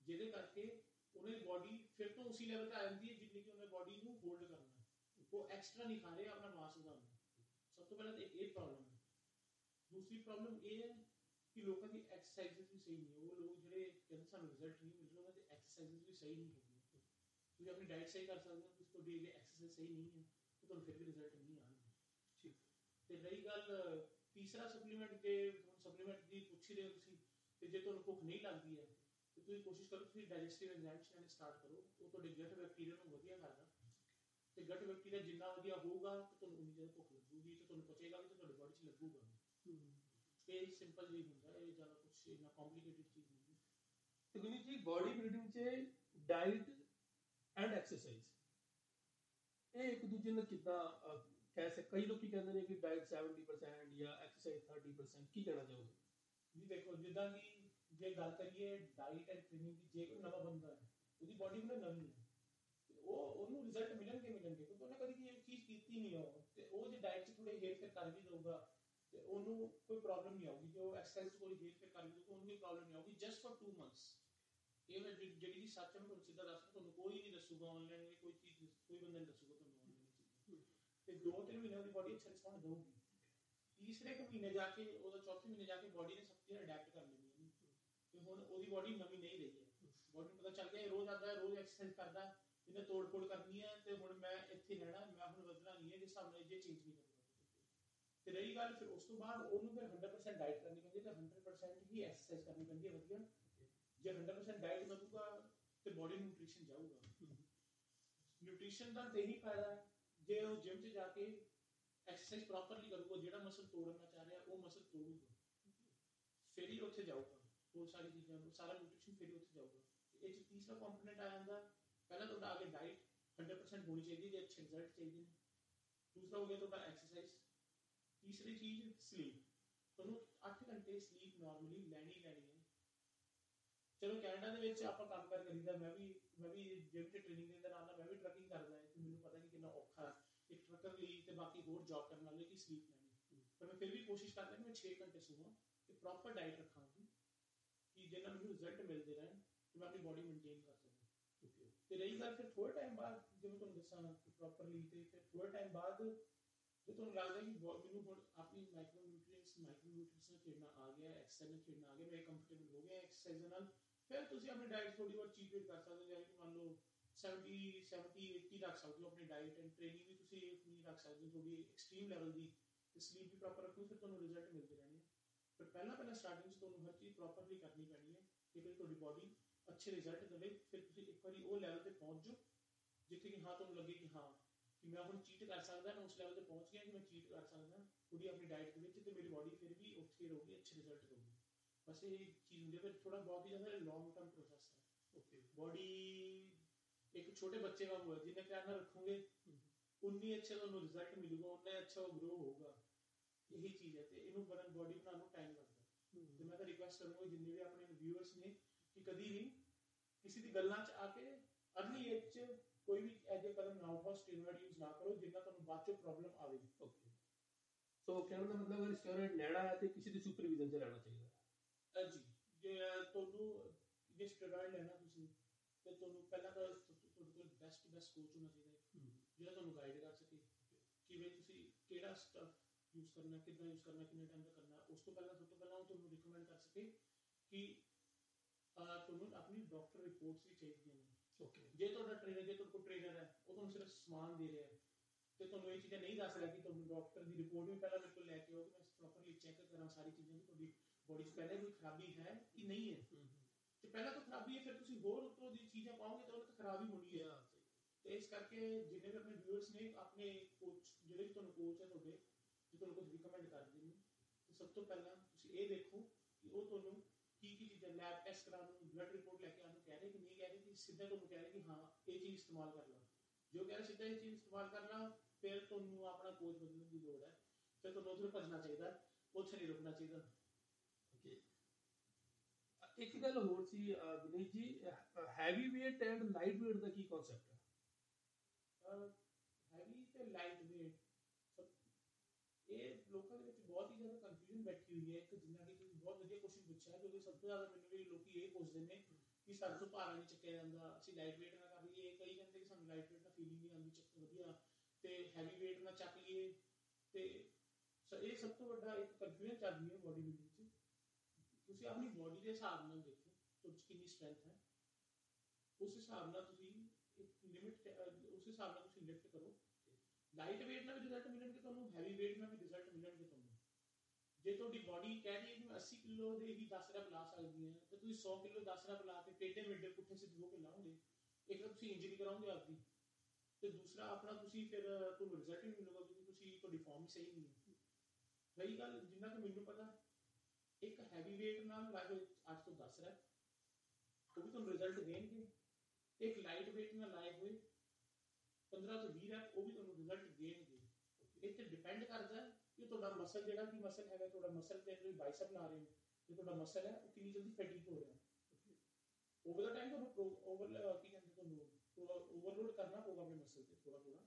ਜਿਹਦੇ ਕਰਕੇ ਦੀ ਬਾਡੀ ਫਿਰ ਤੋਂ ਉਸੇ ਲੈਵਲ ਤੇ ਆ ਜਾਂਦੀ ਹੈ ਜਿੰਨੀ ਕਿ ਉਹਨਾਂ ਬਾਡੀ ਨੂੰ ਹੋਲਡ ਕਰਨਾ ਹੈ। ਉਹ ਐਕਸਟਰਾ ਨਹੀਂ ਖਾ ਰਹੇ ਆਪਣਾ ਮਾਸ ਵਧਾਉਣਾ ਸਭ ਤੋਂ ਪਹਿਲਾਂ ਤਾਂ ਇਹ ਪ੍ਰੋਬਲਮ ਹੈ ਦੂਸਰੀ ਪ੍ਰੋਬਲਮ ਇਹ ਹੈ ਕਿ ਲੋਕਾਂ ਦੀ ਐਕਸਰਸਾਈਜ਼ਸ ਵੀ ਸਹੀ ਨਹੀਂ ਉਹ ਲੋਕ ਜਿਹੜੇ ਕਹਿੰਦੇ ਸਾਨੂੰ ਰਿਜ਼ਲਟ ਨਹੀਂ ਮਿਲ ਰਿਹਾ ਉਹਨਾਂ ਦੀ ਐਕਸਰਸਾਈਜ਼ਸ ਵੀ ਸਹੀ ਨਹੀਂ ਹੈਗੀਆਂ ਤੁਸੀਂ ਆਪਣੀ ਡਾਈਟ ਸਹੀ ਕਰ ਸਕਦੇ ਹੋ ਤੁਸੀਂ ਤੁਹਾਡੀ ਜੇ ਐਕਸਰਸਾਈਜ਼ ਸਹੀ ਨਹੀਂ ਹੈ ਤਾਂ ਤੁਹਾਨੂੰ ਫਿਰ ਵੀ ਰਿਜ਼ਲਟ ਨਹੀਂ ਆਉਣਗੇ ਠੀਕ ਤੇ ਰਹੀ ਗੱਲ ਤੀਸਰਾ ਸਪਲੀਮੈਂਟ ਜੇ ਹੁਣ ਸਪਲੀਮੈਂਟ ਦੀ ਪੁੱਛ ਰਹੇ ਹੋ ਤੁਸੀਂ ਤੇ ਜੇ ਤੁਹਾਨੂੰ ਭੁੱਖ ਨਹੀਂ ਲੱਗਦੀ ਹੈ ਤੇ ਤੁਸੀਂ ਕੋਸ਼ਿਸ਼ ਕਰੋ ਤੁਸੀਂ ਡਾਈਜੈਸਟਿਵ ਐਂਜ਼ਾਈਮਸ ਲੈਣੇ ਸਟਾਰਟ ਕਰੋ। ਉਹ ਤੁਹਾਡੇ ਗਟ ਬੈਕਟੀਰੀਆ ਨੂੰ ਵਧੀਆ ਕਰਦਾ ਤੇ ਗਟ ਬੈਕਟੀਰੀਆ ਜਿੰਨਾ ਵਧੀਆ ਹੋਊਗਾ ਤਾਂ ਤੁਹਾਨੂੰ ਉਨੀ ਜ਼ਿਆਦਾ ਭੁੱਖ ਲੱਗੂਗੀ ਤੇ ਤੁਹਾਨੂੰ ਪਚੇਗਾ ਵੀ ਤੇ ਤੁਹਾਡੀ ਬੋਡੀ 'ਚ ਲੱਗੂਗਾ। ਇਹ ਸਿੰਪਲ ਜਿਹੀ ਹੁੰਦਾ ਇਹ ਜ਼ਿਆਦਾ ਕੁਝ ਇੰਨਾ ਕੰਪਲਿਕੇਟਡ ਚੀਜ਼ ਨਹੀਂ ਤੇ ਗੁਰਮੀਤ ਜੀ ਬਾਡੀ ਬਿਲਡਿੰਗ 'ਚ ਡਾਈਟ ਐਂਡ ਐਕਸਰਸਾਈਜ਼ ਇਹ ਇੱਕ ਦੂਜੇ ਨਾਲ ਕਿੱਦਾਂ ਕਹਿ ਸਕ ਕਈ ਲੋਕੀ ਕਹਿੰਦੇ ਨੇ ਕਿ ਡਾਈਟ 70% ਜਾਂ ਐਕਸਰਸਾਈਜ਼ 30% ਕੀ ਕਹਿਣਾ ਚਾਹੋਗੇ? ਜੀ ਦੇਖੋ ਜਿੱਦਾਂ ਕਿ ਜੇ ਗੱਲ ਕਰੀਏ ਡਾਈਟ ਐਂਡ ਟ੍ਰੇਨਿੰਗ ਦੀ ਜੇ ਕੋਈ ਨਵਾਂ ਬੰਦਾ ਹੈ ਉਹਦੀ ਬਾਡੀ ਵੀ ਨਾ ਨਵੀਂ ਹੈ ਉਹ ਉਹਨੂੰ ਰਿਜ਼ਲਟ ਮਿਲਣਗੇ ਮਿਲਣਗੇ ਕਿਉਂਕਿ ਉਹਨੇ ਕਦੀ ਇਹ ਚੀਜ਼ ਕੀਤੀ ਨਹੀਂ ਉਹ ਤੇ ਉਹ ਜੇ ਡਾਈਟ 'ਚ ਥੋੜੇ ਹੇਰ ਫੇਰ ਕਰ ਵੀ ਦਊਗਾ ਤੇ ਉਹਨੂੰ ਕੋਈ ਪ੍ਰੋਬਲਮ ਨਹੀਂ ਆਊਗੀ ਜੇ ਉਹ ਐਕਸਰਸਾਈਜ਼ ਕੋਈ ਹੇਰ ਫੇਰ ਕਰ ਵੀ ਦਊਗਾ ਉਹਨੂੰ ਕੋਈ ਪ੍ਰੋਬਲਮ ਨਹੀਂ ਆਊਗੀ ਜਸਟ ਫॉर 2 ਮੰਥਸ ਇਹ ਮੈਂ ਜਿਹੜੀ ਚੀਜ਼ ਸੱਚ ਮੈਂ ਸਿੱਧਾ ਦੱਸਦਾ ਤੁਹਾਨੂੰ ਕੋਈ ਨਹੀਂ ਦੱਸੂਗਾ ਆਨਲਾਈਨ ਕੋਈ ਚੀਜ਼ ਕੋਈ ਬੰਦਾ ਨਹੀਂ ਦੱਸੂਗਾ ਤੁਹਾਨੂੰ ਆਨਲਾਈਨ ਤੇ ਦੋ ਤਿੰਨ ਮਹੀਨੇ ਦੀ ਬਾਡੀ ਅੱਛਾ ਰਿਸਪੌਂਡ ਦਊਗੀ। ਤੀਸਰੇ ਕੁ ਮਹੀਨੇ ਜਾ ਕੇ ਉਹਦਾ ਚੌਥੇ ਮਹੀਨੇ ਜਾ ਕੇ ਬਾਡੀ ਨੇ ਸਭ ਚੀਜ਼ਾਂ ਅਡੈਪਟ ਕਰ ਲੈਣੀਆਂ ਨੇ ਤੇ ਹੁਣ ਉਹਦੀ ਬਾਡੀ ਨਵੀਂ ਨਹੀਂ ਰਹੀ ਹੈ। ਬਾਡੀ ਨੂੰ ਪਤਾ ਚੱਲ ਗਿਆ ਇਹ ਰੋਜ਼ ਆਉਂਦਾ ਹੈ ਰੋਜ਼ ਐਕਸਰਸਾਈਜ਼ ਕਰਦਾ ਹੈ, ਇਹਨੇ ਤੋੜ ਫੋੜ ਕਰਨੀ ਹੈ ਤੇ ਹੁਣ ਮੈਂ ਇੱਥੇ ਰਹਿਣਾ ਹੈ, ਮੈਂ ਹੁਣ ਵਧਣਾ ਨਹੀਂ ਹੈ ਜਿਸ ਹਿਸਾਬ ਨਾਲ ਇਹ ਚੇਂਜ ਨਹੀਂ ਕਰੂਗਾ ਤੇ ਰਹੀ ਗੱਲ ਫਿਰ ਉਸ ਤੋਂ ਬਾਅਦ ਉਹਨੂੰ ਫਿਰ 100% ਡਾਈਟ ਕਰਨੀ ਪੈਂਦੀ ਹੈ ਤੇ 100% ਹੀ ਐਕਸਰਸਾਈਜ਼ ਕਰਨੀ ਪੈਂਦੀ ਹੈ ਵਧੀਆ। ਜੇ 100% ਡਾਈਟ ਵਧੂਗਾ ਤੇ ਬਾਡੀ ਨਿਊਟ੍ਰੀਸ਼ਨ ਜਾਊਗਾ। ਨਿਊਟ੍ਰੀਸ਼ਨ ਦਾ ਤੇ ਹੀ ਫਾਇਦਾ ਹੈ ਜੇ ਉਹ ਜਿਮ 'ਚ ਜਾ ਕੇ ਐਕਸਰਸਾਈਜ਼ ਪ੍ਰੋਪਰਲੀ ਕਰੂਗਾ ਜਿਹੜਾ ਮਸਲ ਤੋੜਨਾ ਚਾਹ ਰਿਹਾ ਉਹ ਮਸਲ ਤੋੜੂਗਾ। ਫਿਰ ਹੀ ਉੱਥੇ ਜਾਊਗਾ। ਉਹ ਸਾਰੀ ਚੀਜ਼ਾਂ ਨੂੰ, ਸਾਰਾ ਨਿਊਟ੍ਰੀਸ਼ਨ ਫਿਰ ਉੱਥੇ ਜਾਊਗਾ। ਇਹ 'ਚ ਤੀਸਰਾ ਕੰਪੋਨੈਂਟ ਆ ਜਾਂਦਾ, ਪਹਿਲਾਂ ਤੁਹਾਡਾ ਆ ਗਿਆ ਡਾਈਟ 100% ਹੋਣੀ ਚਾਹੀਦੀ ਜੇ ਅੱਛੇ ਰਿਜ਼ਲਟ ਚਾਹੀਦੇ ਨੇ। ਦੂਸਰਾ ਹੋ ਗਿਆ ਤੁਹਾਡਾ ਐਕਸਰਸਾਈਜ਼ ਤੀਸਰੀ ਚੀਜ਼ ਸਲੀਪ ਤੁਹਾਨੂੰ 8 ਘੰਟੇ ਸਲੀਪ ਨਾਰਮਲੀ ਲੈਣੀ ਲੈਣੀ ਹੈ। ਚਲੋ ਕੈਨੇਡਾ ਦੇ ਵਿੱਚ ਆਪਾਂ ਕੰਮ ਕਰ ਕਰੀਦਾ, ਮੈਂ ਵੀ ਮੈਂ ਵੀ ਜਿਮ ਤੇ ਟ੍ਰੇਨਿੰਗ ਦੇ ਨਾਲ ਨਾਲ ਮੈਂ ਵੀ ਟਰੱਕਿੰਗ ਕਰਦਾ ਹਾਂ, ਤੇ ਮੈਨੂੰ ਪਤਾ ਨਹੀਂ ਕਿੰਨਾ ਔਖਾ ਇੱਕ ਟਰੱਕਰ ਲਈ ਤੇ ਬਾਕੀ ਹੋਰ ਜੌਬ ਕਰਨ ਵਾਲੇ ਕੀ ਸਲੀਪ ਲੈਣੀ। ਪਰ ਮੈਂ ਫਿਰ ਵੀ ਕੋਸ਼ਿਸ਼ ਕਰਦਾ ਕਿ ਮੈਂ 6 ਘੰਟੇ ਸੋਵਾਂ ਤੇ ਪ੍ਰੋਪਰ ਡਾਈਟ ਰੱਖਾਂ। ਕਿ ਜਿਹਨਾਂ ਮੈਨੂੰ ਰਿਜ਼ਲਟ ਮਿਲਦੇ ਰਹਿਣ ਤੇ ਮੈਂ ਆਪਣੀ ਬਾਡੀ ਮੇਨਟੇਨ ਕਰ ਸਕਾਂ ਤੇ ਰਹੀ ਗੱਲ ਫਿਰ ਥੋੜੇ ਟਾਈਮ ਬਾਅਦ ਜਿਵੇਂ ਤੁਹਾਨੂੰ ਦੱਸਾਂ ਪ੍ਰੋਪਰਲੀ ਤੇ ਫਿਰ ਥੋੜੇ ਟਾਈਮ ਬਾਅਦ ਜੇ ਤੁਹਾਨੂੰ ਲੱਗਦਾ ਕਿ ਬਹੁਤ ਮੈਨੂੰ ਹੁਣ ਆਪਣੀ ਮਾਈਕਰੋ ਨਿਊਟ੍ਰੀਐਂਟਸ ਮਾਈਕਰੋ ਨਿਊਟ੍ਰੀਐਂਟਸ ਨਾਲ ਖੇਡਣਾ ਆ ਗਿਆ ਐਕਸਰਸਾਈਜ਼ ਨਾਲ ਖੇਡਣਾ ਆ ਗਿਆ ਮੈਂ ਕੰਫਰਟੇਬਲ ਹੋ ਗਿਆ ਐਕਸਰਸਾਈਜ਼ ਦੇ ਨਾਲ ਫਿਰ ਤੁਸੀਂ ਆਪਣੀ ਡਾਈਟ ਥੋੜੀ ਬਹੁਤ ਚੀਟ ਕਰ ਸਕਦੇ ਹੋ ਜਿਵੇਂ ਕਿ ਮੰਨ ਲਓ 70 70 80 ਰੱਖ ਸਕਦੇ ਹੋ ਆਪਣੀ ਡਾਈਟ ਐਂਡ ਟ੍ਰੇਨਿੰਗ ਵੀ ਤੁਸੀਂ ਆਪਣੀ ਰੱਖ ਸਕਦੇ ਹੋ ਥੋੜੀ ਐਕਸਟ੍ਰੀਮ ਲੈਵਲ ਦੀ ਤੇ ਸਲੀਪ ਵੀ ਪ੍ਰੋਪਰ ਰੱਖੋ ਫਿਰ ਤੁਹਾਨੂੰ ਰਿਜ਼ਲਟ ਮਿਲਦੇ ਰਹਿਣੇ ਪਰ ਪਹਿਲਾਂ ਪਹਿਲਾਂ ਸਟਾਰਟਿੰਗ 'ਚ ਤੁਹਾਨੂੰ ਹਰ ਚੀਜ਼ ਪ੍ਰੋਪਰਲੀ ਕਰਨੀ ਪੈਣੀ ਹੈ ਕਿ ਫਿਰ ਤੁਹਾਡੀ ਬਾਡੀ ਅੱਛੇ ਰਿਜ਼ਲਟ ਦੇਵੇ ਫਿਰ ਤੁਸੀਂ ਇੱਕ ਵਾਰੀ ਉਹ ਲੈਵਲ ਤੇ ਪਹੁੰਚ ਜਾਓ ਜਿੱਥੇ ਕਿ ਹਾਂ ਤੁਹਾਨੂੰ ਲੱਗੇ ਕਿ ਹਾਂ ਕਿ ਮੈਂ ਹੁਣ ਚੀਟ ਕਰ ਸਕਦਾ ਮੈਂ ਉਸ ਲੈਵਲ ਤੇ ਪਹੁੰਚ ਗਿਆ ਕਿ ਮੈਂ ਚੀਟ ਕਰ ਸਕਦਾ ਥੋੜੀ ਆਪਣੀ ਡਾਈਟ ਦੇ ਵਿੱਚ ਤੇ ਮੇਰੀ ਬਾਡੀ ਫਿਰ ਵੀ ਉੱਥੇ ਰਹੂਗੀ ਅੱਛੇ ਰਿਜ਼ਲਟ ਦੇਊਗੀ ਬਸ ਇਹ ਚੀਜ਼ ਹੁੰਦੀ ਹੈ ਫਿਰ ਥੋੜਾ ਬਹੁਤ ਹੀ ਜ਼ਿਆਦਾ ਲੌਂਗ ਟਰਮ ਪ੍ਰੋਸੈਸ ਹੈ ਓਕੇ ਬਾਡੀ ਇੱਕ ਛੋਟੇ ਬੱਚੇ ਵਾਂਗੂ ਹੈ ਜਿੰਨੇ ਪਿਆਰ ਨਾਲ ਰੱਖੋਗੇ ਉਨੀ ਅੱਛਾ ਤੁਹਾਨੂੰ ਰਿਜ਼ਲਟ ਮਿਲੂਗਾ ਉਨਾ ਅੱਛਾ ਉਹ ਗਰੋ ਹੋਊਗਾ ਇਹੀ ਚੀਜ਼ ਹੈ ਤੇ ਇਹਨੂੰ ਬਣਨ ਬਾਡੀ ਬਣਾਉਣ ਨੂੰ ਟਾਈਮ ਲੱਗਦਾ। ਤੇ ਮੈਂ ਤਾਂ ਰਿਕੁਐਸਟ ਕਰੂੰਗਾ ਜਿੰਨੇ ਵੀ ਆਪਣੇ ਵਿਊਅਰਸ ਨੇ ਕਿ ਕਦੀ ਵੀ ਕਿਸੇ ਦੀ ਗੱਲਾਂ 'ਚ ਆ ਕੇ ਅਰਲੀ ਏਜ 'ਚ ਕੋਈ ਵੀ ਐਜੇ ਕਦਮ ਨਾ ਉਠਾਓ ਸਟੀਰੋਇਡ ਯੂਜ਼ ਨਾ ਕਰੋ ਜਿੰਨਾ ਤੁਹਾਨੂੰ ਬਾਅਦ 'ਚ ਪ੍ਰੋਬਲਮ ਆਵੇ। ਓਕੇ ਸੋ ਕਹਿਣ ਦਾ ਮਤਲਬ ਅਗਰ ਸਟੀਰੋਇਡ ਲੈਣਾ ਹੈ ਤੇ ਕਿਸੇ ਦੀ ਸੁਪਰਵਿਜ਼ਨ 'ਚ ਲੈਣਾ ਚਾਹੀਦਾ ਹੈ। ਜੀ। ਜੇ ਤੁਹਾਨੂੰ ਜੇ ਸਟੀਰੋਇਡ ਲੈਣਾ ਤੁਸੀਂ ਤੇ ਤੁਹਾਨੂੰ ਪਹਿਲਾਂ ਤਾਂ ਤੁਹਾਡੇ ਕੋਲ ਬੈਸਟ ਬੈਸਟ ਕੋਚ ਹੋਣਾ ਚਾਹੀਦਾ ਹੈ। ਜਿਹੜਾ ਤੁਹਾਨੂੰ ਗਾਈਡ ਕਰ ਸਕੇ। ਕਿਵੇਂ ਤੁਸੀਂ ਕਿਹੜਾ ਸਟਫ ਯੂਜ਼ ਕਰਨਾ ਕਿੱਦਾਂ ਯੂਜ਼ ਕਰਨਾ ਕਿੰਨੇ ਟਾਈਮ ਦਾ ਕਰਨਾ ਉਸ ਤੋਂ ਪਹਿਲਾਂ ਸਭ ਤੋਂ ਪਹਿਲਾਂ ਉਹ ਤੁਹਾਨੂੰ ਰਿਕਮੈਂਡ ਕਰ ਸਕੇ ਕਿ ਅਹ, ਤੁਹਾਨੂੰ ਆਪਣੀ ਡਾਕਟਰ ਰਿਪੋਰਟਸ ਵੀ ਚਾਹੀਦੀਆਂ ਨੇ ਓਕੇ ਜੇ ਤੁਹਾਡਾ ਟ੍ਰੇਨਰ ਜੇ ਤੁਹਾਡੇ ਕੋਲ ਟ੍ਰੇਨਰ ਹੈ ਉਹ ਤੁਹਾਨੂੰ ਸਿਰਫ ਸਮਾਨ ਦੇ ਰਿਹਾ ਹੈ ਤੇ ਤੁਹਾਨੂੰ ਇਹ ਚੀਜ਼ਾਂ ਨਹੀਂ ਦੱਸ ਰਿਹਾ ਕਿ ਤੁਹਾਨੂੰ ਡਾਕਟਰ ਦੀ ਰਿਪੋਰਟ ਵੀ ਪਹਿਲਾਂ ਮੇਰੇ ਕੋਲ ਲੈ ਕੇ ਆਓ ਕਿ ਮੈਂ ਪ੍ਰੋਪਰਲੀ ਚੈੱਕ ਕਰਾਂ ਸਾਰੀ ਚੀਜ਼ਾਂ ਕਿ ਤੁਹਾਡੀ ਬੋਡੀ 'ਚ ਪਹਿਲਾਂ ਕੋਈ ਖਰਾਬੀ ਹੈ ਕਿ ਨਹੀਂ ਹੈ ਤੇ ਪਹਿਲਾਂ ਤਾਂ ਖਰਾਬੀ ਹੈ ਫਿਰ ਤੁਸੀਂ ਹੋਰ ਉੱਤੋਂ ਦੀ ਚੀਜ਼ਾਂ ਪਾਓਗੇ ਤਾਂ ਉਹ ਤਾਂ ਖਰਾਬ ਹੀ ਹੋਣੀ ਹੈ ਤੇ ਇਸ ਕਰਕੇ ਜਿੰਨੇ ਵੀ ਆਪਣੇ ਵਿਊਅਰਸ ਨੇ ਆਪਣੇ ਕੋਚ ਜਿਹੜੇ ਵੀ ਤੁਹਾਨੂੰ ਕੋਚ ਹੈ ਤੁਹਾਡੇ ਜੇ ਤੁਹਾਨੂੰ ਕੁਝ ਰਿਕਮੈਂਡ ਕਰਦੇ ਨੇ ਤੇ ਸਭ ਤੋਂ ਪਹਿਲਾਂ ਤੁਸੀਂ ਇਹ ਦੇਖੋ ਕਿ ਉਹ ਤੁਹਾਨੂੰ ਕੀ ਕੀ ਚੀਜ਼ਾਂ ਲੈਬ ਟੈਸਟ ਕਰਾਉਣ ਨੂੰ ਬਲੱਡ ਰਿਪੋਰਟ ਲੈ ਕੇ ਆਉਣ ਨੂੰ ਕਹਿ ਰਹੇ ਕਿ ਨਹੀਂ ਕਹਿ ਰਹੇ ਕਿ ਸਿੱਧਾ ਤੁਹਾਨੂੰ ਕਹਿ ਰਹੇ ਕਿ ਹਾਂ ਇਹ ਚੀਜ਼ ਇਸਤੇਮਾਲ ਕਰ ਲਓ। ਜੋ ਕਹਿ ਰਹੇ ਸਿੱਧਾ ਇਹ ਚੀਜ਼ ਇਸਤੇਮਾਲ ਕਰਨਾ ਫਿਰ ਤੁਹਾਨੂੰ ਆਪਣਾ ਕੋਚ ਬਦਲਣ ਦੀ ਲੋੜ ਹੈ। ਫਿਰ ਤੁਹਾਨੂੰ ਉਧਰ ਭੱਜਣਾ ਚਾਹੀਦਾ ਉੱਥੇ ਨਹੀਂ ਰੁਕਣਾ ਚਾਹੀਦਾ। ਓਕੇ ਇੱਕ ਗੱਲ ਹੋਰ ਸੀ Vineet ji heavy weight and light weight ਦਾ ਕੀ ਕਨਸੈਪਟ ਹੈ? ਹੈਵੀ ਤੇ ਲਾਈਟ weight ਇਹ ਲੋਕਾਂ ਦੇ ਵਿੱਚ ਬਹੁਤ ਹੀ ਜ਼ਿਆਦਾ ਕਨਫਿਊਜ਼ਨ ਬੈਠੀ ਹੋਈ ਹੈ, ਇੱਕ ਜਿੰਨਾ ਕਿ ਤੁਸੀਂ ਬਹੁਤ ਵਧੀਆ ਕੁਐਸਚਨ ਪੁੱਛਿਆ, ਕਿਉਂਕਿ ਸਭ ਤੋਂ ਜ਼ਿਆਦਾ ਮੈਨੂੰ ਵੀ ਲੋਕੀ ਇਹ ਪੁੱਛਦੇ ਨੇ ਕਿ ਸਾਡੇ ਤੋਂ ਭਾਰਾ ਨਹੀਂ ਚੱਕਿਆ ਜਾਂਦਾ, ਅਸੀਂ ਲਾਈਟ weight ਨਾਲ ਕਰ ਲਈਏ ਕਈ ਕਹਿੰਦੇ ਕਿ ਸਾਨੂੰ ਲਾਈਟ weight ਨਾਲ ਫੀਲਿੰਗ ਨਹੀਂ ਆਉਂਦੀ ਚੱਕ ਵਧੀਆ, ਤੇ ਹੈਵੀ weight ਨਾਲ ਚੱਕ ਲਈਏ, ਤੇ ਸ- ਇਹ ਸਭ ਤੋਂ ਵੱਡਾ ਇੱਕ ਕਨਫਿਊਜ਼ਨ ਚੱਲ ਰਹੀ ਹੈ ਬੋਡੀ ਬਿਲਡਿੰਗ 'ਚ ਤੁਸੀਂ ਆਪਣੀ ਬਾਡੀ ਦੇ ਹਿਸਾਬ ਨਾਲ ਦੇਖੋ, ਤੁਹਾਡੇ 'ਚ ਕਿੰਨੀ ਸਟਰੈਂਥ ਹੈ। ਉਸ ਹਿਸਾਬ ਨਾਲ ਤੁਸੀਂ ਇੱਕ ਲਿਮਿਟ ਉਸ ਹਿਸਾਬ ਨਾਲ ਤੁਸੀਂ ਲਿਫਟ ਕਰੋ। ਲਾਈਟ weight ਨਾਲ ਵੀ ਰਿਜ਼ਲਟ ਮਿਲਣਗੇ ਤੁਹਾਨੂੰ ਹੈਵੀ weight ਨਾਲ ਵੀ ਰਿਜ਼ਲਟ ਮਿਲਣਗੇ ਤੁਹਾਨੂੰ। ਜੇ ਤੁਹਾਡੀ ਬਾਡੀ ਕਹਿ ਰਹੀ ਹੈ ਕਿ ਮੈਂ 80 ਕਿਲੋ ਦੇ ਹੀ 10 ਰੈਪ ਲਾ ਸਕਦੀ ਹਾਂ, ਤੇ ਤੁਸੀਂ 100 ਕਿਲੋ 10 ਰੈਪ ਲਾ ਕੇ ਟੇਢੇ ਮੇਢੇ ਪੁੱਠੇ ਸਿੱਧੇ ਹੋ ਕੇ ਲਾਓਗੇ, ਇੱਕ ਤਾਂ ਤੁਸੀਂ ਇੰਜਰੀ ਕਰਾਓਗੇ ਆਪਦੀ। ਤੇ ਦੂਸਰਾ ਆਪਣਾ ਤੁਸੀਂ ਫਿਰ ਤੁਹਾਨੂੰ ਰਿਜ਼ਲਟ ਨਹੀਂ ਮਿਲੂਗਾ ਕਿਉਂਕਿ ਤੁਸੀਂ ਤੁਹਾਡੀ ਫਾਰਮ ਸਹੀ ਨਹੀਂ ਹੈ। ਰਹੀ ਗੱਲ ਜਿੰਨਾ ਕਿ ਮੈਨੂੰ ਪਤਾ, ਇੱਕ ਹੈਵੀ weight ਨਾਲ ਲਾਏ 8 ਤੋਂ 10 ਰੈਪ ਉਹ ਵੀ ਤੁਹਾਨੂੰ ਰਿਜ਼ਲਟ ਦੇਣਗੇ। ਇੱਕ ਲਾਈਟ weight ਨਾਲ ਲਾਏ ਹੋਏ 15 ਤੋਂ 20 ਰੈਪ ਉਹ ਵੀ ਤੁਹਾਨੂੰ ਰਿਜ਼ਲਟ ਦੇਣਗੇ। ਇਹ ਤੇ ਡਿਪੈਂਡ ਕਰਦਾ ਹੈ ਕਿ ਤੁਹਾਡਾ ਮਸਲ ਜਿਹੜਾ ਕਿ ਮਸਲ ਹੈਗਾ, ਤੁਹਾਡਾ ਮਸਲ ਤੇ ਤੁਸੀਂ ਬਾਈਸੈਪ ਲਾ ਰਹੇ ਹੋ, ਜੇ ਤੁਹਾਡਾ ਮਸਲ ਹੈ, ਉਹ ਕਿੰਨੀ ਜਲਦੀ ਫੈਟੀਗ ਹੋ ਰਿਹਾ। ਓਵਰ ਦਾ ਟਾਈਮ ਤੁਹਾਨੂੰ ਓਵਰ ਕੀ ਕਹਿੰਦੇ ਤੁਹਾਨੂੰ ਓਵਰਲੋਡ ਕਰਨਾ ਪਊਗਾ ਆਪਣੇ ਮਸਲ ਤੇ ਥੋੜਾ ਥੋੜਾ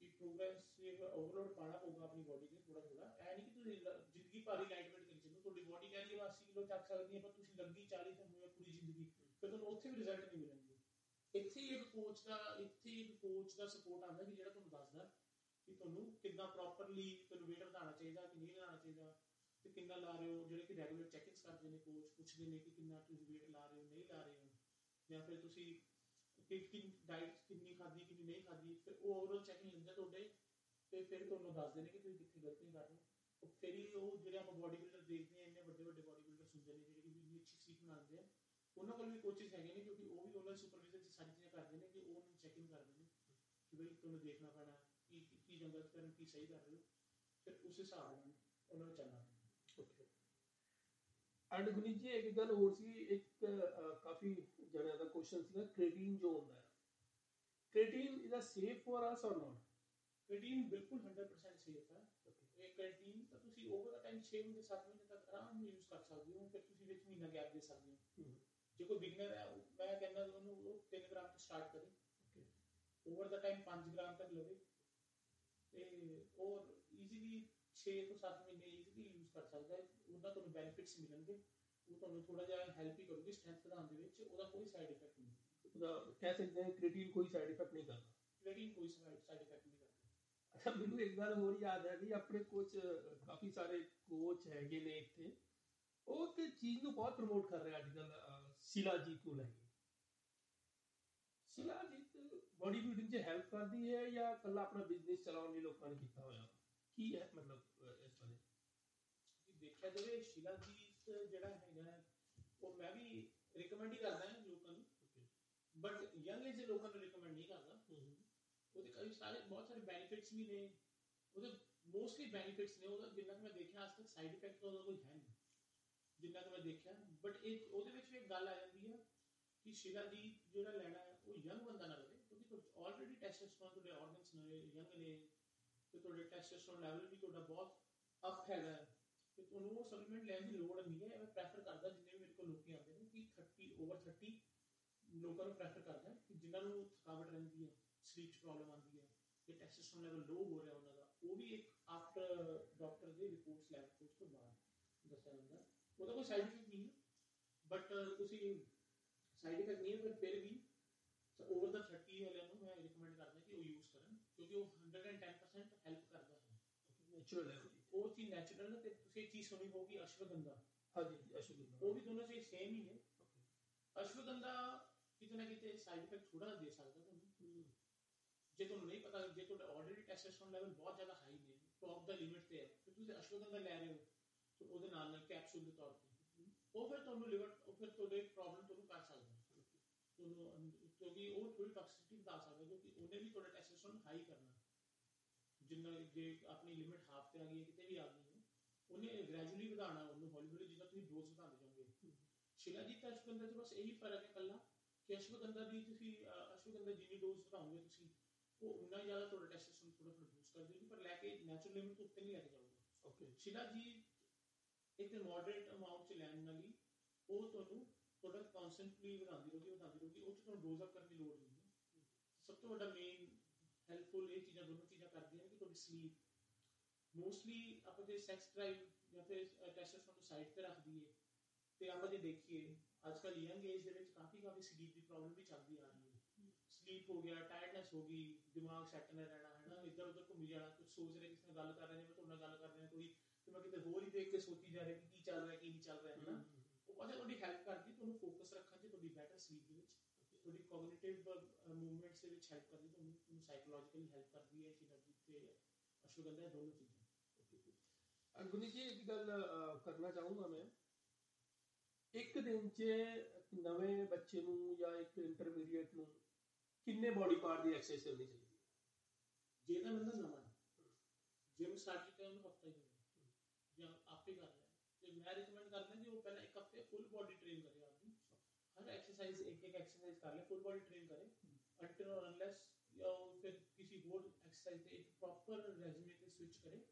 ਕਿ ਪ੍ਰੋਗਰੈਸਿਵ ਓਵਰਲੋਡ ਪਾਣਾ ਪਊਗਾ ਆਪਣੀ ਬਾਡੀ ਤੇ ਥੋੜਾ ਥੋੜਾ ਐ ਨਹੀਂ ਕਿ ਤੁਸੀਂ ਲ- ਜ਼ਿੰਦਗੀ ਭਾਰੀ ਲਾਈਟ ਵੇਟ ਕਰੀ ਚੱਲੋ ਤੁਹਾਡੀ ਬਾਡੀ ਕਹਿ ਰਹੀ ਹੈ ਮੈਂ 80 ਕਿਲੋ ਚੱਕ ਸਕਦੀ ਹੈ ਪਰ ਤੁਸੀਂ ਲੱਗੀ 40 ਤੇ ਹੋਇਆ ਪੂਰੀ ਜ਼ਿੰਦਗੀ, ਫਿਰ ਤੁਹਾਨੂੰ ਉੱਥੇ ਵੀ ਰਿਜ਼ਲਟ ਨਹੀਂ ਮਿਲਣਗੇ। ਇੱਥੇ ਹੀ ਇੱਕ ਕੋਚ ਦਾ, ਇੱਥੇ ਹੀ ਇੱਕ ਕੋਚ ਦਾ ਸਪੋਰਟ ਆਉਂਦਾ ਕਿ ਜਿਹੜਾ ਤੁਹਾਨੂੰ ਦੱਸਦਾ ਕਿ ਤੁਹਾਨੂੰ ਕਿੰਨਾ ਪ੍ਰੋਪਰਲੀ ਤੁਹਾਨੂੰ weight ਵਧਾਉਣਾ ਚਾਹੀਦਾ, ਕਿ ਨਹੀਂ ਵਧਾਉਣਾ ਚਾਹੀਦਾ ਤੇ ਕਿੰਨਾ ਲਾ ਰਹੇ ਹੋ, ਜਿਹੜੇ ਕਿ ਰੈਗੂਲਰ ਚੈਕਿੰਗਸ ਕਰਦੇ ਨੇ ਕੋਚ ਪੁੱਛਦੇ ਨੇ ਕਿ ਕਿੰਨਾ ਤੁਸੀਂ weight ਲਾ ਰਹੇ ਹੋ, ਨਹੀਂ ਲਾ ਰਹੇ ਹੋ ਜਾਂ ਫਿਰ ਤੁਸੀਂ ਕਿ ਕਿ ਡਾਈਟ ਕਿੰਨੀ ਖਾਧੀ, ਕਿੰਨੀ ਨਹੀਂ ਖਾਧੀ, ਫਿਰ ਉਹ ਓਵਰਆਲ ਚੈਕਿੰਗ ਲੈਂਦੇ ਆ ਤੁਹਾਡੇ ਤੇ ਫਿਰ ਤੁਹਾਨੂੰ ਦੱਸਦੇ ਨੇ ਕਿ ਤੁਸੀਂ ਕਿੱਥੇ ਗਲਤੀ ਕਰ ਰਹੇ ਹੋ। ਉਹ ਫਿਰ ਹੀ ਉਹ ਜਿਹੜੇ ਆਪਾਂ ਬਾਡੀ ਬਿਲਡਰ ਦੇਖਦੇ ਆ, ਇੰਨੇ ਵੱਡੇ ਵੱਡੇ ਬਾਡੀ ਬਿਲਡਰ ਹੁੰਦੇ ਨੇ, ਜਿਹੜੇ ਕਿ ਇੰਨੀ ਅੱਛੀ ਸੀਖ ਬਣਾਉਂਦੇ ਆ ਉਹਨਾਂ ਕੋਲ ਵੀ ਕੋਚਿਸ ਹੈਗੇ ਨੇ ਕਿਉਂਕਿ ਉਹ ਵੀ ਉਹਨਾਂ ਸੁਪਰਵਾਈਜ਼ਰ ਸਾਰੀ ਚੀਜ਼ਾਂ ਕਰਦੇ ਨੇ ਕਿ ਉਹ ਉਹਨਾਂ ਚੈਕਿੰਗ ਕਰਦੇ ਨੇ ਕਿ ਬਈ ਤੁਹਾਨੂੰ ਦੇਖਣਾ ਪੈਣਾ ਕੀ ਕੀ ਜੰਗਲ ਕਰਨ ਕੀ ਸਹੀ ਕਰ ਰਹੇ ਹੋ ਫਿਰ ਉਸ ਹਿਸਾਬ ਨਾਲ ਉਹਨਾਂ ਨੂੰ ਚੱਲਣਾ ਓਕੇ ਐਂਡ ਗੁਨੀ ਜੀ ਇੱਕ ਗੱਲ ਹੋਰ ਸੀ ਇੱਕ ਕਾਫੀ ਜਣਿਆ ਦਾ ਕੁਐਸਚਨ ਸੀਗਾ ਕ੍ਰੀਟਿਨ ਜੋ ਹੁੰਦਾ ਹੈ creatine is a safe for us or not creatine ਬਿਲਕੁਲ 100% ਸੇਫ ਹੈ ਇਹ ਕ੍ਰੀਟੀਨ ਤਾਂ ਤੁਸੀਂ ਓਵਰ ਦਾ ਟਾਈਮ 6 ਮਹੀਨੇ 7 ਮਹੀਨੇ ਤੱਕ ਆਰਾਮ ਨਾਲ ਯੂਜ਼ ਕਰ ਸਕਦੇ ਹੋ ਫਿਰ ਤੁਸੀਂ ਵਿੱਚ ਮਹੀਨਾ ਗੈਪ ਦੇ ਸਕਦੇ ਹੋ ਜੇ ਕੋਈ ਬਿਗਨਰ ਹੈ ਮੈਂ ਕਹਿੰਦਾ ਉਹਨੂੰ ਉਹ 3 ਗ੍ਰਾਮ ਤੋਂ ਸਟਾਰਟ ਕਰੇ। ਓਵਰ ਦਾ ਟਾਈਮ 5 ਗ੍ਰਾਮ ਤੱਕ ਲਵੇ। ਤੇ ਔਰ ਈਜ਼ੀਲੀ 6 ਤੋਂ 7 ਮਹੀਨੇ ਈਜ਼ੀਲੀ ਯੂਜ਼ ਕਰ ਸਕਦਾ ਹੈ। ਉਹਦਾ ਤੁਹਾਨੂੰ ਬੈਨੀਫਿਟਸ ਮਿਲਣਗੇ। ਉਹ ਤੁਹਾਨੂੰ ਥੋੜਾ ਜਿਹਾ ਹੈਲਪ ਹੀ ਕਰੂਗੀ ਸਟਰੈਂਥ ਵਧਾਉਣ ਦੇ ਵਿੱਚ। ਉਹਦਾ ਕੋਈ ਸਾਈਡ ਇਫੈਕਟ ਨਹੀਂ। ਉਹਦਾ ਕਹਿ ਸਕਦੇ ਹਾਂ ਕ੍ਰੀਟਿਨ ਕੋਈ ਸਾਈਡ ਇਫੈਕਟ ਨਹੀਂ ਕਰਦਾ। ਕ੍ਰੀਟੀਨ ਕੋਈ ਸਾਈਡ ਇਫੈਕਟ ਨਹੀਂ ਕਰਦਾ। ਅੱਛਾ ਮੈਨੂੰ ਇੱਕ ਗੱਲ ਹੋਰ ਯਾਦ ਹੈ ਕਿ ਆਪਣੇ ਕੁਝ ਕਾਫੀ ਸਾਰੇ ਕੋਚ ਹੈਗੇ ਨੇ ਇੱਥੇ। ਉਹ ਤੇ ਚੀਜ਼ ਨੂੰ ਬਹੁਤ ਪ੍ਰਮੋਟ ਕਰ ਰਹੇ ਅੱਜ ਕੱਲ शिलाजीत ਨੂੰ ਲਾਈਏ ਸ਼ਿਲਾਜੀਤ ਬੋਡੀ ਬਿਲਡਿੰਗ 'ਚ ਹੈਲਪ ਕਰਦੀ ਹੈ ਜਾਂ ਕੱਲਾ ਆਪਣਾ ਬਿਜ਼ਨਸ ਚਲਾਉਣ ਲਈ ਲੋਕਾਂ ਨੇ ਕੀਤਾ ਹੋਇਆ? ਕੀ ਹੈ ਮਤਲਬ ਇਸ ਬਾਰੇ? ਜੀ ਦੇਖਿਆ ਜਾਵੇ ਸ਼ਿਲਾਜੀਤ ਜਿਹੜਾ ਹੈਗਾ ਉਹ ਮੈਂ ਵੀ ਰეკਮੈਂਡ ਹੀ ਕਰਦਾ ਹਾਂ ਲੋਕਾਂ ਨੂੰ। ਬਟ ਯੰਗ ਏਜ ਦੇ ਲੋਕਾਂ ਨੂੰ ਰეკਮੈਂਡ ਨਹੀਂ ਕਰਦਾ। ਉਹਦੇ ਕਈ ਸਾਰੇ ਬਹੁਤ ਸਾਰੇ ਬੈਨੀਫਿਟਸ ਵੀ ਨੇ। ਉਹਦੇ ਮੋਸਟਲੀ ਬੈਨੀਫਿਟਸ ਨੇ। ਉਹਦਾ ਜਿੰਨਾ ਕਿ ਮੈਂ ਦੇਖਿਆ ਅੱਜ ਤੱਕ ਸਾਈਡ ਇਫੈਕਟ ਉਹਦਾ ਕੋਈ ਹੈ ਨਹੀਂ। ਜਿੰਨਾ ਕਿ ਮੈਂ ਦੇਖਿਆ ਬਟ ਇਹ ਉਹਦੇ ਵਿੱਚ ਵੀ ਇੱਕ ਗੱਲ ਆ ਜਾਂਦੀ ਹੈ ਕਿ ਸ਼ਿਲਾਜੀਤ ਜਿਹੜਾ ਲੈਣਾ ਹੈ, ਉਹ ਯੰਗ ਬੰਦਾ ਨਾ ਲਵੇ ਕਿਉਂਕਿ ਆਲਰੇਡੀ ਟੈਸਟੋਸਟੇਰੋਨ ਤੁਹਾਡੇ ਆਰਗਨਸ ਨੇ ਯੰਗ ਨੇ, ਤੇ ਤੁਹਾਡੇ ਟੈਸਟੋਸਟੇਰੋਨ ਲੈਵਲ ਵੀ ਤੁਹਾਡਾ ਬਹੁਤ ਅਪ ਹੈਗਾ ਹੈ। ਤੇ ਤੁਹਾਨੂੰ ਉਹ ਸਪਲੀਮੈਂਟ ਲੈਣ ਦੀ ਲੋੜ ਨਹੀਂ ਹੈ ਮੈਂ ਪ੍ਰੈਫਰ ਕਰਦਾ ਜਿੰਨੇ ਵੀ ਮੇਰੇ ਕੋਲ ਲੋਕੀ ਆਉਂਦੇ ਨੇ, ਕਿ 30 ਓਵਰ 30 ਲੋਕਾਂ ਨੂੰ ਪ੍ਰੈਫਰ ਕਰਦਾ ਕਿ ਜਿਨ੍ਹਾਂ ਨੂੰ ਥਕਾਵਟ ਰਹਿੰਦੀ ਹੈ ਸਲੀਪ ਪ੍ਰੋਬਲਮ ਆਉਂਦੀ ਹੈ, ਤੇ ਟੈਸਟੋਸਟੇਰੋਨ ਲੈਵਲ ਲੋ ਹੋ ਰਿਹਾ ਉਹਨਾਂ ਦਾ, ਉਹ ਵੀ ਇੱਕ ਆਫਟਰ ਡਾਕਟਰ ਦੇ ਰਿਪੋਰਟਸ ਲੈਬ ਰਿਪੋਰਟਸ ਤੋਂ ਬਾਅਦ ਦੱਸਿਆ ਜਾਂਦਾ ਹੈ। ਉਹਦਾ ਕੋਈ ਸਾਈਡ ਇਫੈਕਟ ਨਹੀਂ ਹੈ ਬਟ ਤੁਸੀਂ ਸਾਈਡ ਇਫੈਕਟ ਨਹੀਂ ਹੈ ਪਰ ਫਿਰ ਵੀ ਓਵਰ ਦਾ 30 ਵਾਲਿਆਂ ਨੂੰ ਮੈਂ ਰეკਮੈਂਡ ਕਰਦਾ ਕਿ ਉਹ ਯੂਜ਼ ਕਰਨ ਕਿਉਂਕਿ ਉਹ 110% ਹੈਲਪ ਕਰਦਾ ਹੈ ਨੈਚੁਰਲ ਹੈ ਜੀ ਉਹ ਚੀਜ਼ ਨੈਚੁਰਲ ਹੈ ਤੇ ਤੁਸੀਂ ਇੱਕ ਚੀਜ਼ ਸੁਣੀ ਹੋਗੀ ਅਸ਼ਵਗੰਧਾ ਹਾਂਜੀ ਅਸ਼ੁਭ ਉਹ ਵੀ ਦੋਨੋਂ ਚੀਜ਼ ਸੇਮ ਹੀ ਨੇ ਅਸ਼ਵਗੰਧਾ ਕਿਤੇ ਨਾ ਕਿਤੇ ਸਾਈਡ ਇਫੈਕਟ ਥੋੜਾ ਦੇ ਸਕਦਾ ਤੁਹਾਨੂੰ ਜੇ ਤੁਹਾਨੂੰ ਨਹੀਂ ਪਤਾ ਜੇ ਤੁਹਾਡਾ ਆਲਰੇਡੀ ਟੈਸਟੋਸਟੇਰੋਨ ਲੈਵਲ ਬਹੁਤ ਜ਼ਿਆਦਾ ਹਾਈ ਨੇ ਟੌਪ ਦਾ ਲਿਮਿਟ ਤੇ ਹੈ ਫਿਰ ਤੁਸੀਂ ਅਸ਼ਵਗੰਧਾ ਲੈ ਰਹੇ ਹੋ ਤੇ ਉਹਦੇ ਨਾਲ ਨਾਲ ਕੈਪਸੂਲ ਦੇ ਤੌਰ ਤੇ। ਉਹ ਫਿਰ ਤੁਹਾਨੂੰ ਲਿਵਰ ਉਹ ਫਿਰ ਤੁਹਾਡੇ ਪ੍ਰੋਬਲਮ ਤੁਹਾਨੂੰ ਕਰ ਸਕਦਾ। ਤੁਹਾਨੂੰ ਕਿਉਂਕਿ ਉਹ ਥੋੜੀ ਟੌਕਸਿਸਿਟੀ ਵਧਾ ਸਕਦਾ ਕਿਉਂਕਿ ਉਹਨੇ ਵੀ ਤੁਹਾਡਾ ਟੈਸਟੋਸਟੇਰੋਨ ਹਾਈ ਕਰਨਾ ਜਿੰਨਾ ਜੇ ਆਪਣੀ ਲਿਮਿਟ ਹਾਫ ਤੇ ਆ ਗਈ ਹੈ ਕਿਤੇ ਵੀ ਆ ਗਈ ਹੈ ਉਹਨੇ ਗ੍ਰੈਜੂਅਲੀ ਵਧਾਉਣਾ ਉਹਨੂੰ ਹੌਲੀ ਹੌਲੀ ਜਿੱਦਾਂ ਤੁਸੀਂ ਡੋਜ਼ ਵਧਾਉਂਦੇ ਜਾਓਗੇ। ਸ਼ਿਲਾਜੀਤ ਤੇ ਅਸ਼ਵਗੰਧਾ 'ਚ ਬਸ ਇਹੀ ਫ਼ਰਕ ਹੈ ਕੱਲਾ ਕਿ ਅਸ਼ਵਗੰਧਾ ਦੀ ਤੁਸੀਂ ਅਸ਼ਵਗੰਧਾ ਜਿੰਨੀ ਡੋਜ਼ ਵਧਾਓਗੇ ਤੁਸੀਂ ਉਹ ਉਨਾ ਜ਼ਿਆਦਾ ਤੁਹਾਡਾ ਟੈਸਟੋਸਟੇਰੋਨ ਥੋੜਾ ਥੋੜਾ ਬੂਸਟ ਕਰ ਦੇਗੀ ਪਰ ਲੈ ਕੇ ਨੈਚੁਰਲ ਲਿਮਿਟ ਤੋਂ ਉੱਤੇ ਨਹੀਂ ਲੈ ਕੇ ਜਾਊਗਾ। ਓਕੇ ਸ਼ਿਲਾਜੀਤ ਇੱਕ ਮੋਡਰੇਟ ਅਮਾਉਂਟ ਚ ਲੈਣ ਨਾਲ ਹੀ ਉਹ ਤੁਹਾਨੂੰ ਤੁਹਾਡਾ ਕਨਸਟੈਂਟਲੀ ਵਧਾਉਂਦੀ ਰਹੂਗੀ ਵਧਾਉਂਦੀ ਰਹੂਗੀ, ਉਹ 'ਚ ਤੁਹਾਨੂੰ ਡੋਜ਼ ਅਪ ਕਰਨ ਦੀ ਲੋੜ ਨਹੀਂ ਹੈ। ਸਭ ਤੋਂ ਵੱਡਾ ਮੇਨ ਹੈਲਪਫੁਲ ਇਹ ਚੀਜ਼ਾਂ, ਦੋਨੋਂ ਚੀਜ਼ਾਂ ਕਰਦੀਆਂ ਨੇ ਕਿ ਤੁਹਾਡੀ ਸਲੀਪ ਮੋਸਟਲੀ ਆਪਾਂ ਜੇ ਸੈਕਸ ਡਰਾਈਵ ਜਾਂ ਫਿਰ ਟੈਸਟੋਸਟੇਰੋਨ ਨੂੰ ਸਾਈਡ ਤੇ ਰੱਖ ਦਈਏ ਤੇ ਆਪਾਂ ਜੇ ਦੇਖੀਏ ਅੱਜ ਕੱਲ੍ਹ ਯੰਗ ਏਜ ਦੇ ਵਿੱਚ ਕਾਫੀ ਕਾਫੀ ਸਲੀਪ ਦੀ ਪ੍ਰੋਬਲਮ ਵੀ ਚੱਲਦੀ ਆ ਰਹੀ ਹੈ ਸਲੀਪ ਹੋ ਗਿਆ ਟਾਇਰਡਨੈਸ ਹੋ ਗਈ, ਦਿਮਾਗ ਸੈੱਟ ਨਾ ਰਹਿਣਾ ਹੈ ਨਾ ਇੱਧਰ ਉੱਧਰ ਘੁੰਮੀ ਜਾਣਾ ਕੁਝ ਸੋਚ ਰਹੇ, ਕਿਸੇ ਨਾਲ ਗੱਲ ਕਰ ਰਹੇ ਨੇ, ਮੈਂ ਤੁਹਾਡੇ ਨਾਲ ਗੱਲ ਕਰ ਰਿਹਾ, ਕੋਈ ਤੇ ਮੈਂ ਕਿਤੇ ਹੋਰ ਹੀ ਦੇਖ ਕੇ ਸੋਚੀ ਜਾ ਰਿਹਾ ਕਿ ਕੀ ਚੱਲ ਰਿਹਾ ਕੀ ਨਹੀਂ ਚੱਲ ਰਿਹਾ ਹੈ ਨਾ ਉਹ ਤੇ ਤੁਹਾਡੀ ਹੈਲਪ ਕਰਦੀ ਤੁਹਾਨੂੰ ਫੋਕਸ ਰੱਖਣ 'ਚ ਤੁਹਾਡੀ ਬੈਟਰ ਸਲੀਪ ਦੇ ਵਿੱਚ ਤੁਹਾਡੀ ਕੋਗਨੀਟਿਵ ਮੂਵਮੈਂਟਸ ਦੇ ਵਿੱਚ ਹੈਲਪ ਕਰਦੀ ਤੁਹਾਨੂੰ ਤੁਹਾਨੂੰ ਸਾਈਕੋਲੋਜੀਕਲੀ ਹੈਲਪ ਕਰਦੀ ਹੈ ਸਿਨਰਜੀ ਤੇ ਅਸ਼ਵਗੰਧਾ ਦੋਨੋਂ ਚੀਜ਼ਾਂ। ਅਗਨੀ ਜੀ ਇੱਕ ਗੱਲ ਕਰਨਾ ਚਾਹੂੰਗਾ ਮੈਂ। ਇੱਕ ਦਿਨ 'ਚ ਨਵੇਂ ਬੱਚੇ ਨੂੰ ਜਾਂ ਇੱਕ ਇੰਟਰਮੀਡੀਏਟ ਨੂੰ ਕਿੰਨੇ ਬਾਡੀ ਪਾਰਟ ਦੀ ਐਕਸਰਸਾਈਜ਼ ਕਰਨੀ ਚਾਹੀਦੀ ਹੈ? ਜੇ ਤਾਂ ਬੰਦਾ ਨਵਾਂ। ਜਿਮ ਸਟਾਰਟ ਕੀਤਾ ਉਹਨੂੰ ਹਫਤਾ ਹੀ हफ़्ते का है। ये मैं रिकमेंड करते हैं कि वो पहले एक हफ़्ते फुल बॉडी ट्रेन करे आदमी। हर एक्सरसाइज एक एक एक्सरसाइज कर ले फुल बॉडी ट्रेन करे। अल्टर और अनलेस या फिर किसी और एक्सरसाइज पे एक प्रॉपर रेजिमे पे स्विच करे।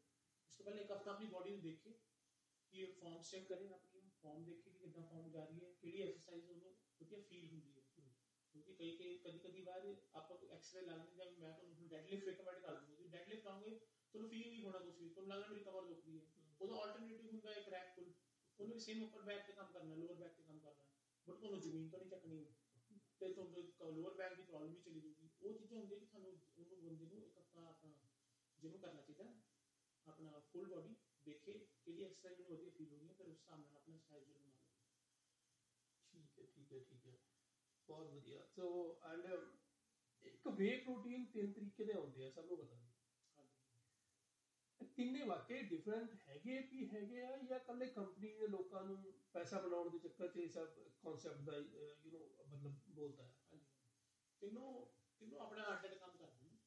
उसके पहले एक हफ़्ता अपनी बॉडी देखे कि फॉर्म चेक करें अपनी फॉर्म देखे कि कितना फॉर्म जा रही है केड़ी एक्सरसाइज होती है फील होती है। क्योंकि कई कई कभी कभी बार आपको एक्सरे लाने जाए मैं तो डेडलिफ्ट रिकमेंड कर दूँगा। डेडलिफ्ट लाओगे तो, तो फील नहीं होना कुछ भी तुम लगना मेरी कमर दुख रही है। ਤੁਹਾਨੂੰ ਲੱਗਣਾ ਮੇਰੀ ਕਮਰ ਦੁਖਦੀ ਹੈ ਉਹਦਾ ਆਲਟਰਨੇਟਿਵ ਹੁੰਦਾ ਹੈ ਰੈਕ ਪੁੱਲ ਉਹਨੂੰ ਵੀ ਸੇਮ ਉੱਪਰ ਬੈਕ ਤੇ ਕੰਮ ਕਰਨਾ ਲੋਅਰ ਬੈਕ ਤੇ ਕੰਮ ਕਰਨਾ। ਬਟ ਤੁਹਾਨੂੰ ਜ਼ਮੀਨ ਤੋਂ ਨਹੀਂ ਚੱਕਣੀ। ਤੇ ਤੁਹਾਨੂੰ ਲੋਅਰ ਬੈਕ ਦੀ ਪ੍ਰੋਬਲਮ ਵੀ ਚਲੀ ਜੂਗੀ ਉਹ ਚੀਜ਼ਾਂ ਹੁੰਦੀਆਂ ਕਿ ਤੁਹਾਨੂੰ ਉਹਨੂੰ ਬੰਦੇ ਨੂੰ ਇੱਕ ਹਫਤਾ ਆਪਣਾ ਜਿਮ ਕਰਨਾ ਚਾਹੀਦਾ। ਆਪਣਾ ਫੁੱਲ ਬਾਡੀ ਦੇਖੇ ਕਿਹੜੀ ਐਕਸਰਸਾਈਜ਼ ਨੂੰ ਵਧੀਆ ਫੀਲ ਹੋਣੀ ਹੈ, ਫਿਰ ਉਸ ਹਿਸਾਬ ਨਾਲ ਆਪਣਾ ਸਟਾਈਲ ਬਣਾ ਲਓ। ਠੀਕ ਹੈ ਠੀਕ ਹੈ ਠੀਕ ਹੈ। ਬਹੁਤ ਵਧੀਆ। ਸੋ ਐਂਡ ਇੱਕ ਵੇ ਪ੍ਰੋਟੀਨ ਤਿੰਨ ਤਰੀਕੇ ਦੇ ਹੁੰਦੇ ਆ, ਸਭ ਨੂੰ ਪਤਾ ਕਿੰਨੇ ਵਾਕਈ ਡਿਫਰੈਂਟ ਹੈਗੇ ਵੀ ਹੈਗੇ ਆ ਜਾਂ ਕੱਲੇ ਕੰਪਨੀ ਦੇ ਲੋਕਾਂ ਨੂੰ ਪੈਸਾ ਬਣਾਉਣ ਦੇ ਚੱਕਰ 'ਚ ਇਹ ਸਭ ਕਨਸੈਪਟ ਦਾ ਯੂ نو ਮਤਲਬ ਬੋਲਦਾ ਹੈ। ਤਿੰਨੋਂ ਤਿੰਨੋਂ ਆਪਣਾ ਹਾਰਟ ਅਟੈਕ ਕੰਮ ਕਰਦੇ ਨੇ।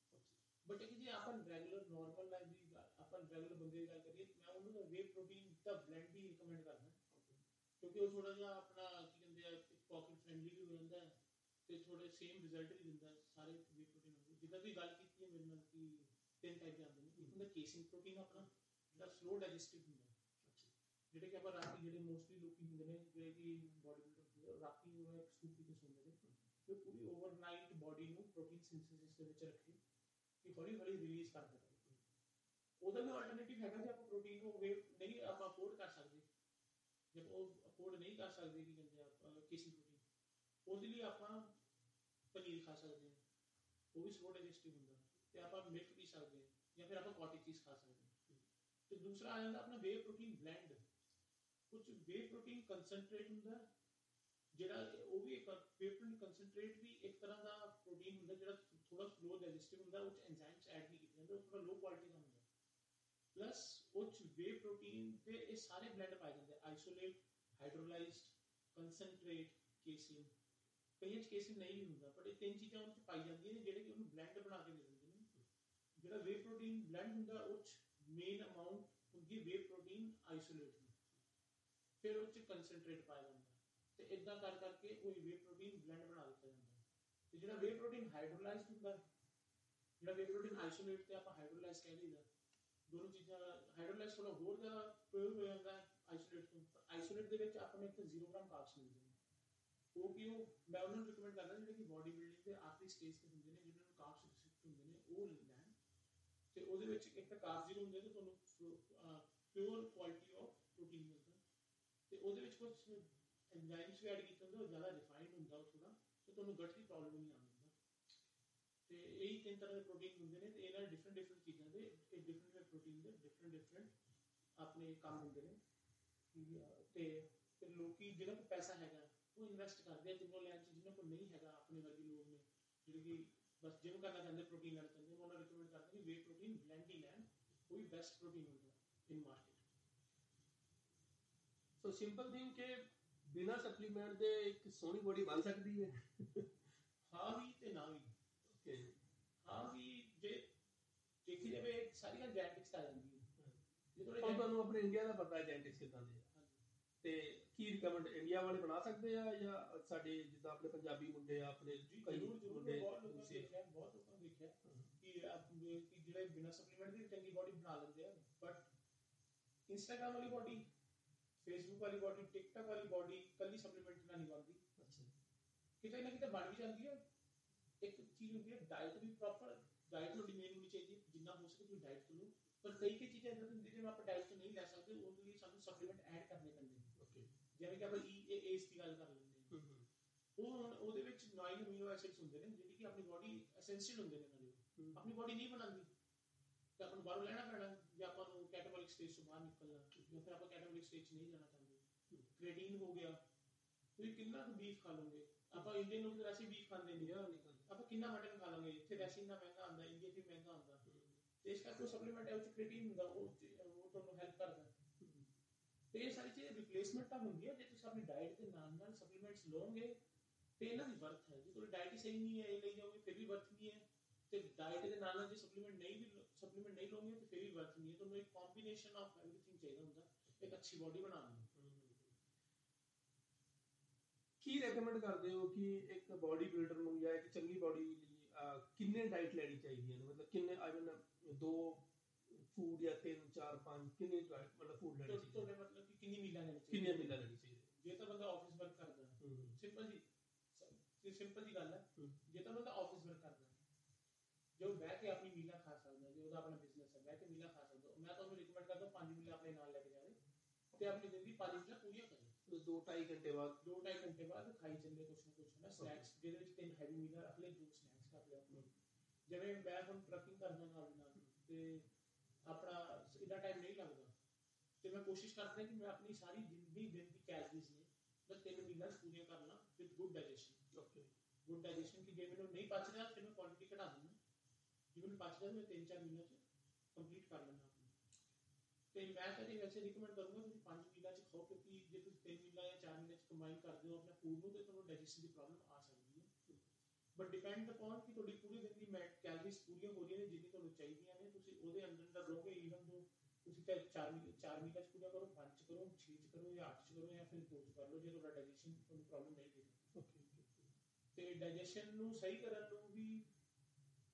ਬਟ ਇਹ ਜੇ ਆਪਾਂ ਰੈਗੂਲਰ ਨਾਰਮਲ ਲਾਈਫ ਦੀ ਆਪਾਂ ਰੈਗੂਲਰ ਬੰਦੇ ਦੀ ਗੱਲ ਕਰੀਏ, ਮੈਂ ਉਹਨਾਂ ਨੂੰ ਵੇ ਪ੍ਰੋਟੀਨ ਦਾ ਬਲੈਂਡ ਹੀ ਰეკਮੈਂਡ ਕਰਦਾ। ਕਿਉਂਕਿ ਉਹ ਥੋੜਾ ਜਿਹਾ ਆਪਣਾ ਕੀ ਕਹਿੰਦੇ ਆ ਪਾਕਟ ਫ੍ਰੈਂਡਲੀ ਵੀ ਹੋ ਜਾਂਦਾ ਹੈ ਤੇ ਥੋੜੇ ਸੇਮ ਰਿਜ਼ਲਟ ਵੀ ਦਿੰਦਾ ਸਾਰੇ ਵੇ ਪ੍ਰੋਟੀਨ ਜਿੱਦਾਂ ਵੀ ਗੱਲ ਕੀਤੀ ਹੈ ਮੇਰੇ ਨਾਲ ਕਿ ਤਿੰਨ ਟਾਈਪ ਦੇ ਆਉਂਦੇ ਨੇ ਇੱਕ ਹੁੰਦਾ ਕੇਸਿੰਗ ਪ੍ਰੋਟੀਨ ਆਪਣਾ ਜਿਹੜਾ ਸਲੋ ਡਾਈਜੈਸਟਿਵ ਹੁੰਦਾ ਹੈ। ਜਿਹੜੇ ਕਿ ਆਪਾਂ ਰਾਤੀ ਜਿਹੜੇ ਮੋਸਟਲੀ ਲੋਕੀ ਹੁੰਦੇ ਨੇ ਜਿਹੜੇ ਕਿ ਬਾਡੀ ਬਿਲਡਰ ਹੁੰਦੇ ਆ, ਰਾਤੀ ਉਹ ਇੱਕ ਸੂਪ ਪੀ ਕੇ ਸੌਂਦੇ ਨੇ ਤੇ ਪੂਰੀ ਓਵਰਨਾਈਟ ਬਾਡੀ ਨੂੰ ਪ੍ਰੋਟੀਨ ਸਿੰਥੇਸਿਸ ਦੇ ਵਿੱਚ ਰੱਖੇ ਕਿ ਹੌਲੀ ਹੌਲੀ ਰਿਲੀਜ਼ ਕਰ ਦਿੰਦਾ ਉਹਦਾ ਵੀ ਆਲਟਰਨੇਟਿਵ ਹੈਗਾ ਜੇ ਆਪਾਂ ਪ੍ਰੋਟੀਨ ਨੂੰ ਵੇ ਨਹੀਂ ਆਪਾਂ ਅਫੋਰਡ ਕਰ ਸਕਦੇ ਜੇ ਉਹ ਅਫੋਰਡ ਨਹੀਂ ਕਰ ਸਕਦੇ ਕੀ ਕਹਿੰਦੇ ਆ ਕਿਸੇ ਪ੍ਰੋਟੀਨ ਉਹਦੇ ਲਈ ਆਪਾਂ ਪਨੀਰ ਖਾ ਸਕਦੇ ਹਾਂ ਉਹ ਵੀ ਸਲੋ ਡਾਈਜੈਸਟਿਵ ਹੁੰਦਾ ਤੇ ਆਪਾਂ ਮਿਲਕ ਪੀ ਸਕਦੇ ਹਾਂ ਜਾਂ ਫਿਰ ਆਪਾਂ ਕਾਟੇਜ ਚੀਜ਼ ਖਾ ਸਕਦੇ ਹਾਂ। ਤੇ ਦੂਸਰਾ ਆ ਜਾਂਦਾ ਆਪਣਾ ਵੇ ਪ੍ਰੋਟੀਨ ਬਲੈਂਡ ਕੁਝ ਵੇ ਪ੍ਰੋਟੀਨ ਕਨਸੈਂਟਰੇਟ ਹੁੰਦਾ ਹੈ, ਜਿਹੜਾ ਕਿ ਉਹ ਵੀ ਇੱਕ ਵੇ ਪ੍ਰੋਟੀਨ ਕਨਸੈਂਟਰੇਟ ਵੀ ਇੱਕ ਤਰ੍ਹਾਂ ਦਾ ਪ੍ਰੋਟੀਨ ਹੁੰਦਾ ਜਿਹੜਾ ਥੋੜਾ ਸਲੋ ਡਾਈਜੈਸਟਿਵ ਹੁੰਦਾ ਉਹ ਚ ਐਂਜ਼ਾਈਮਸ ਐਡ ਨਹੀਂ ਕੀਤੇ ਜਾਂਦੇ ਉਹ ਥੋੜਾ ਲੋ ਕੁਆਲਿਟੀ ਦਾ ਹੁੰਦਾ। ਪਲੱਸ ਉਹ ਚ ਵੇ ਪ੍ਰੋਟੀਨ ਤੇ ਇਹ ਸਾਰੇ ਬਲੈਂਡ ਪਾਏ ਜਾਂਦੇ ਆਈਸੋਲੇਟ ਹਾਈਡਰੋਲਾਈਜ਼ਡ ਕਨਸੈਂਟਰੇਟ ਕੇਸਿਨ ਕਈਆਂ ਚ ਕੇਸਿਨ ਨਹੀਂ ਵੀ ਹੁੰਦਾ ਪਰ ਇਹ ਤਿੰਨ ਚੀਜ਼ਾਂ ਉਹ ਚ ਪਾਈ ਜਾਂਦੀਆਂ ਨੇ ਜਿਹੜੇ ਕਿ ਉਹਨੂੰ ਬਲੈਂਡ ਬਣਾ ਕੇ ਦੇ ਦਿੰਦੇ ਨੇ। ਜਿਹੜਾ ਵੇ ਪ੍ਰੋਟੀਨ ਬਲੈਂਡ ਹੁੰਦਾ, ਉਹ ਚ ਮੇਨ ਅਮਾਉਂਟ ਹੁੰਦੀ ਵੇ ਪ੍ਰੋਟੀਨ ਆਈਸੋਲੇਟ ਦੀ। ਫਿਰ ਉਹ ਚ ਕਨਸੈਂਟਰੇਟ ਪਾਇਆ ਜਾਂਦਾ। ਤੇ ਇਦਾਂ ਕਰ ਕਰਕੇ ਉਹ ਵੇ ਪ੍ਰੋਟੀਨ ਬਲੈਂਡ ਬਣਾ ਦਿੱਤਾ ਜਾਂਦਾ। ਤੇ ਜਿਹੜਾ ਵੇ ਪ੍ਰੋਟੀਨ ਹਾਈਡਰੋਲਾਈਜ਼ਡ ਹੁੰਦਾ, ਜਿਹੜਾ ਵੇ ਪ੍ਰੋਟੀਨ ਆਈਸੋਲੇਟ ਤੇ ਆਪਾਂ ਹਾਈਡਰੋਲਾਈਜ਼ ਕਹਿ ਲਈਦਾ ਦੋਨੋਂ ਚੀਜ਼ਾਂ ਹਾਈਡਰੋਲਾਈਜ਼ ਥੋੜਾ ਹੋਰ ਜ਼ਿਆਦਾ ਪ੍ਰਯੋਗ ਹੋ ਜਾਂਦਾ ਹੈ ਆਈਸੋਲੇਟ ਤੋਂ ਆਈਸੋਲੇਟ ਦੇ ਵਿੱਚ ਆਪਾਂ ਨੂੰ ਇੱਕ 0 ਗ੍ਰਾਮ ਕਾਰਬਸ ਮਿਲਦੇ ਨੇ ਉਹ ਕਿ ਉਹ ਮੈਂ ਉਹਨਾਂ ਨੂੰ ਰეკਮੈਂਡ ਕਰਦਾ, ਜਿਹੜੇ ਕਿ ਬਾਡੀ ਬਿਲਡਿੰਗ ਦੇ ਆਖਰੀ ਸਟੇਜ ਤੇ ਹੁੰਦੇ ਨੇ, ਜਿਨ੍ਹਾਂ ਨੂੰ ਕਾਰਬਸ ਰਿਸਟ੍ਰਿਕਟ ਹੁੰਦੇ ਨੇ, ਉਹ ਲੈਣ ਤੇ ਉਹਦੇ ਵਿੱਚ ਇੱਕ ਤਾਂ ਕਾਰਬ ਜ਼ੀਰੋ ਹੁੰਦੇ ਤੇ ਤੁਹਾਨੂੰ ਪਿਓਰ ਕੁਆਲਿਟੀ ਆਫ ਪ੍ਰੋਟੀਨ ਮਿਲਦਾ। ਤੇ ਉਹਦੇ ਵਿੱਚ ਕੁਝ ਐਂਜ਼ਾਈਮਸ ਵੀ ਐਡ ਕੀਤੇ ਹੁੰਦੇ ਉਹ ਜ਼ਿਆਦਾ ਰਿਫਾਈਨਡ ਹੁੰਦਾ ਉਹ ਥੋੜਾ ਤੇ ਤੁਹਾਨੂੰ ਗਟ ਦੀ ਪ੍ਰੋਬਲਮ ਨਹੀਂ ਆਉਂਦੀ ਤੇ ਇਹੀ ਤਿੰਨ ਤਰ੍ਹਾਂ ਦੇ ਪ੍ਰੋਟੀਨ ਹੁੰਦੇ ਨੇ ਤੇ ਇਹਨਾਂ ਡਿਫਰੈਂਟ ਡਿਫਰੈਂਟ ਚੀਜ਼ਾਂ ਦੇ ਇਹ ਡਿਫਰੈਂਟ ਪ੍ਰੋਟੀਨ ਦੇ ਡਿਫਰੈਂਟ ਡਿਫਰੈਂਟ ਆਪਣੇ ਕੰਮ ਹੁੰਦੇ ਨੇ। ਕਿ, ਅਹ, ਤੇ ਤੇ ਲੋਕੀ ਜਿਹਨਾਂ ਕੋਲ ਪੈਸਾ ਹੈਗਾ ਉਹ ਇਨਵੈਸਟ ਕਰਦੇ ਆ ਤਿੰਨੋਂ ਲੈਣ ਚ ਜਿਹਨਾਂ ਕੋਲ ਨਹੀਂ ਹੈਗਾ ਆਪਣੇ ਵਰਗੇ ਲੋਕ ਨੇ ਜਿਹੜੇ ਕਿ ਬਸ ਜਿਮ ਕਰਨਾ ਚਾਹੁੰਦੇ ਪ੍ਰੋਟੀਨ ਲੈਣਾ ਚਾਹੁੰਦੇ ਉਹਨਾਂ ਨੂੰ ਰეკਮੈਂਡ ਕਰਦੇ ਕਿ ਵੇ ਪ੍ਰੋਟੀਨ ਬਲੈਂਡ ਹੀ ਲੈਣ ਉਹ ਵੀ ਬੈਸਟ ਪ੍ਰੋਟੀਨ ਹੁੰਦਾ in market so simple thing ਕਿ ਬਿਨਾ ਸਪਲੀਮੈਂਟ ਦੇ ਇੱਕ ਸੋਹਣੀ ਬੋਡੀ ਬਣ ਸਕਦੀ ਹੈ। ਹਾਂ ਵੀ ਤੇ ਨਾ ਵੀ। ਓਕੇ ਹਾਂ ਵੀ ਜੇ ਦੇਖੀ ਜਾਵੇ ਸਾਰੀਆਂ ਜੈਨੇਟਿਕਸ ਆ ਜਾਂਦੀ ਹੈ। ਜੇ ਤੁਹਾਨੂੰ ਆਪਣੇ ਇੰਡੀਆ ਦਾ ਪਤਾ ਹੈ ਜੈਨੇਟਿਕਸ ਕਿਦਾਂ ਦੇ ਆ। ਤੇ ਕੀ ਰਿਕਮੈਂਡ ਇੰਡੀਆ ਵਾਲੇ ਬਣਾ ਸਕਦੇ ਆ ਜਾਂ ਸਾਡੇ ਜਿੱਦਾਂ ਆਪਣੇ ਪੰਜਾਬੀ ਮੁੰਡੇ ਆ ਆਪਣੇ ਕਈ ਮੁੰਡੇ ਬਹੁਤ ਲੋਕਾਂ ਦੇਖਿਆ ਬਹੁਤ ਲੋਕਾਂ ਦੇਖਿਆ ਕਿ ਆਪ ਕਿ ਜਿਹੜੇ ਬਿਨਾਂ ਸਪਲੀਮੈਂਟ ਦੀ ਚੰਗੀ ਬਾਡੀ ਬਣਾ ਲੈਂਦੇ ਆ ਬਟ ਇੰਸਟਾਗ੍ਰam ਵਾਲੀ ਬਾਡੀ ਫੇਸਬੁੱਕ ਵਾਲੀ ਬਾਡੀ ਟਿਕਟੌਕ ਵਾਲੀ ਬਾਡੀ ਕੱਲੀ ਸਪਲੀਮੈਂਟ ਨਾਲ ਨਹੀਂ ਬਣਦੀ। ਅੱਛਾ। ਕਿਤੇ ਨਾ ਕਿਤੇ ਬਣ ਵੀ ਜਾਂਦੀ ਹੈ ਇੱਕ ਚੀਜ਼ ਹੁੰਦੀ ਹੈ ਡਾਈਟ ਵੀ ਪ੍ਰੋਪਰ ਡਾਈਟ ਤੁਹਾਡੀ ਮੇਨ ਹੋਣੀ ਚਾਹੀਦੀ ਜਿੰਨਾ ਹੋ ਸਕੇ ਤੁਸੀਂ ਡਾਈਟ ਕਰੋ। ਪਰ ਕਈ ਕਈ ਚੀਜ਼ਾਂ ਇਦਾਂ ਹੁੰਦੀਆਂ ਜਿਵੇਂ ਆਪਾਂ ਡਾਈਟ ਤੋਂ ਨਹੀਂ ਲੈ ਸਕਦੇ ਉਹਦੇ ਲਈ ਸਾਨੂੰ ਸਪਲੀਮੈਂਟ ਐਡ ਕਰਨੇ ਪੈਂਦੇ ਨੇ। ਜਿਵੇਂ ਕਿ ਆਪਾਂ ਈਏਏਸ ਦੀ ਗੱਲ ਕਰ ਲੈਂਦੇ ਹਾਂ। ਉਹ ਹੁਣ ਉਹਦੇ ਵਿੱਚ 9 ਅਮੀਨੋ ਐਸਿਡਸ ਹੁੰਦੇ ਨੇ ਜਿਹੜੇ ਕਿ ਆਪਣੀ ਬਾਡੀ ਐਸੈਂਸ਼ੀਅਲ ਹੁੰਦੇ ਨੇ ਇਹਨਾਂ ਦੇ। ਆਪਣੀ ਬਾਡੀ ਨਹੀਂ ਬਣਾਉਂਦੀ। ਤੇ ਆਪਾਂ ਬਾਹਰੋਂ ਲੈਣਾ ਪੈਣਾ ਜਾਂ ਆਪਾਂ ਨੂੰ ਕੈਟਾਬੋਲਿਕ ਸਟੇਜ ਤੋਂ ਬਾਹਰ ਨਿਕਲਣਾ ਜਾਂ ਫਿਰ ਆਪਾਂ ਕੈਟਾਬੋਲਿਕ ਸਟੇਜ ਨਹੀਂ ਜਾਣਾ ਚਾਹੁੰਦੇ। ਕ੍ਰੇਟਿਨ ਹੋ ਗਿਆ। ਤੁਸੀਂ ਕਿੰਨਾ ਕੁ ਬੀਫ ਖਾ ਲਓਗੇ? ਆਪਾਂ ਇੰਡੀਅਨ ਲੋਕ ਤਾਂ ਵੈਸੇ ਬੀਫ ਖਾਂਦੇ ਨਹੀਂ। ਆਪਾਂ ਕਿੰਨਾ ਮਟਨ ਖਾ ਲਾਂਗੇ ਇੱਥੇ ਵੈਸੇ ਇੰਨਾ ਮਹਿੰਗਾ ਆਉਂਦਾ ਇੰਡੀਆ 'ਚ ਵੀ ਮਹਿੰਗਾ ਆਉਂਦਾ। ਤੇ ਇਸ ਕਰਕੇ ਸਪਲੀਮੈਂਟ ਹੈ ਉਹ 'ਚ ਪ੍ਰੋਟੀਨ ਹੁੰਦਾ ਉਹ ਤੁਹਾਨੂੰ ਹੈਲਪ ਕਰਦਾ। ਤੇ ਇਹ ਸਾਰੀ ਚੀਜ਼ਾਂ ਰਿਪਲੇਸਮੈਂਟ ਤਾਂ ਹੁੰਦੀ ਹੈ ਜੇ ਤੁਸੀਂ ਆਪਣੀ ਡਾਈਟ ਦੇ ਨਾਲ ਨਾਲ ਸਪਲੀਮੈਂਟਸ ਲਓਗੇ ਤੇ ਇਹਨਾਂ ਦੀ ਵਰਥ ਹੈ। ਜੇ ਤੁਹਾਡੀ ਡਾਈਟ ਹੀ ਸਹੀ ਨਹੀਂ ਹੈ ਇਹ ਲਈ ਜਾਓਗੇ ਫਿਰ ਵੀ ਵਰਥ ਨਹੀਂ ਹੈ। ਤੇ ਡਾਈਟ ਦੇ ਨਾਲ ਨਾਲ ਜੇ ਸਪਲੀਮੈਂਟ ਨਹੀਂ ਵੀ ਸਪਲੀਮੈਂਟ ਨਹੀਂ ਲਓਗੇ ਤੇ ਫਿਰ ਵੀ ਵਰਥ ਨਹੀਂ ਹੈ। ਤੁਹਾਨੂੰ ਇੱਕ ਕੰਬੀਨੇਸ਼ਨ ਆਫ ਐਵਰੀਥਿੰਗ ਚਾਹੀਦਾ ਹੁੰਦਾ ਇੱਕ ਅੱਛੀ ਬਾਡੀ ਬਣਾਉਣ ਨੂੰ ਕੀ ਰეკਮੈਂਡ ਕਰਦੇ ਹੋ ਕਿ ਇੱਕ ਬਾਡੀ ਬਿਲਡਰ ਨੂੰ ਜਾਂ ਇੱਕ ਚੰਗੀ ਬਾਡੀ ਲਈ ਅਹ, ਕਿੰਨੇ ਡਾਈਟ ਲੈਣੀ ਚਾਹੀਦੀਆਂ ਨੇ ਮਤਲਬ ਕਿੰਨੇ ਆਈ ਮੀਨ ਦੋ ਫੂਡ ਜਾਂ ਤਿੰਨ ਚਾਰ ਪੰਜ ਕਿੰਨੇ diet ਮਤਲਬ ਫੂਡ ਲੈਣੇ ਚਾਹੀਦੇ? ਤੁਹਾਡੇ ਮਤਲਬ ਕਿ ਕਿੰਨੀ ਮੀਲਾਂ ਲੈਣੀ ਕਿੰਨੇ ਚਾਹੀਦੀਆਂ? ਮੀਲਾਂ ਲੈਣੀ ਚਾਹੀਦੀ? ਜੇ ਤਾਂ ਬੰਦਾ ਆਫਿਸ ਵਰਕ ਕਰਦਾ ਸਿੰਪਲ ਜੀ। ਤੇ ਸਿੰਪਲ ਜੀ ਗੱਲ ਹੈ। ਜੇ ਤਾਂ ਬੰਦਾ ਆਫਿਸ ਵਰਕ ਕਰਦਾ ਜੋ ਬਹਿ ਕੇ ਆਪਣੀ ਮੀਲਾਂ ਖਾ ਸਕਦਾ ਜੇ ਉਹਦਾ ਆਪਣਾ ਬਿਜ਼ਨਸ ਹੈ ਬਹਿ ਕੇ ਮੀਲਾਂ ਖਾ ਸਕਦਾ ਮੈਂ ਤੁਹਾਨੂੰ ਰਿਕਮੈਂਡ ਕਰਦਾ ਪੰਜ ਮੀਲਾਂ ਆਪਣੇ ਨਾਲ ਲੈ ਕੇ ਜਾਵੇ ਤੇ ਆਪਣੀ ਜ਼ਿੰਦਗੀ ਪੰਜ ਮੀਲਾਂ ਪੂਰੀਆਂ ਕਰੇ। ਤੇ ਦੋ ਢਾਈ ਘੰਟੇ ਬਾਅਦ? ਦੋ ਢਾਈ ਘੰਟੇ ਬਾਅਦ ਖਾਈ ਚੱਲੇ ਕੁਛ ਨਾ ਕੁਛ ਨਾ ਸਨੈਕਸ ਜਿਹਦੇ ਵਿੱਚ ਤਿੰਨ ਹੈਵੀ ਮੀਲਾਂ ਰੱਖ ਲੈ ਦੋ ਸਨੈਕਸ ਕਰ ਲਿਆ ਆਪਣੇ। ਜਿਵੇਂ ਮੈਂ ਹੁਣ ਟਰੱਕਿੰਗ ਕਰਦਾ ਨਾਲ ਨਾਲ ਤੇ ਆਪਣਾ ਇੰਨਾ ਟਾਈਮ ਨਹੀਂ ਲੱਗਦਾ। ਤੇ ਮੈਂ ਕੋਸ਼ਿਸ਼ ਕਰਦਾ ਕਿ ਮੈਂ ਆਪਣੀ ਸਾਰੀ ਜਿੰਨੀ ਦਿਨ ਦੀ ਕੈਲਰੀਜ਼ ਨੇ ਮੈਂ ਤਿੰਨ ਮੀਲਾਂ ਪੂਰੀਆਂ ਕਰ ਲਾਂ with good digestion okay good digestion ਕਿ ਜੇ ਮੈਨੂੰ ਨਹੀਂ ਪਚਦਾ ਫਿਰ ਮੈਂ ਕੁਆਂਟੀਟੀ ਘਟਾ ਦਿੰਦਾ। ਜੇ ਮੈਨੂੰ ਪਚਦਾ ਮੈਂ ਤਿੰਨ ਚਾਰ ਮਹੀਨਿਆਂ 'ਚ ਕੰਪਲੀਟ ਕਰ ਲੈਂਦਾ ਤੇ ਮੈਂ ਤਾਂ ਇਹ ਵੈਸੇ ਰਿਕਮੈਂਡ ਕਰੂੰਗਾ ਤੁਸੀਂ ਪੰਜ ਮਹੀਨਿਆਂ 'ਚ ਖਾਓ ਕਿਉਂਕਿ ਜੇ ਤੁਸੀਂ ਤਿੰਨ ਮਹੀਨਿਆਂ ਜਾਂ ਚਾਰ ਮਹੀਨਿਆਂ 'ਚ ਕੰਬਾਈਨ ਕਰਦੇ ਹੋ ਆਪਣੇ ਫੂਡ ਨੂੰ ਤੇ ਤੁਹਾਨੂੰ ਡਾਈਜੈਸ਼ਨ ਦੀ ਪ੍ਰੋਬਲਮ ਆ ਸਕਦੀ ਬਟ ਡਿਪੈਂਡ ਅਪਨ ਕਿ ਤੁਹਾਡੀ ਪੂਰੇ ਦਿਨ ਦੀ ਮੈਟ ਕੈਲਰੀਜ਼ ਪੂਰੀਆਂ ਹੋ ਰਹੀਆਂ ਨੇ ਜਿੰਨੀ ਤੁਹਾਨੂੰ ਚਾਹੀਦੀਆਂ ਨੇ ਤੁਸੀਂ ਉਹਦੇ ਅੰਦਰ ਅੰਦਰ ਰਹੋਗੇ ਈਵਨ ਦੋ ਤੁਸੀਂ ਚਾਹੇ ਚਾਰ ਮਹੀਨੇ ਚਾਰ ਮਹੀਨਿਆਂ 'ਚ ਪੂਰਾ ਕਰੋ ਪੰਜ 'ਚ ਕਰੋ ਛੇ 'ਚ ਕਰੋ ਜਾਂ ਅੱਠ 'ਚ ਕਰੋ ਜਾਂ ਫਿਰ ਦੋ 'ਚ ਕਰ ਲਓ ਜੇ ਤੁਹਾਡਾ ਡਾਈਜੈਸ਼ਨ ਤੁਹਾਨੂੰ ਪ੍ਰੋਬਲਮ ਨਹੀਂ ਦੇ ਓਕੇ ਤੇ ਡਾਈਜੈਸ਼ਨ ਨੂੰ ਸਹੀ ਕਰਨ ਨੂੰ ਵੀ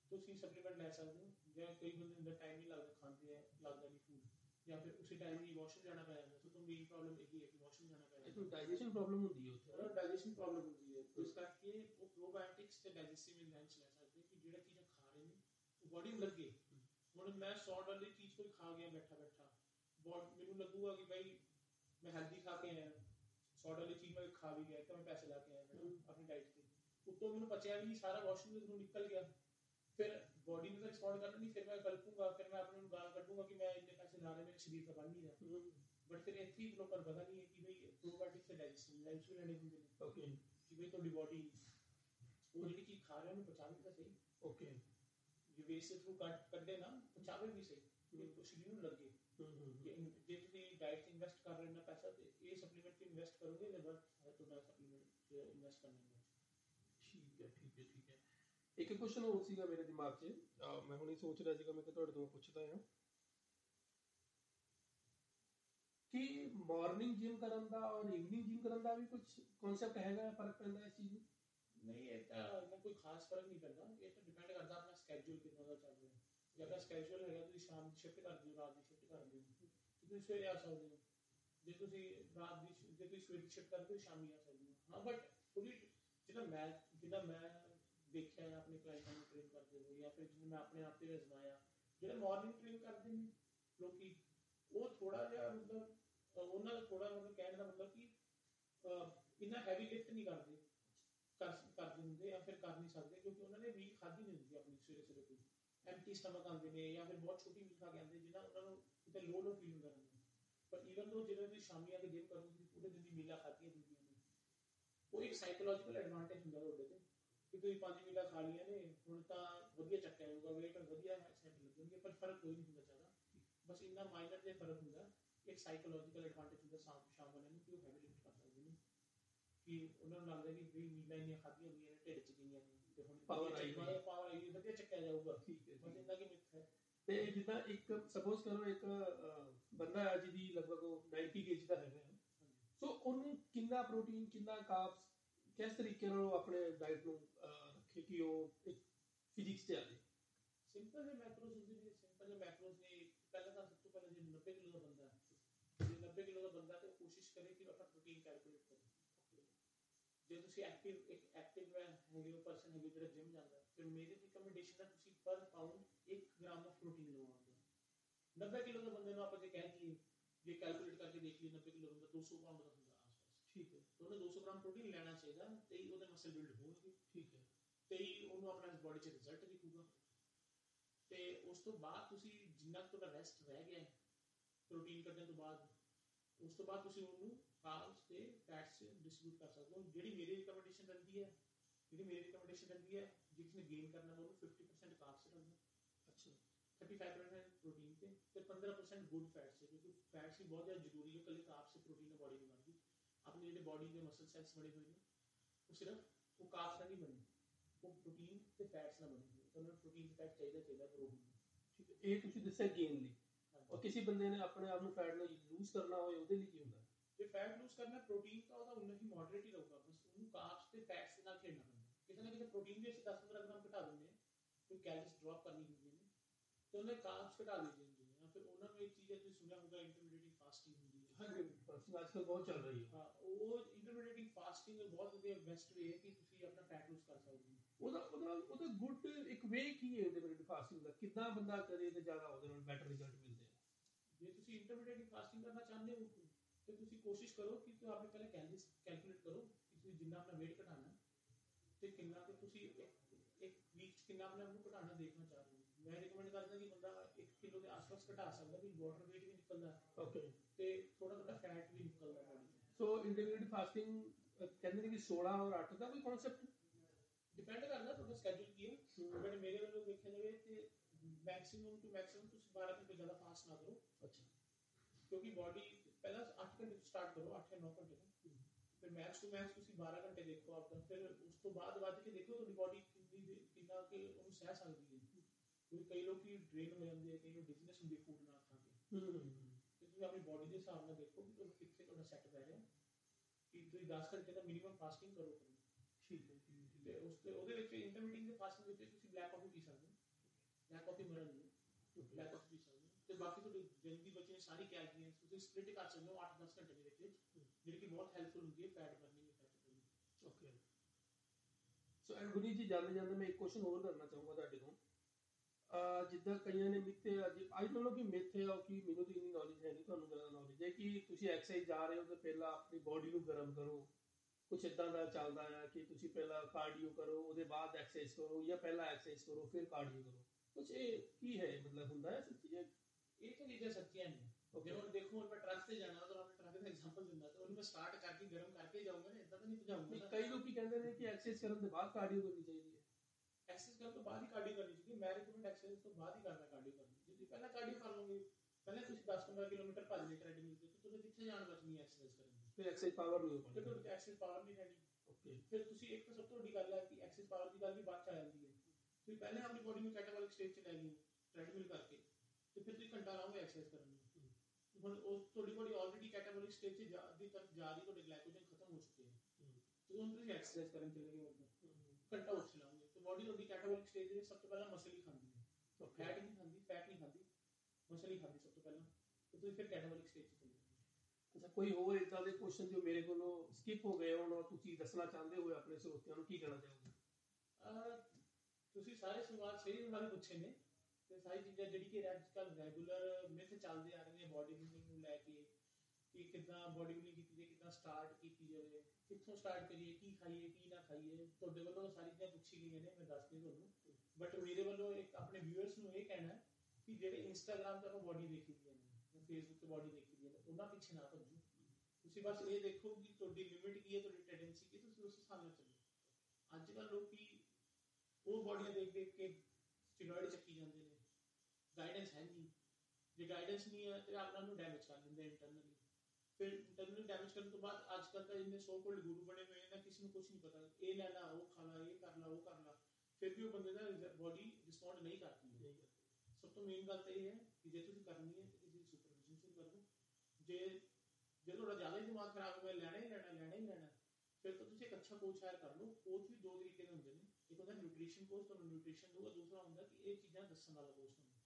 ਤੁਸੀਂ ਸਪਲੀਮੈਂਟ ਲੈ ਸਕਦੇ ਹੋ ਜਾਂ ਕਈ ਬੰਦੇ ਅੰਦਰ ਟਾਈਮ ਨਹੀਂ ਲੱਗਦਾ ਖਾਂਦੇ ਆ ਲੱਗਦਾ ਨਹੀਂ ਫੂਡ ਜਾਂ ਫਿਰ ਉਸੇ ਟਾਈਮ ਹੀ ਵਾਸ਼ਰੂਮ ਜਾਣਾ ਪੈ ਜਾਂਦਾ। ਸੋ ਤੋਂ ਮੇਨ ਪ੍ਰੋਬਲਮ ਇਹੀ ਹੈ ਕਿ ਵਾਸ਼ਰੂਮ ਜਾਣਾ ਪੈ ਇਹ ਜਾਂਦਾ ਤਾਂ ਡਾਈਜੈਸ਼ਨ ਪ੍ਰੋਬਲਮ ਹੁੰਦੀ ਹੈ ਉੱਥੇ ਉਹਦਾ ਡਾਈਜੈਸ਼ਨ ਪ੍ਰੋਬਲਮ ਹੁੰਦੀ ਹੈ ਇਸ ਕਰਕੇ ਉਹ ਪ੍ਰੋਬਾਇਓਟਿਕਸ ਤੇ ਡਾਈਜੈਸਟਿਵ ਐਂਜ਼ਾਈਮਸ ਲੈ ਸਕਦੇ ਕਿ ਜਿਹੜਾ ਚੀਜ਼ਾਂ ਖਾ ਰਹੇ ਨੇ ਉਹ ਬੋਡੀ ਨੂੰ ਲੱਗੇ ਹੁਣ ਮੈਂ 100 ਡਾਲਰ ਦੀ ਚੀਜ਼ ਕੋਈ ਖਾ ਗਿਆ ਬੈਠਾ ਬੈਠਾ ਬੋਡ ਮੈਨੂੰ ਲੱਗੂਗਾ ਕਿ ਭਾਈ ਮੈਂ ਹੈਲਦੀ ਖਾ ਕੇ ਆਇਆ 100 ਡਾਲਰ ਦੀ ਚੀਜ਼ ਮੈਂ ਖਾ ਵੀ ਗਿਆ ਤਾਂ ਮੈਂ ਪੈਸੇ ਲਾ ਕੇ ਆਇਆ ਹਮ। ਆਪਣੀ ਡਾਈਟ ਤੇ ਉੱਤੋਂ ਮੈਨੂੰ ਪਚਿਆ ਵੀ ਨਹੀਂ ਸਾਰਾ ਵਾਸ਼ਰੂਮ ਦੇ ਥਰੂ ਨਿਕਲ ਗਿਆ ਫਿਰ ਬੋਡੀ ਨੇ ਤਾਂ ਰਿਸਪੌਂਡ ਕਰਨਾ ਨਹੀਂ ਫਿਰ ਮੈਂ ਕਲਪੂੰਗਾ ਫਿਰ ਮੈਂ ਆਪਣੇ ਨੂੰ ਗਾਲ ਕੱਢੂੰਗਾ ਕਿ ਮੈਂ ਇੰਨੇ ਪੈਸੇ ਲਾ ਰਹੇ ਮੇਰੇ ਸਰੀਰ ਤਾਂ ਬਣ ਨਹੀਂ ਰਿਹਾ ਬਟ ਫਿਰ ਇੱਥੇ ਹੀ ਲੋਕਾਂ ਨੂੰ ਪਤਾ ਨਹੀਂ ਹੈ ਕਿ ਭਾਈ ਪ੍ਰੋਬਾਇਓਟਿਕਸ ਤੇ ਡਾਈਜੈਸਟਿਵ ਐਂਜ਼ਾਈਮਸ ਵੀ ਲੈਣੇ ਹੁੰਦੇ ਨੇ ਓਕੇ ਕਿ ਵੀ ਤੁਹਾਡੀ ਬਾਡੀ ਉਹ ਜਿਹੜੀ ਚੀਜ਼ ਖਾ ਰਿਹਾ ਉਹਨੂੰ ਪਚਾਵੇ ਤਾਂ ਸਹੀ ਓਕੇ ਜੇ ਵੇਸਟ ਥਰੂ ਕੱਟ ਕੱਢੇ ਨਾ ਪਚਾਵੇ ਵੀ ਸਹੀ ਕਿ ਉਹ ਸਰੀਰ ਨੂੰ ਲੱਗੇ ਜੇ ਇਨ- ਜੇ ਤੁਸੀਂ ਡਾਈਟ ਤੇ ਇਨਵੈਸਟ ਕਰ ਰਹੇ ਹੋ ਨਾ ਪੈਸਾ ਤੇ ਇਹ ਸਪਲੀਮੈਂਟ ਤੇ ਇਨਵੈਸਟ ਕਰੋਗੇ ਤਾਂ ਵਰਥ ਹੈ ਤੁਹਾਡਾ ਸਪਲੀਮੈਂਟ ਤੇ ਇਨਵੈਸਟ ਕਰਨਾ ਹੈ ਠੀਕ ਹੈ ਠੀਕ ਹੈ ਠੀਕ ਹੈ ਇੱਕ ਕੁਐਸਚਨ ਹੋਰ ਸੀਗਾ ਮੇਰੇ ਦਿਮਾਗ 'ਚ ਅਹ ਮੈਂ ਹੁਣੇ ਸੋਚ ਰਿਹਾ ਸੀਗਾ ਮੈਂ ਕਿ ਤੁਹਾਡੇ ਤੋਂ ਪੁੱਛਦਾ ਹਾਂ ਕਿ ਮਾਰਨਿੰਗ ਜਿਮ ਕਰਨ ਦਾ ਔਰ ਈਵਨਿੰਗ ਜਿਮ ਕਰਨ ਦਾ ਵੀ ਕੁਝ ਕਨਸੈਪਟ ਹੈਗਾ ਫ਼ਰਕ ਪੈਂਦਾ ਇਸ ਚੀਜ਼ ਨੂੰ ਨਹੀਂ ਇਹ ਤਾਂ ਇਹਨਾਂ ਕੋਈ ਖਾਸ ਫ਼ਰਕ ਨਹੀਂ ਪੈਂਦਾ ਇਹ ਤਾਂ ਡਿਪੈਂਡ ਕਰਦਾ ਆਪਣਾ ਸਕੇਜੂਲ ਕਿੰਨਾ ਦਾ ਚੱਲ ਰਿਹਾ ਜੇ ਆਪਣਾ ਸਕੇਜੂਲ ਹੈਗਾ ਤੁਸੀਂ ਸ਼ਾਮ ਦੀ ਸ਼ਿਫਟ ਕਰਦੇ ਹੋ ਰਾਤ ਦੀ ਸ਼ਿਫਟ ਕਰਦੇ ਹੋ ਤੇ ਤੁਸੀਂ ਸਵੇਰੇ ਆ ਸਕਦੇ ਹੋ ਜੇ ਤੁਸੀਂ ਰਾਤ ਦੀ shift- ਜੇ ਤੁਸੀਂ ਸਵੇਰੇ ਸ਼ਿਫਟ ਕਰਦੇ ਹੋ ਸ਼ਾਮੀ ਆ ਸਕਦੇ ਹੋ ਹਾਂ ਬਟ ਥੋੜੀ ਜਿਹੜਾ ਮੈਂ ਜਿਹੜਾ ਮੈਂ ਦੇਖਿਆ ਹੈ ਆਪਣੇ ਕਲਾਇੰਟਾਂ ਨੂੰ ਟ੍ਰੇਨ ਕਰਦੇ ਹੋਏ ਜਾਂ ਫਿਰ ਜਿਹਨੂੰ ਮੈਂ ਆਪਣੇ ਆਪ ਤੇ ਅਜ਼ਮਾਇਆ ਜਿਹੜੇ ਮਾਰਨਿੰਗ ਟ੍ਰੇਨ ਕਰਦੇ ਨੇ ਲੋਕੀ ਉਹ ਥੋੜਾ ਜਿਹਾ ਮਤਲਬ ਅਹ ਉਹਨਾਂ ਦਾ ਥੋੜਾ ਮਤਲਬ ਕਹਿਣ ਦਾ ਮਤਲਬ ਕਿ, ਅਹ, ਇੰਨਾ ਹੈਵੀ ਲਿਫਟ ਨਹੀਂ ਕਰਦੇ, ਕਰ ਕਰਦੇ ਹੁੰਦੇ ਜਾਂ ਫਿਰ ਕਰ ਨਹੀਂ ਸਕਦੇ ਕਿਉਂਕਿ ਉਹਨਾਂ ਨੇ ਮੀਲ ਖਾਧੀ ਨਹੀਂ ਹੁੰਦੀ ਆਪਣੀ ਸਵੇਰੇ ਸਵੇਰੇ ਕੋਈ। ਐਮਟੀ ਸਟਮਕ ਆਉਂਦੇ ਨੇ ਜਾਂ ਫਿਰ ਬਹੁਤ ਛੋਟੀ ਮੀਲ ਖਾ ਕੇ ਆਉਂਦੇ ਜਿਹਨਾਂ ਉਹਨਾਂ ਨੂੰ ਕਿਤੇ ਲੋ ਲੋ ਫੀਲ ਹੁੰਦਾ ਰਹਿੰਦਾ। ਪਰ ਈਵਨ ਦੋ ਜਦੋਂ ਤੁਸੀਂ ਸ਼ਾਮੀ ਆ ਕੇ ਜਿਮ ਕਰੋਗੇ ਤੁਸੀਂ ਪੂਰੇ ਦਿਨ ਦੀ ਮੀਲਾਂ ਖਾਧੀਆਂ ਹੁੰਦੀਆਂ ਨੇ, ਉਹ ਇੱਕ ਸਾਈਕੋਲੋਜੀਕਲ ਐਡਵਾਂਟੇਜ ਹੁੰਦਾ ਤੁਹਾਡੇ ਤੇ ਕਿ ਤੁਸੀਂ ਪੰਜ ਮੀਲਾਂ ਖਾ ਲਈਆਂ ਨੇ, ਹੁਣ ਤਾਂ ਵਧੀਆ ਚੱਕਿਆ ਜਾਊਗਾ, weight ਵਧੀਆ ਸੈੱਟ ਲੱਗਣਗੇ ਪਰ ਫ਼ਰਕ ਕੋਈ ਨਹੀਂ ਹੁੰਦਾ ਜ਼ਿਆਦਾ। ਬਸ ਇੰਨਾ ਮਾਈਨਰ ਜਿਹਾ ਫ਼ਰਕ ਹੁੰਦਾ। ਇੱਕ ਸਾਈਕੋਲੋਜੀਕਲ ਐਡਵਾਂਟੇਜ ਹੁੰਦਾ ਸ਼ਾਮ ਸ਼ਾਮ ਵਾਲਿਆਂ ਨੂੰ ਕਿ ਉਹ ਹੈਵੀ ਲਿਫਟ ਕਰ ਸਕਦੇ ਨੇ। ਕਿ ਉਹਨਾਂ ਨੂੰ ਲੱਗਦਾ ਕਿ ਵੀ ਮੀਲਾਂ ਇੰਨੀਆਂ ਖਾਧੀਆਂ ਹੋਈਆਂ ਨੇ ਢਿੱਡ ਚ ਗਈਆਂ ਨੇ ਤੇ ਹੁਣ Power ਆਈ ਹੈ। ਪਾਵਰ ਆਈ ਵਧੀਆ ਚੱਕਿਆ ਜਾਊਗਾ। ਠੀਕ ਹੈ ਬਸ ਇੰਨਾ ਕਿ ਮਿੱਥ ਹੈ। ਤੇ ਜਿੱਦਾਂ ਇੱਕ ਸਪੋਜ਼ ਕਰੋ ਇੱਕ ਬੰਦਾ ਹੈ ਜਿਹਦੀ ਲਗਭਗ ਉਹ 90 ਕੇਜੀ ਦਾ ਹੈਗਾ। ਹੈ। ਸੋ ਉਹਨੂੰ ਕਿੰਨਾ ਪ੍ਰੋਟੀਨ ਕਿੰਨਾ ਕਾਰਬਸ ਕਿਸ ਤਰੀਕੇ ਨਾਲ ਉਹ ਆਪਣੇ ਡਾਈਟ ਨੂੰ ਰੱਖੇ ਕਿ ਉਹ ਇੱਕ ਫਿਜ਼ਿਕਸ ਤੇ ਆਵੇ ਸਿੰਪਲ ਜਿਹੇ ਮੈਕਰੋਸ ਹੁੰਦੇ ਨੇ ਸਿੰਪਲ ਜਿਹੇ ਮੈਕਰੋਸ ਨੇ। ਪਹਿਲਾਂ ਤਾਂ ਸਭ ਤੋਂ ਪਹਿਲਾਂ ਜੇ 90 ਕਿਲੋ ਦਾ ਬੰਦਾ ਹੈ 90 ਕਿਲੋ ਦਾ ਬੰਦਾ ਤੇ ਕੋਸ਼ਿਸ਼ ਕਰੇ ਕਿ ਆਪਣਾ ਪ੍ਰੋਟੀਨ ਕੈਲਕੂਲੇਟ ਕਰੇ। ਜੇ ਤੁਸੀਂ ਐਕਟਿਵ ਇੱਕ ਐਕਟਿਵ ਹੈਗੇ ਹੋ ਪਰਸਨ ਹੈਗੇ ਜਿਹੜਾ ਜਿਮ ਜਾਂਦਾ ਫਿਰ ਮੇਰੀ ਰਿਕਮੈਂਡੇਸ਼ਨ ਹੈ ਤੁਸੀਂ ਪਰ ਪਾਊਂਡ 1 ਗ੍ਰਾਮ ਆਫ ਪ੍ਰੋਟੀਨ ਲਵਾਉਂਗੇ 90 ਕਿਲੋ ਦੇ ਬੰਦੇ ਨੂੰ ਆਪਾਂ ਜੇ ਕਹਿ ਦਈਏ ਜੇ ਕੈਲਕੂਲੇਟ ਕਰਕੇ ਦੇਖ ਲਈਏ 90 ਕਿਲੋ ਬੰਦਾ 200 ਪਾਉਂਡ ਦਾ ਹੁੰਦਾ ਆਸ-ਪਾਸ। ਠੀਕ ਹੈ। ਤਾਂ ਉਹਨੇ 200 ਗ੍ਰਾਮ ਪ੍ਰੋਟੀਨ ਲੈਣਾ ਚਾਹੀਦਾ ਤੇ ਹੀ ਉਹਦੇ ਮਸਲ ਬਿਲਡ ਹੋਣਗੇ। ਠੀਕ ਹੈ। ਤੇ ਹੀ ਉਹਨੂੰ ਆਪਣਾ ਬੋਡੀ 'ਚ ਰਿਜ਼ਲਟ ਦਿਖੂਗਾ। ਤੇ ਉਸ ਤੋਂ ਬਾਅਦ ਤੁਸੀਂ ਜਿੰਨਾ ਤੁਹਾਡਾ ਰੈਸਟ ਰਹਿ ਗਿਆ ਪ੍ਰੋਟੀਨ ਕੱਢਣ ਤੋਂ ਬਾਅਦ ਉਸ ਤੋਂ ਬਾਅਦ ਤੁਸੀਂ ਉਹਨੂੰ ਕਾਰਬਸ ਤੇ ਫੈਟਸ ਡਿਸਟ੍ਰੀਬਿਊਟ ਕਰ ਸਕਦੇ ਹੋ ਜਿਹੜੀ ਮੇਰੀ ਰਿਕਮੈਂਡੇਸ਼ਨ ਰਹਿੰਦੀ ਹੈ ਜਿਹੜੀ ਮੇਰੀ ਰਿਕਮੈਂਡੇਸ਼ਨ ਰਹਿੰਦੀ ਹੈ ਜਿਸ ਨੇ ਗੇਨ ਕਰਨਾ ਉਹਨੂੰ 50% ਕਾਰਬਸ ਰੱਖਣਾ ਅੱਛਾ। 35% ਪ੍ਰੋਟੀਨ ਤੇ ਤੇ 15% ਗੁੱਡ ਫੈਟਸ ਤੇ ਕਿਉਂਕਿ ਫੈਟਸ ਹੀ ਬਹੁਤ ਜ਼ਿਆਦਾ ਜ਼ਰੂਰੀ ਹੈ ਕੱਲੇ ਕਾਰਬਸ ਤੇ ਪ੍ਰੋਟੀਨ ਨਾਲ ਬੋਡੀ ਨਹੀਂ ਬਣਦੀ। ਆਪਣੇ ਜਿਹੜੇ ਬੋਡੀ ਦੇ ਮਸਲ ਸੈਲਸ ਬਣੇ ਹੋਏ ਨੇ ਉਹ ਸਿਰਫ ਉਹ ਕਾਰਬਸ ਨਾਲ ਨਹੀਂ ਬਣੇ ਉਹ ਪ੍ਰੋਟੀਨ ਤੇ ਫੈਟਸ ਨਾਲ ਬਣੇ ਹੋਏ ਤਾਂ ਉਹਨਾਂ ਨੂੰ ਪ੍ਰੋਟੀਨ ਤੇ ਫੈਟ ਚਾਹੀਦਾ ਚਾਹੀਦਾ ਪ੍ਰੋਟੀਨ ਠੀਕ ਹੈ। ਇਹ ਤੁਸੀਂ ਦੱਸਿਆ ਗੇਨ ਲਈ। ਔਰ ਕਿਸੇ ਬੰਦੇ ਨੇ ਆਪਣੇ ਆਪ ਨੂੰ ਫੈਟ ਨੂੰ ਲੂਜ਼ ਕਰਨਾ ਹੋਏ ਉਹਦੇ ਲਈ ਕੀ ਹੁੰਦਾ? ਜੇ ਫੈਟ ਲੂਜ਼ ਕਰਨਾ ਪ੍ਰੋਟੀਨ ਤਾਂ ਉਹਦਾ ਉਨਾ ਹੀ ਮੋਡਰੇਟ ਹੀ ਰਹੂਗਾ ਬਸ ਉਹਨੂੰ ਕਾਰਬਸ ਤੇ ਫੈਟਸ ਦੇ ਨਾਲ ਖੇਡਣਾ ਪੈਂਦਾ। ਕਿਤੇ ਨਾ ਕਿਤੇ ਪ੍ਰੋਟੀਨ ਵੀ ਅਸੀਂ 10-15 ਗ੍ਰਾਮ ਘਟਾ ਦਿੰਦੇ ਹਾਂ ਕੋਈ ਕੈਲਰੀਜ਼ ਡ੍ਰੌਪ ਕਰਨੀ ਹੁੰਦੀ ਨੇ ਤੇ ਉਹਨੇ ਕਾਰਬਸ ਘਟਾ ਲਈ ਜਾਂਦੇ ਨੇ ਫਿਰ ਉਹਨਾਂ ਨੂੰ ਇੱਕ ਚੀਜ਼ ਹੈ ਤੁਸੀਂ ਸੁਣਿਆ ਹੋਊਗਾ ਇੰਟਰਮੀਡੀਏਟ ਫਾਸਟਿੰਗ ਹੁੰਦੀ ਹੈ। ਹਾਂਜੀ ਪਰਸਨ ਅੱਜਕੱਲ ਬਹੁਤ ਚੱਲ ਰਹੀ ਹੈ। ਹਾਂ ਉਹ ਇੰਟਰਮੀਡੀਏਟ ਫਾਸਟਿੰਗ ਬਹੁਤ ਵਧੀਆ ਬੈਸਟ ਵੇ ਹੈ ਕਿ ਤੁਸੀਂ ਆਪਣਾ ਫੈਟ ਲੂਜ਼ ਕਰ ਸਕਦੇ ਹੋ। ਉਹਦਾ ਉਹਦਾ ਉਹਦਾ ਗੁੱਡ ਇੱਕ ਵੇ ਕੀ ਹੈ ਇੰਟਰਮੀਡੀਏਟ ਫਾਸਟਿੰਗ ਦਾ? ਕਿੱਦਾਂ ਬੰਦਾ ਕਰੇ ਤੇ ਜ਼ਿਆਦਾ ਉਹਦੇ ਨਾਲ ਬੈਟਰ ਰਿਜ਼ਲਟ ਮਿਲਦੇ? ਜੇ ਤੁਸੀਂ ਇੰਟਰਮੀਡੀਏਟ ਫਾਸਟਿੰਗ ਕਰਨਾ ਚਾਹੁੰਦੇ ਹੋ ਤੇ ਤੁਸੀਂ ਕੋਸ਼ਿਸ਼ ਕਰੋ ਕਿ ਤੁਸੀਂ ਆਪਣੇ ਪਹਿਲੇ ਕੈਲਰੀਜ਼ ਕੈਲਕੂਲੇਟ ਕਰੋ ਕਿ ਤੁਸੀਂ ਜਿੰਨਾ ਆਪਣਾ weight ਘਟਾਣਾ ਤੇ ਕਿੰਨਾ ਕਿ ਤੁਸੀਂ ਇੱਕ ਵੀਕ ਕਿੰਨਾ ਆਪਣੇ ਆਪ ਨੂੰ ਘਟਾਣਾ ਦੇਖਣਾ ਚਾਹ ਰਹੇ ਹੋ। ਮੈਂ ਰਿਕਮੈਂਡ ਕਰਦਾ ਕਿ ਬੰਦਾ 1 ਕਿਲੋ ਦੇ ਆਸ-ਪਾਸ ਘਟਾ ਸਕਦਾ ਵੀ ਵਾਟਰ weight ਵੀ ਨਿਕਲਦਾ ਓਕੇ ਤੇ ਥੋੜਾ ਥੋੜਾ ਫੈਟ ਵੀ ਨਿਕਲਦਾ ਬੋਡੀ ਸੋ ਇੰਟਰਮੀਡੀਏਟ ਫਾਸਟਿੰਗ ਕਹਿੰਦੇ ਨੇ ਕਿ 16 ਔਰ 8 ਦਾ ਕੋਈ ਕਨਸੈਪਟ ਡਿਪੈਂਡ ਕਰਦਾ ਤੁਹਾਡਾ ਸਕੇਜੂਲ ਕੀ ਹੈ। ਬਟ ਮੇਰੇ ਵੱਲੋਂ ਦੇਖਿਆ ਜਾਵੇ ਤੇ ਮੈਕਸਿਮਮ ਟੂ ਮੈਕਸਿਮਮ ਤੁਸੀਂ 12 ਘੰਟੇ ਜ਼ਿਆਦਾ ਫਾਸਟ ਨਾ ਕਰੋ ਅੱਛਾ ਕਿਉਂਕਿ ਬਾਡੀ ਪਹਿਲਾਂ 8 ਘੰਟੇ ਤੋਂ ਸਟਾਰਟ ਕਰੋ 8 ਜਾਂ 9 ਘੰਟੇ ਤੋਂ ਫਿਰ ਮੈਕਸ ਟੂ ਮੈਕਸ ਤੁਸੀਂ 12 ਘੰਟੇ ਦੇਖੋ ਆਪਦਾ ਫਿਰ ਉਸ ਤੋਂ ਬਾਅਦ ਵੱਧ ਕੇ ਦੇਖੋ ਤੁਹਾਡੀ ਬਾਡੀ ਕਿੰਨੀ ਦੇ- ਕਿੰਨਾ ਕਿ ਉਹਨੂੰ ਸਹਿ ਸਕਦੀ ਹੈ ਕਿਉਂਕਿ ਕਈ ਲੋਕ ਹੀ ਡਰੇਨ ਹੋ ਜਾਂਦੇ ਆ ਕਈ ਨੂੰ ਡਿਜ਼ਨੈਸ ਹੁੰਦੀ ਫੂਡ ਨਾਲ ਖਾ ਕੇ ਹੂੰ ਤੇ ਤੁਸੀਂ ਆਪਣੀ ਬਾਡੀ ਦੇ ਹਿਸਾਬ ਨਾਲ ਦੇਖੋ ਕਿ ਤੁਹਾਨੂੰ ਕਿੱਥੇ ਤੁਹਾਡਾ ਸੈੱਟ ਬਹਿ ਰਿਹਾ ਕਿ ਤੁਸੀਂ 10 ਘੰਟੇ ਦਾ ਮਿਨੀਮਮ ਫਾਸਟਿੰਗ ਕਰੋ ਕਰੋ। ਠੀਕ ਹੈ ਠੀਕ ਹੈ, ਤੇ ਉਸ ਤੇ ਉਹਦੇ ਵਿੱਚ ਇੰਟਰਮੀਡੀਏਟ ਦੇ ਫਾਸਟਿੰਗ ਵਿੱਚ ਤੁਸੀਂ ਬਲੈਕ ਕਾਫੀ ਪੀ ਸਕਦੇ ਹੋ ਬਲੈਕ ਕਾਫੀ ਠੀਕ ਹੈ ਬਲੈਕ ਕਾਫੀ ਪੀ ਸਕਦੇ ਹੋ। ਤੇ ਬਾਕੀ ਤੁਹਾਡੀ ਦੀ ਬਚੀ ਸਾਰੀ ਕੈਲਰੀਜ਼ ਤੁਸੀਂ ਸਪਲਿਟ ਕਰ ਸਕਦੇ ਹੋ 8-10 ਘੰਟੇ ਦੇ ਵਿੱਚ। ਜਿਹੜੀ ਕਿ ਬਹੁਤ ਹੈਲਪਫੁਲ ਹੁੰਦੀ ਹੈ fat burning effect okay so and ਜੀ ਜਾਂਦੇ ਜਾਂਦੇ ਮੈਂ ਇੱਕ ਕੁਐਸਚਨ ਹੋਰ ਕਰਨਾ ਚਾਹੂੰਗਾ ਤੁਹਾਡੇ ਤੋਂ। ਜਿੱਦਾਂ ਕਈਆਂ ਨੇ ਮਿੱਥੇ ਅੱਜ ਆਈ ਡੋਨਟ ਨੋ ਕਿ ਮਿੱਥੇ ਆ ਕਿ ਮੈਨੂੰ ਤਾਂ ਇੰਨੀ ਨੌਲੇਜ ਹੈ ਨਹੀਂ ਤੁਹਾਨੂੰ ਜ਼ਿਆਦਾ ਨੌਲੇਜ ਹੈ ਕਿ ਤੁਸੀਂ ਐਕਸਰਸਾਈਜ਼ ਜਾ ਰਹੇ ਹੋ ਤੇ ਪਹਿਲਾਂ ਆਪਣੀ ਬਾਡੀ ਨੂੰ ਗਰਮ ਕਰੋ। ਕੁਛ ਇਦਾਂ ਦਾ ਚੱਲਦਾ ਆ ਕਿ ਤੁਸੀਂ ਪਹਿਲਾਂ ਕਾਰਡੀਓ ਕਰੋ ਉਹਦੇ ਬਾਅਦ ਐਕਸਰਸਾਈਜ਼ ਕਰੋ ਜਾਂ ਪਹਿਲਾਂ ਐਕਸਰਸਾਈਜ਼ ਕਰੋ ਫਿਰ ਕਾਰਡੀਓ ਕਰੋ। ਕੁਛ ਇਹ ਕੀ ਹੈ? ਮਤਲਬ ਹੁੰਦਾ ਹੈ ਸੱਚੀ ਹੈ ਇਹ ਤਾਂ ਚੀਜ਼ਾਂ ਸੱਚੀਆਂ ਨੇ. ਜੇ ਹੁਣ ਦੇਖੋ ਹੁਣ ਮੈਂ ਟਰੱਕ ਤੇ ਜਾਣਾ ਤਾਂ ਆਪਣੇ ਟਰੱਕ ਦਾ ਐਗਜ਼ਾਮਪਲ ਦਿੰਦਾ ਤਾਂ ਉਹਨੂੰ ਮੈਂ ਸਟਾਰਟ ਕਰਕੇ ਗਰਮ ਕਰਕੇ ਜਾਊਂਗਾ ਨਾ ਇਦਾਂ ਤਾਂ ਨਹੀਂ ਭਜਾਊਂਗਾ ਨਹੀਂ, ਕਈ ਲੋਕ ਕੀ ਕਹਿੰਦੇ ਨੇ ਕਿ ਐਕਸਰਸਾਈਜ਼ ਕਰਨ ਦੇ ਬਾਅਦ ਕਾਰਡੀਓ ਕਰਨੀ ਚਾਹੀਦੀ ਹੈ। ਐਕਸਰਸਾਈਜ਼ ਕਰਨ ਤੋਂ ਬਾਅਦ ਹੀ ਕਾਰਡੀਓ ਕਰਨੀ ਚਾਹੀਦੀ ਮੈਂ ਰਿਕਮੈਂਡ ਐਕਸਰਸਾਈਜ਼ ਤੋਂ ਬਾਅਦ ਹੀ ਕਰਨਾ ਕਾਰਡੀਓ ਕਰਨੀ। ਜੇ ਤੁਸੀਂ ਪਹਿਲਾਂ ਕਾਰਡੀਓ ਕਰ ਲਓਗੇ ਪਹਿਲਾਂ ਤੁਸੀਂ 10-15 ਕਿਲੋਮੀਟਰ ਭੱਜ ਲਿਆ ਟ੍ਰੈਡਮਿਲ ਤੇ ਤੁਹਾਨੂੰ ਕਿੱਥੇ ਜਾਣ ਬਚਣੀ ਐਕਸਰਸਾਈਜ਼ ਕਰਨ ਫਿਰ ਐਕਸਰਸਾਈਜ਼ ਪਾਵਰ ਨਹੀਂ ਹੋ ਤੇ ਪਾਉਂਦੀ ਤੁਹਾਡੇ ਐਕਸਰਸਾਈਜ਼ ਪਾਵਰ ਨਹੀਂ ਰਹਿਣੀ ਓਕੇ ਫਿਰ ਤੁਸੀਂ ਇੱਕ ਤਾਂ ਸਭ ਤੋਂ ਵੱਡੀ ਗੱਲ ਹੈ ਕਿ ਐਕਸਰਸਾਈਜ਼ ਪਾਵਰ ਦੀ ਗੱਲ ਵੀ ਬਾਅਦ ਚ ਆ ਜਾਂਦੀ ਹੈ। ਤੁਸੀਂ ਪਹਿਲਾਂ ਆਪਣੀ ਬੋਡੀ ਨੂੰ ਕੈਟਾਬੋਲਿਕ ਸਟੇਜ 'ਚ ਲੈ ਗਏ ਟ੍ਰੈਡਮਿਲ ਕਰਕੇ ਤੇ ਫਿਰ ਤੁਸੀਂ ਘੰਟਾ ਲਾਓਗੇ ਐਕਸਰਸਾਈਜ਼ ਕਰਨ ਨੂੰ ਹੁਣ ਉਹ ਤੁਹਾਡੀ ਬੋਡੀ ਆਲਰੇਡੀ ਕੈਟਾਬੋਲਿਕ ਸਟੇਜ 'ਚ ਜਾ ਦੀ ਤਰਫ ਜਾ ਰਹੀ ਤੁਹਾਡੇ ਗਲਾਈਕੋਜਨ ਖਤਮ ਹੋ ਚੁੱਕੇ ਹੈ। ਤੇ ਹੁਣ ਤੁਸੀਂ ਐਕਸਰਸਾਈਜ਼ ਕਰਨ ਚਲੇ ਗਏ ਉੱਧਰ ਘੰਟਾ ਉੱਠ ਲਾਓਗੇ। ਤੇ ਬੋਡੀ ਤੁਹਾਡੀ ਕੈਟਾਬੋਲਿਕ ਸਟੇਜ ਦੇ ਸਭ ਤੋਂ ਪਹਿਲਾਂ ਮਸਲ ਹੀ ਖਾਂਦੀ ਹੈ। ਫੈਟ ਨਹੀਂ ਖਾਂਦੀ ਫੈਟ ਨਹੀਂ ਖਾਂਦੀ ਮਸਲ ਹੀ ਖਾਂਦੀ ਸਭ ਤੋਂ ਪਹਿਲਾਂ। ਤੇ ਤੁਸੀਂ ਫਿਰ ਕੈਟਾਬੋਲਿਕ ਸਟੇਜ 'ਚ ਚਲੇ ਅੱਛਾ ਕੋਈ ਹੋਰ ਇਦਾਂ ਦੇ ਕੁਐਸਚਨ ਜੋ ਮੇਰੇ ਕੋਲੋਂ ਸਕਿਪ ਹੋ ਗਏ ਹੋਣ ਔਰ ਤੁਸੀਂ ਦੱਸਣਾ ਚਾਹੁੰਦੇ ਹੋ ਆਪਣੇ ਸਰੋਤਿਆਂ ਨੂੰ ਕੀ ਕਹਿਣਾ ਚਾਹੋਗੇ? ਤੁਸੀਂ ਸਾਰੇ ਸਵਾਲ ਸਹੀ ਸਵਾਲ ਪੁੱਛੇ ਨੇ ਤੇ ਸਾਰੀ ਚੀਜ਼ਾਂ ਜਿਹੜੀ ਕਿ ਅੱਜ ਕੱਲ ਰੈਗੂਲਰ ਮਿਥ ਚੱਲਦੇ ਆ ਰਹੇ ਨੇ ਬਾਡੀ ਬਿਲਡਿੰਗ ਨੂੰ ਲੈ ਕੇ ਕਿ ਕਿੱਦਾਂ ਬਾਡੀ ਬਿਲਡਿੰਗ ਕੀਤੀ ਜਾਏ ਕਿੱਦਾਂ ਸਟਾਰਟ ਕੀਤੀ ਜਾਵੇ ਕਿੱਥੋਂ ਸਟਾਰਟ ਕਰੀਏ ਕੀ ਖਾਈਏ ਕੀ ਨਾ ਖਾਈਏ ਤੁਹਾਡੇ ਵੱਲੋਂ ਸਾਰੀ ਚੀਜ਼ਾਂ ਪੁੱਛੀ ਗਈਆਂ ਨੇ ਮੈਂ ਦੱਸਦੀ ਤੁਹਾਨੂੰ ਬਟ ਮੇਰੇ ਵੱਲੋਂ ਇੱਕ ਆਪਣੇ ਵਿਊਅਰਸ ਨੂੰ ਇਹ ਕਹਿਣਾ ਹੈ ਕਿ ਜਿਹੜੇ ਇੰਸਟਾਗ੍ਰam ਤੇ ਆਪਾਂ ਬਾਡੀ ਦੇਖੀਦੀਆਂ ਨੇ ਜਾਂ ਫੇਸਬੁੱਕ ਤੇ ਬਾਡੀ ਦੇਖੀਦੀਆਂ ਨੇ ਉਹਨਾਂ ਪਿੱਛੇ ਨਾ ਭੱਜੋ ਤੁਸੀਂ ਬਸ ਇਹ ਦੇਖੋ ਕਿ ਤੁਹਾਡੀ ਲਿਮਿਟ ਕੀ ਹੈ ਤੁਹਾਡੀ ਟੈਂਡੈਂਸੀ ਕੀ ਹੈ, ਤੁਸੀਂ ਉਸ ਹਿਸਾਬ ਨਾਲ ਚੱਲੋ ਅੱਜ ਕੱਲ ਲੋਕੀ ਉਹ ਬਾਡੀਆਂ ਦੇਖ ਦੇਖ ਕੇ ਸਟੀਰੋਇਡ ਚੱਕੀ ਜਾਂਦੇ ਨੇ ਗਾਈਡੈਂਸ ਹੈ ਨਹੀਂ ਜੇ ਗਾਈਡੈਂਸ ਨਹੀਂ ਹੈ ਤੇ ਆਪਣਾ ਨੂੰ ਡੈਮੇਜ ਕਰ ਦਿੰਦੇ ਇੰਟਰਨਲੀ ਫਿਰ ਇੰਟਰਨਲੀ ਡੈਮੇਜ ਕਰਨ ਤੋਂ ਬਾਅਦ ਅੱਜ ਕੱਲ ਤਾਂ ਇੰਨੇ ਸੋ ਕੋਲਡ ਗੁਰੂ ਬਣੇ ਹੋਏ ਨੇ ਕਿਸੇ ਨੂੰ ਕੁਝ ਨਹੀਂ ਪਤਾ ਇਹ ਲੈ ਲਾ ਉਹ ਖਾ ਲਾ ਇਹ ਕਰ ਲਾ ਉਹ ਕਰ ਲਾ ਫਿਰ ਵੀ ਉਹ ਬੰਦੇ ਦਾ ਬਾਡੀ ਰਿਸਪੌਂਡ ਨਹੀਂ ਕਰਦੀ ਹੈ ਸਭ ਤੋਂ ਮੇਨ ਗੱਲ ਤਾਂ ਇਹ ਹੈ ਕਿ ਜੇ ਤੁਸੀਂ ਕਰਨੀ ਹੈ ਤਾਂ ਕਿਸੇ ਦੀ ਸੁਪਰਵਿਜ਼ਨ ਸ਼ੁਰੂ ਕਰ ਦਿਓ ਜੇ ਜੇ ਤੁਹਾਡਾ ਜ਼ਿਆਦਾ ਹੀ ਦਿਮਾਗ ਖਰਾਬ ਹੋ ਗਿਆ ਲੈਣਾ ਹੀ ਲੈਣਾ ਲੈਣਾ ਹੀ ਲੈਣਾ ਫਿਰ ਤਾਂ ਤੁਸੀਂ ਇੱਕ ਅੱਛਾ ਕੋਚ ਹਾਇਰ ਕਰ ਲਓ ਕੋਚ ਵੀ ਦੋ ਤਰੀਕੇ ਦੇ ਹੁੰਦੇ ਨੇ ਇੱਕ ਹੁੰਦਾ ਨਿਊਟ੍ਰੀਸ਼ਨ ਕੋਚ ਤੁਹਾਨੂੰ ਨਿਊਟ੍ਰੀਸ਼ਨ ਦਊਗਾ ਦੂਸਰਾ ਹੁੰਦਾ ਕਿ ਇਹ ਚੀਜ਼ਾਂ ਦੱਸਣ ਵਾਲਾ ਕੋਚ ਹੁੰਦਾ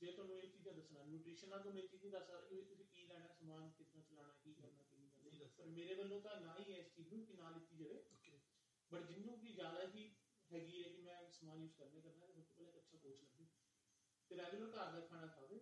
ਜੇ ਤੁਹਾਨੂੰ ਇਹ ਚੀਜ਼ਾਂ ਦੱਸਣਾ ਨਿਊਟ੍ਰੀਸ਼ਨ ਨਾਲ ਤੁਹਾਨੂੰ ਇਹ ਚੀਜ਼ ਨਹੀਂ ਦੱਸ ਸਕਦਾ ਕਿ ਤੁਸੀਂ ਕੀ ਲੈਣਾ ਸਮਾਨ ਕਿੰਨਾ ਚਲਾਣਾ ਕੀ ਕਰਨਾ ਕੀ ਨਹੀਂ ਕਰਨਾ। ਪਰ ਮੇਰੇ ਵੱਲੋਂ ਤਾਂ ਨਾ ਹੀ ਇਸ ਚੀਜ਼ ਨੂੰ ਕਿ ਨਾ ਲਿੱਤੀ ਜਾਵੇ। ਬਟ ਜਿੰਨੂੰ ਵੀ ਜ਼ਿਆਦਾ ਹੀ ਹੈਗੀ ਹੈ ਕਿ ਮੈਂ ਸਮਾਨ ਯੂਜ਼ ਕਰਨੇ ਕਰਨਾ ਹੈ ਸਭ ਤੋਂ ਪਹਿਲਾਂ ਅੱਛਾ ਕੋਚ ਲੱਗੇ। ਤੇ ਰੈਗੂਲਰ ਘਰ ਦਾ ਖਾਣਾ ਖਾਵੇ।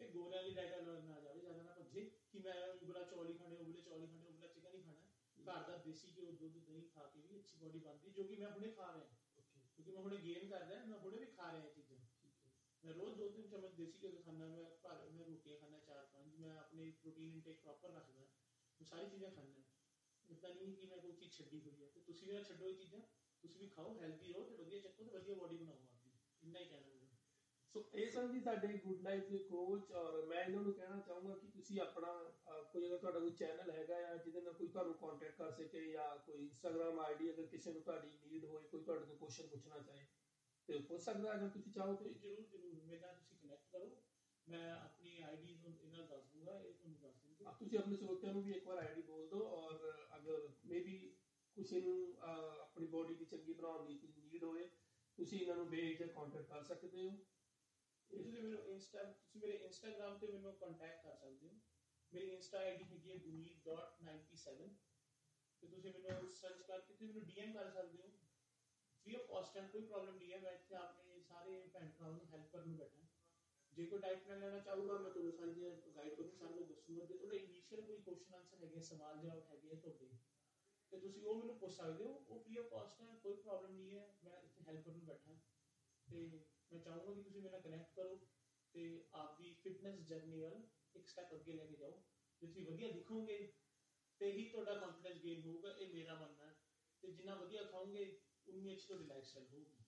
ਇਹ ਗੋਰਿਆਂ ਦੀ ਡਾਈਟ ਵੱਲ ਨਾ ਜਾਵੇ ਜ਼ਿਆਦਾ ਨਾ ਭੱਜੇ ਕਿ ਮੈਂ ਉਬਲਾ ਚੌਲ ਖਾਣੇ ਉਬਲੇ ਚੌਲ ਖਾਣੇ ਉਬਲਾ ਚਿਕਨ ਹੀ ਖਾਣਾ ਘਰ ਦਾ ਦੇਸੀ ਘਿਓ ਦੁੱਧ ਦਹੀਂ ਖਾ ਕੇ ਵੀ ਅੱਛੀ ਬੋਡੀ ਬਣਦੀ ਜੋ ਕਿ ਮੈਂ ਹੁਣੇ ਖਾ ਰਿਹਾ ਓਕੇ ਕਿਉਂਕਿ ਮੈਂ ਹੁਣੇ ਗੇਨ ਕਰਦਾ ਮੈਂ ਹੁਣੇ ਵੀ ਖਾ ਰਿਹਾ ਇਹ ਚੀਜ਼ਾਂ ਠੀਕ ਹੈ ਮੈਂ ਰੋਜ਼ ਦੋ ਤਿੰਨ ਚਮਚ ਦੇਸੀ ਘਿਓ ਖਾਣਾ ਮੈਂ ਘਰ ਮੈਂ ਰੋਟੀਆਂ ਖਾਣਾ ਚਾਰ ਪੰਜ ਮੈਂ ਆਪਣੇ ਪ੍ਰੋਟੀਨ ਇਨਟੇਕ ਪ੍ਰੋਪਰ ਰੱਖਦਾ ਮੈਂ ਸਾਰੀ ਚੀਜ਼ਾਂ ਖਾਂਦਾ ਇਦਾਂ ਨਹੀਂ ਕਿ ਮੈਂ ਕੋਈ ਚੀਜ਼ ਛੱਡੀ ਹੋਈ ਹੈ ਤੇ ਤੁਸੀਂ ਵੀ ਨਾ ਛੱਡੋ ਇਹ ਚੀਜ਼ਾਂ ਤੁਸੀਂ ਵੀ ਖਾਓ ਹੈਲਦੀ ਰਹੋ ਤੇ ਵਧੀਆ ਚੱਕੋ ਤੇ ਵਧੀਆ ਬੋਡੀ ਬਣਾਓ ਆਪਦੀ ਇੰਨਾ ਹੀ ਕਹਿਣਾ ਮੈਨੂੰ ਸੋ ਇਹ ਸਨ ਜੀ ਸਾਡੇ ਗੁੱਡ ਲਾਈਫ ਦੇ ਕੋਚ ਔਰ ਮੈਂ ਇਹਨਾਂ ਨੂੰ ਕਹਿਣਾ ਚਾਹੂੰਗਾ ਕਿ ਤੁਸੀਂ ਆਪਣਾ ਕੋਈ ਅਗਰ ਤੁਹਾਡਾ ਕੋਈ ਚੈਨਲ ਹੈਗਾ ਆ ਜਿਹਦੇ ਨਾਲ ਕੋਈ ਤੁਹਾਨੂੰ ਕੰਟੈਕਟ ਕਰ ਸਕੇ ਜਾਂ ਕੋਈ ਇੰਸਟਾਗ੍ਰam ਆਈਡੀ ਅਗਰ ਕਿਸੇ ਨੂੰ ਤੁਹਾਡੀ ਨੀਡ ਹੋਏ ਕੋਈ ਤੁਹਾਡੇ ਤੋਂ ਕੁਐਸਚਨ ਪੁੱਛਣਾ ਚਾਹੇ ਤੇ ਪੁੱਛ ਸਕਦਾ ਅਗਰ ਤੁਸੀਂ ਚਾਹੋ ਤੇ ਜਰੂਰ ਜਰੂਰ ਮੇਰੇ ਨਾਲ ਤੁਸੀਂ ਕਨੈਕਟ ਕਰੋ। ਮੈਂ ਆਪਣੀ ਆਈਡੀ ਇਹਨਾਂ ਦੱਸ ਦੂੰਗਾ ਇਹ ਤੁਹਾਨੂੰ ਦੱਸ ਆਹ, ਤੁਸੀਂ ਆਪਣੇ ਸਰੋਤਿਆਂ ਨੂੰ ਵੀ ਇੱਕ ਵਾਰ ਆਈਡੀ ਬੋਲ ਦਿਓ ਔਰ ਅਗਰ ਮੇਬੀ ਕਿਸੇ ਨੂੰ ਆਪਣੀ ਬੋਡੀ ਦੀ ਚੰਗੀ ਬਣਾਉਣ ਦੀ ਨੀਡ ਹੋਏ ਤੁਸੀਂ ਇਹਨਾਂ ਨੂੰ ਬੇਝਿਜਕ ਕੰਟੈਕਟ ਕਰ ਸਕਦੇ ਹੋ। ਤੁਸੀਂ ਮੈਨੂੰ ਇੰਸਟਾ ਤੁਸੀਂ ਮੇਰੇ ਇੰਸਟਾਗ੍ਰam ਤੇ ਮੈਨੂੰ ਕੰਟੈਕਟ ਕਰ ਸਕਦੇ ਹੋ ਮੇਰੀ ਇੰਸਟਾ ਆਈਡੀ ਹੈਗੀ ਹੈ guneet.97 ਤੇ ਤੁਸੀਂ ਮੈਨੂੰ ਸਰਚ ਕਰਕੇ ਤੁਸੀਂ ਮੈਨੂੰ ਡੀਐਮ ਕਰ ਸਕਦੇ ਹੋ ਫ੍ਰੀ ਆਫ ਕਾਸਟ ਹੈ ਕੋਈ ਪ੍ਰੋਬਲਮ ਨਹੀਂ ਹੈ ਮੈਂ ਇੱਥੇ ਆਪਣੇ ਸਾਰੇ ਭੈਣ ਭਰਾਵਾਂ ਨੂੰ ਹੈਲਪ ਕਰਨ ਨੂੰ ਬੈਠਾ ਜੇ ਕੋਈ ਡਾਈਟ ਪਲਾਨ ਲੈਣਾ ਚਾਹੂਗਾ ਮੈਂ ਤੁਹਾਨੂੰ ਸਾਰੀਆਂ ਗਾਈਡ ਕਰੂੰ ਸਾਰਿਆਂ ਨੂੰ ਦੱਸੂਗਾ ਜੇ ਤੁਹਾਡੇ ਇਨੀਸ਼ੀਅਲ ਕੋਈ ਕੁਐਸਚਨ ਆਨਸਰ ਹੈਗੇ ਸਵਾਲ ਜਵਾਬ ਹੈਗੇ ਆ ਤੁਹਾਡੇ ਤੇ ਤੁਸੀਂ ਉਹ ਮੈਨੂੰ ਪੁੱਛ ਸਕਦੇ ਹੋ ਉਹ ਫ੍ਰੀ ਆਫ ਕਾਸਟ ਹੈ ਕੋਈ ਪ੍ਰੋਬਲਮ ਨਹੀਂ ਹੈ ਮੈਂ ਇੱਥੇ ਹੈਲਪ ਕਰਨ ਨੂੰ ਬੈਠਾ ਤੇ ਮੈਂ ਚਾਹੂੰਗਾ ਕਿ ਤੁਸੀਂ ਮੇਰੇ ਨਾਲ ਕਨੈਕਟ ਕਰੋ ਤੇ ਆਪਦੀ ਫਿਟਨੈਸ ਜਰਨੀ ਵੱਲ ਇੱਕ ਸਟੈਪ ਅੱਗੇ ਲੈ ਕੇ ਜਾਓ। ਜੇ ਤੁਸੀਂ ਵਧੀਆ ਦਿਖੋਗੇ, ਤੇ ਹੀ ਤੁਹਾਡਾ ਕੰਫੀਡੈਂਸ ਗੇਨ ਹੋਊਗਾ, ਇਹ ਮੇਰਾ ਮੰਨਣਾ ਹੈ। ਤੇ ਜਿੰਨਾ ਵਧੀਆ ਖਾਓਗੇ, ਉਨੀ ਅੱਛੀ ਤੁਹਾਡੀ ਲਾਈਫ ਸਟਾਈਲ ਹੋਊਗੀ।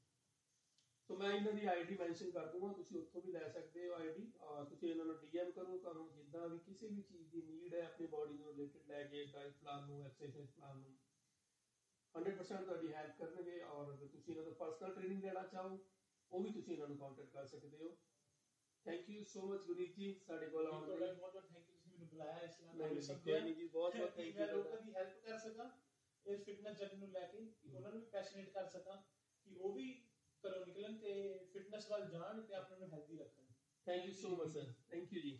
ਸੋ ਮੈਂ ਇਹਨਾਂ ਦੀ ਆਈਡੀ ਮੈਂਸ਼ਨ ਕਰ ਦੂੰਗਾ, ਤੁਸੀਂ ਉੱਥੋਂ ਵੀ ਲੈ ਸਕਦੇ ਹੋ ਆਈਡੀ ਤੁਸੀਂ ਇਹਨਾਂ ਨੂੰ ਡੀਐਮ ਕਰੋ, ਤੁਹਾਨੂੰ ਜਿੱਦਾਂ ਵੀ ਕਿਸੇ ਵੀ ਚੀਜ਼ ਦੀ ਨੀਡ ਹੈ, ਆਪਣੀ ਬਾਡੀ ਨੂੰ ਰਿਲੇਟਡ ਲੈ ਕੇ ਡਾਈਟ ਪਲਾਨ ਨੂੰ ਐਕਸਰਸਾਈਜ਼ ਪਲਾਨ ਨੂੰ 100% ਤੁਹਾਡੀ ਹੈਲਪ ਕਰਨਗੇ। ਔਰ ਅਗਰ ਤੁਸੀਂ ਇਹਨਾਂ ਤੋਂ ਪਰਸਨਲ ਟ੍ਰੇਨਿੰਗ ਲੈਣਾ ਚਾਹੋ ਉਹ ਵੀ ਤੁਸੀਂ ਇਹਨਾਂ ਨੂੰ ਕੰਟੈਕਟ ਕਰ ਸਕਦੇ ਹੋ। Thank you so much Gurit ji ਸਾਡੇ ਕੋਲ ਆਉਣ ਲਈ। ਬਹੁਤ ਬਹੁਤ ਥੈਂਕ ਯੂ ਤੁਸੀਂ ਮੈਨੂੰ ਬੁਲਾਇਆ ਇਸ ਨਾਲ ਨਹੀਂ ਮੈਨੂੰ ਜੀ ਬਹੁਤ ਬਹੁਤ ਥੈਂਕ ਮੈਂ ਯੂ ਲੋਕਾਂ ਦੀ ਹੈਲਪ ਕਰ ਸਕਾਂ ਇਸ ਫਿਟਨੈਸ ਜਰਨੀ ਨੂੰ ਲੈ ਕੇ ਕਿ ਉਹਨਾਂ ਨੂੰ ਵੀ ਪੈਸ਼ਨੇਟ ਕਰ ਸਕਾਂ ਕਿ ਉਹ ਵੀ ਘਰੋਂ ਨਿਕਲਣ ਤੇ ਫਿਟਨੈਸ ਵੱਲ ਜਾਣ ਤੇ ਆਪਣੇ ਨੂੰ ਹੈਲਦੀ ਰੱਖਣ। Thank you so much sir thank you ji.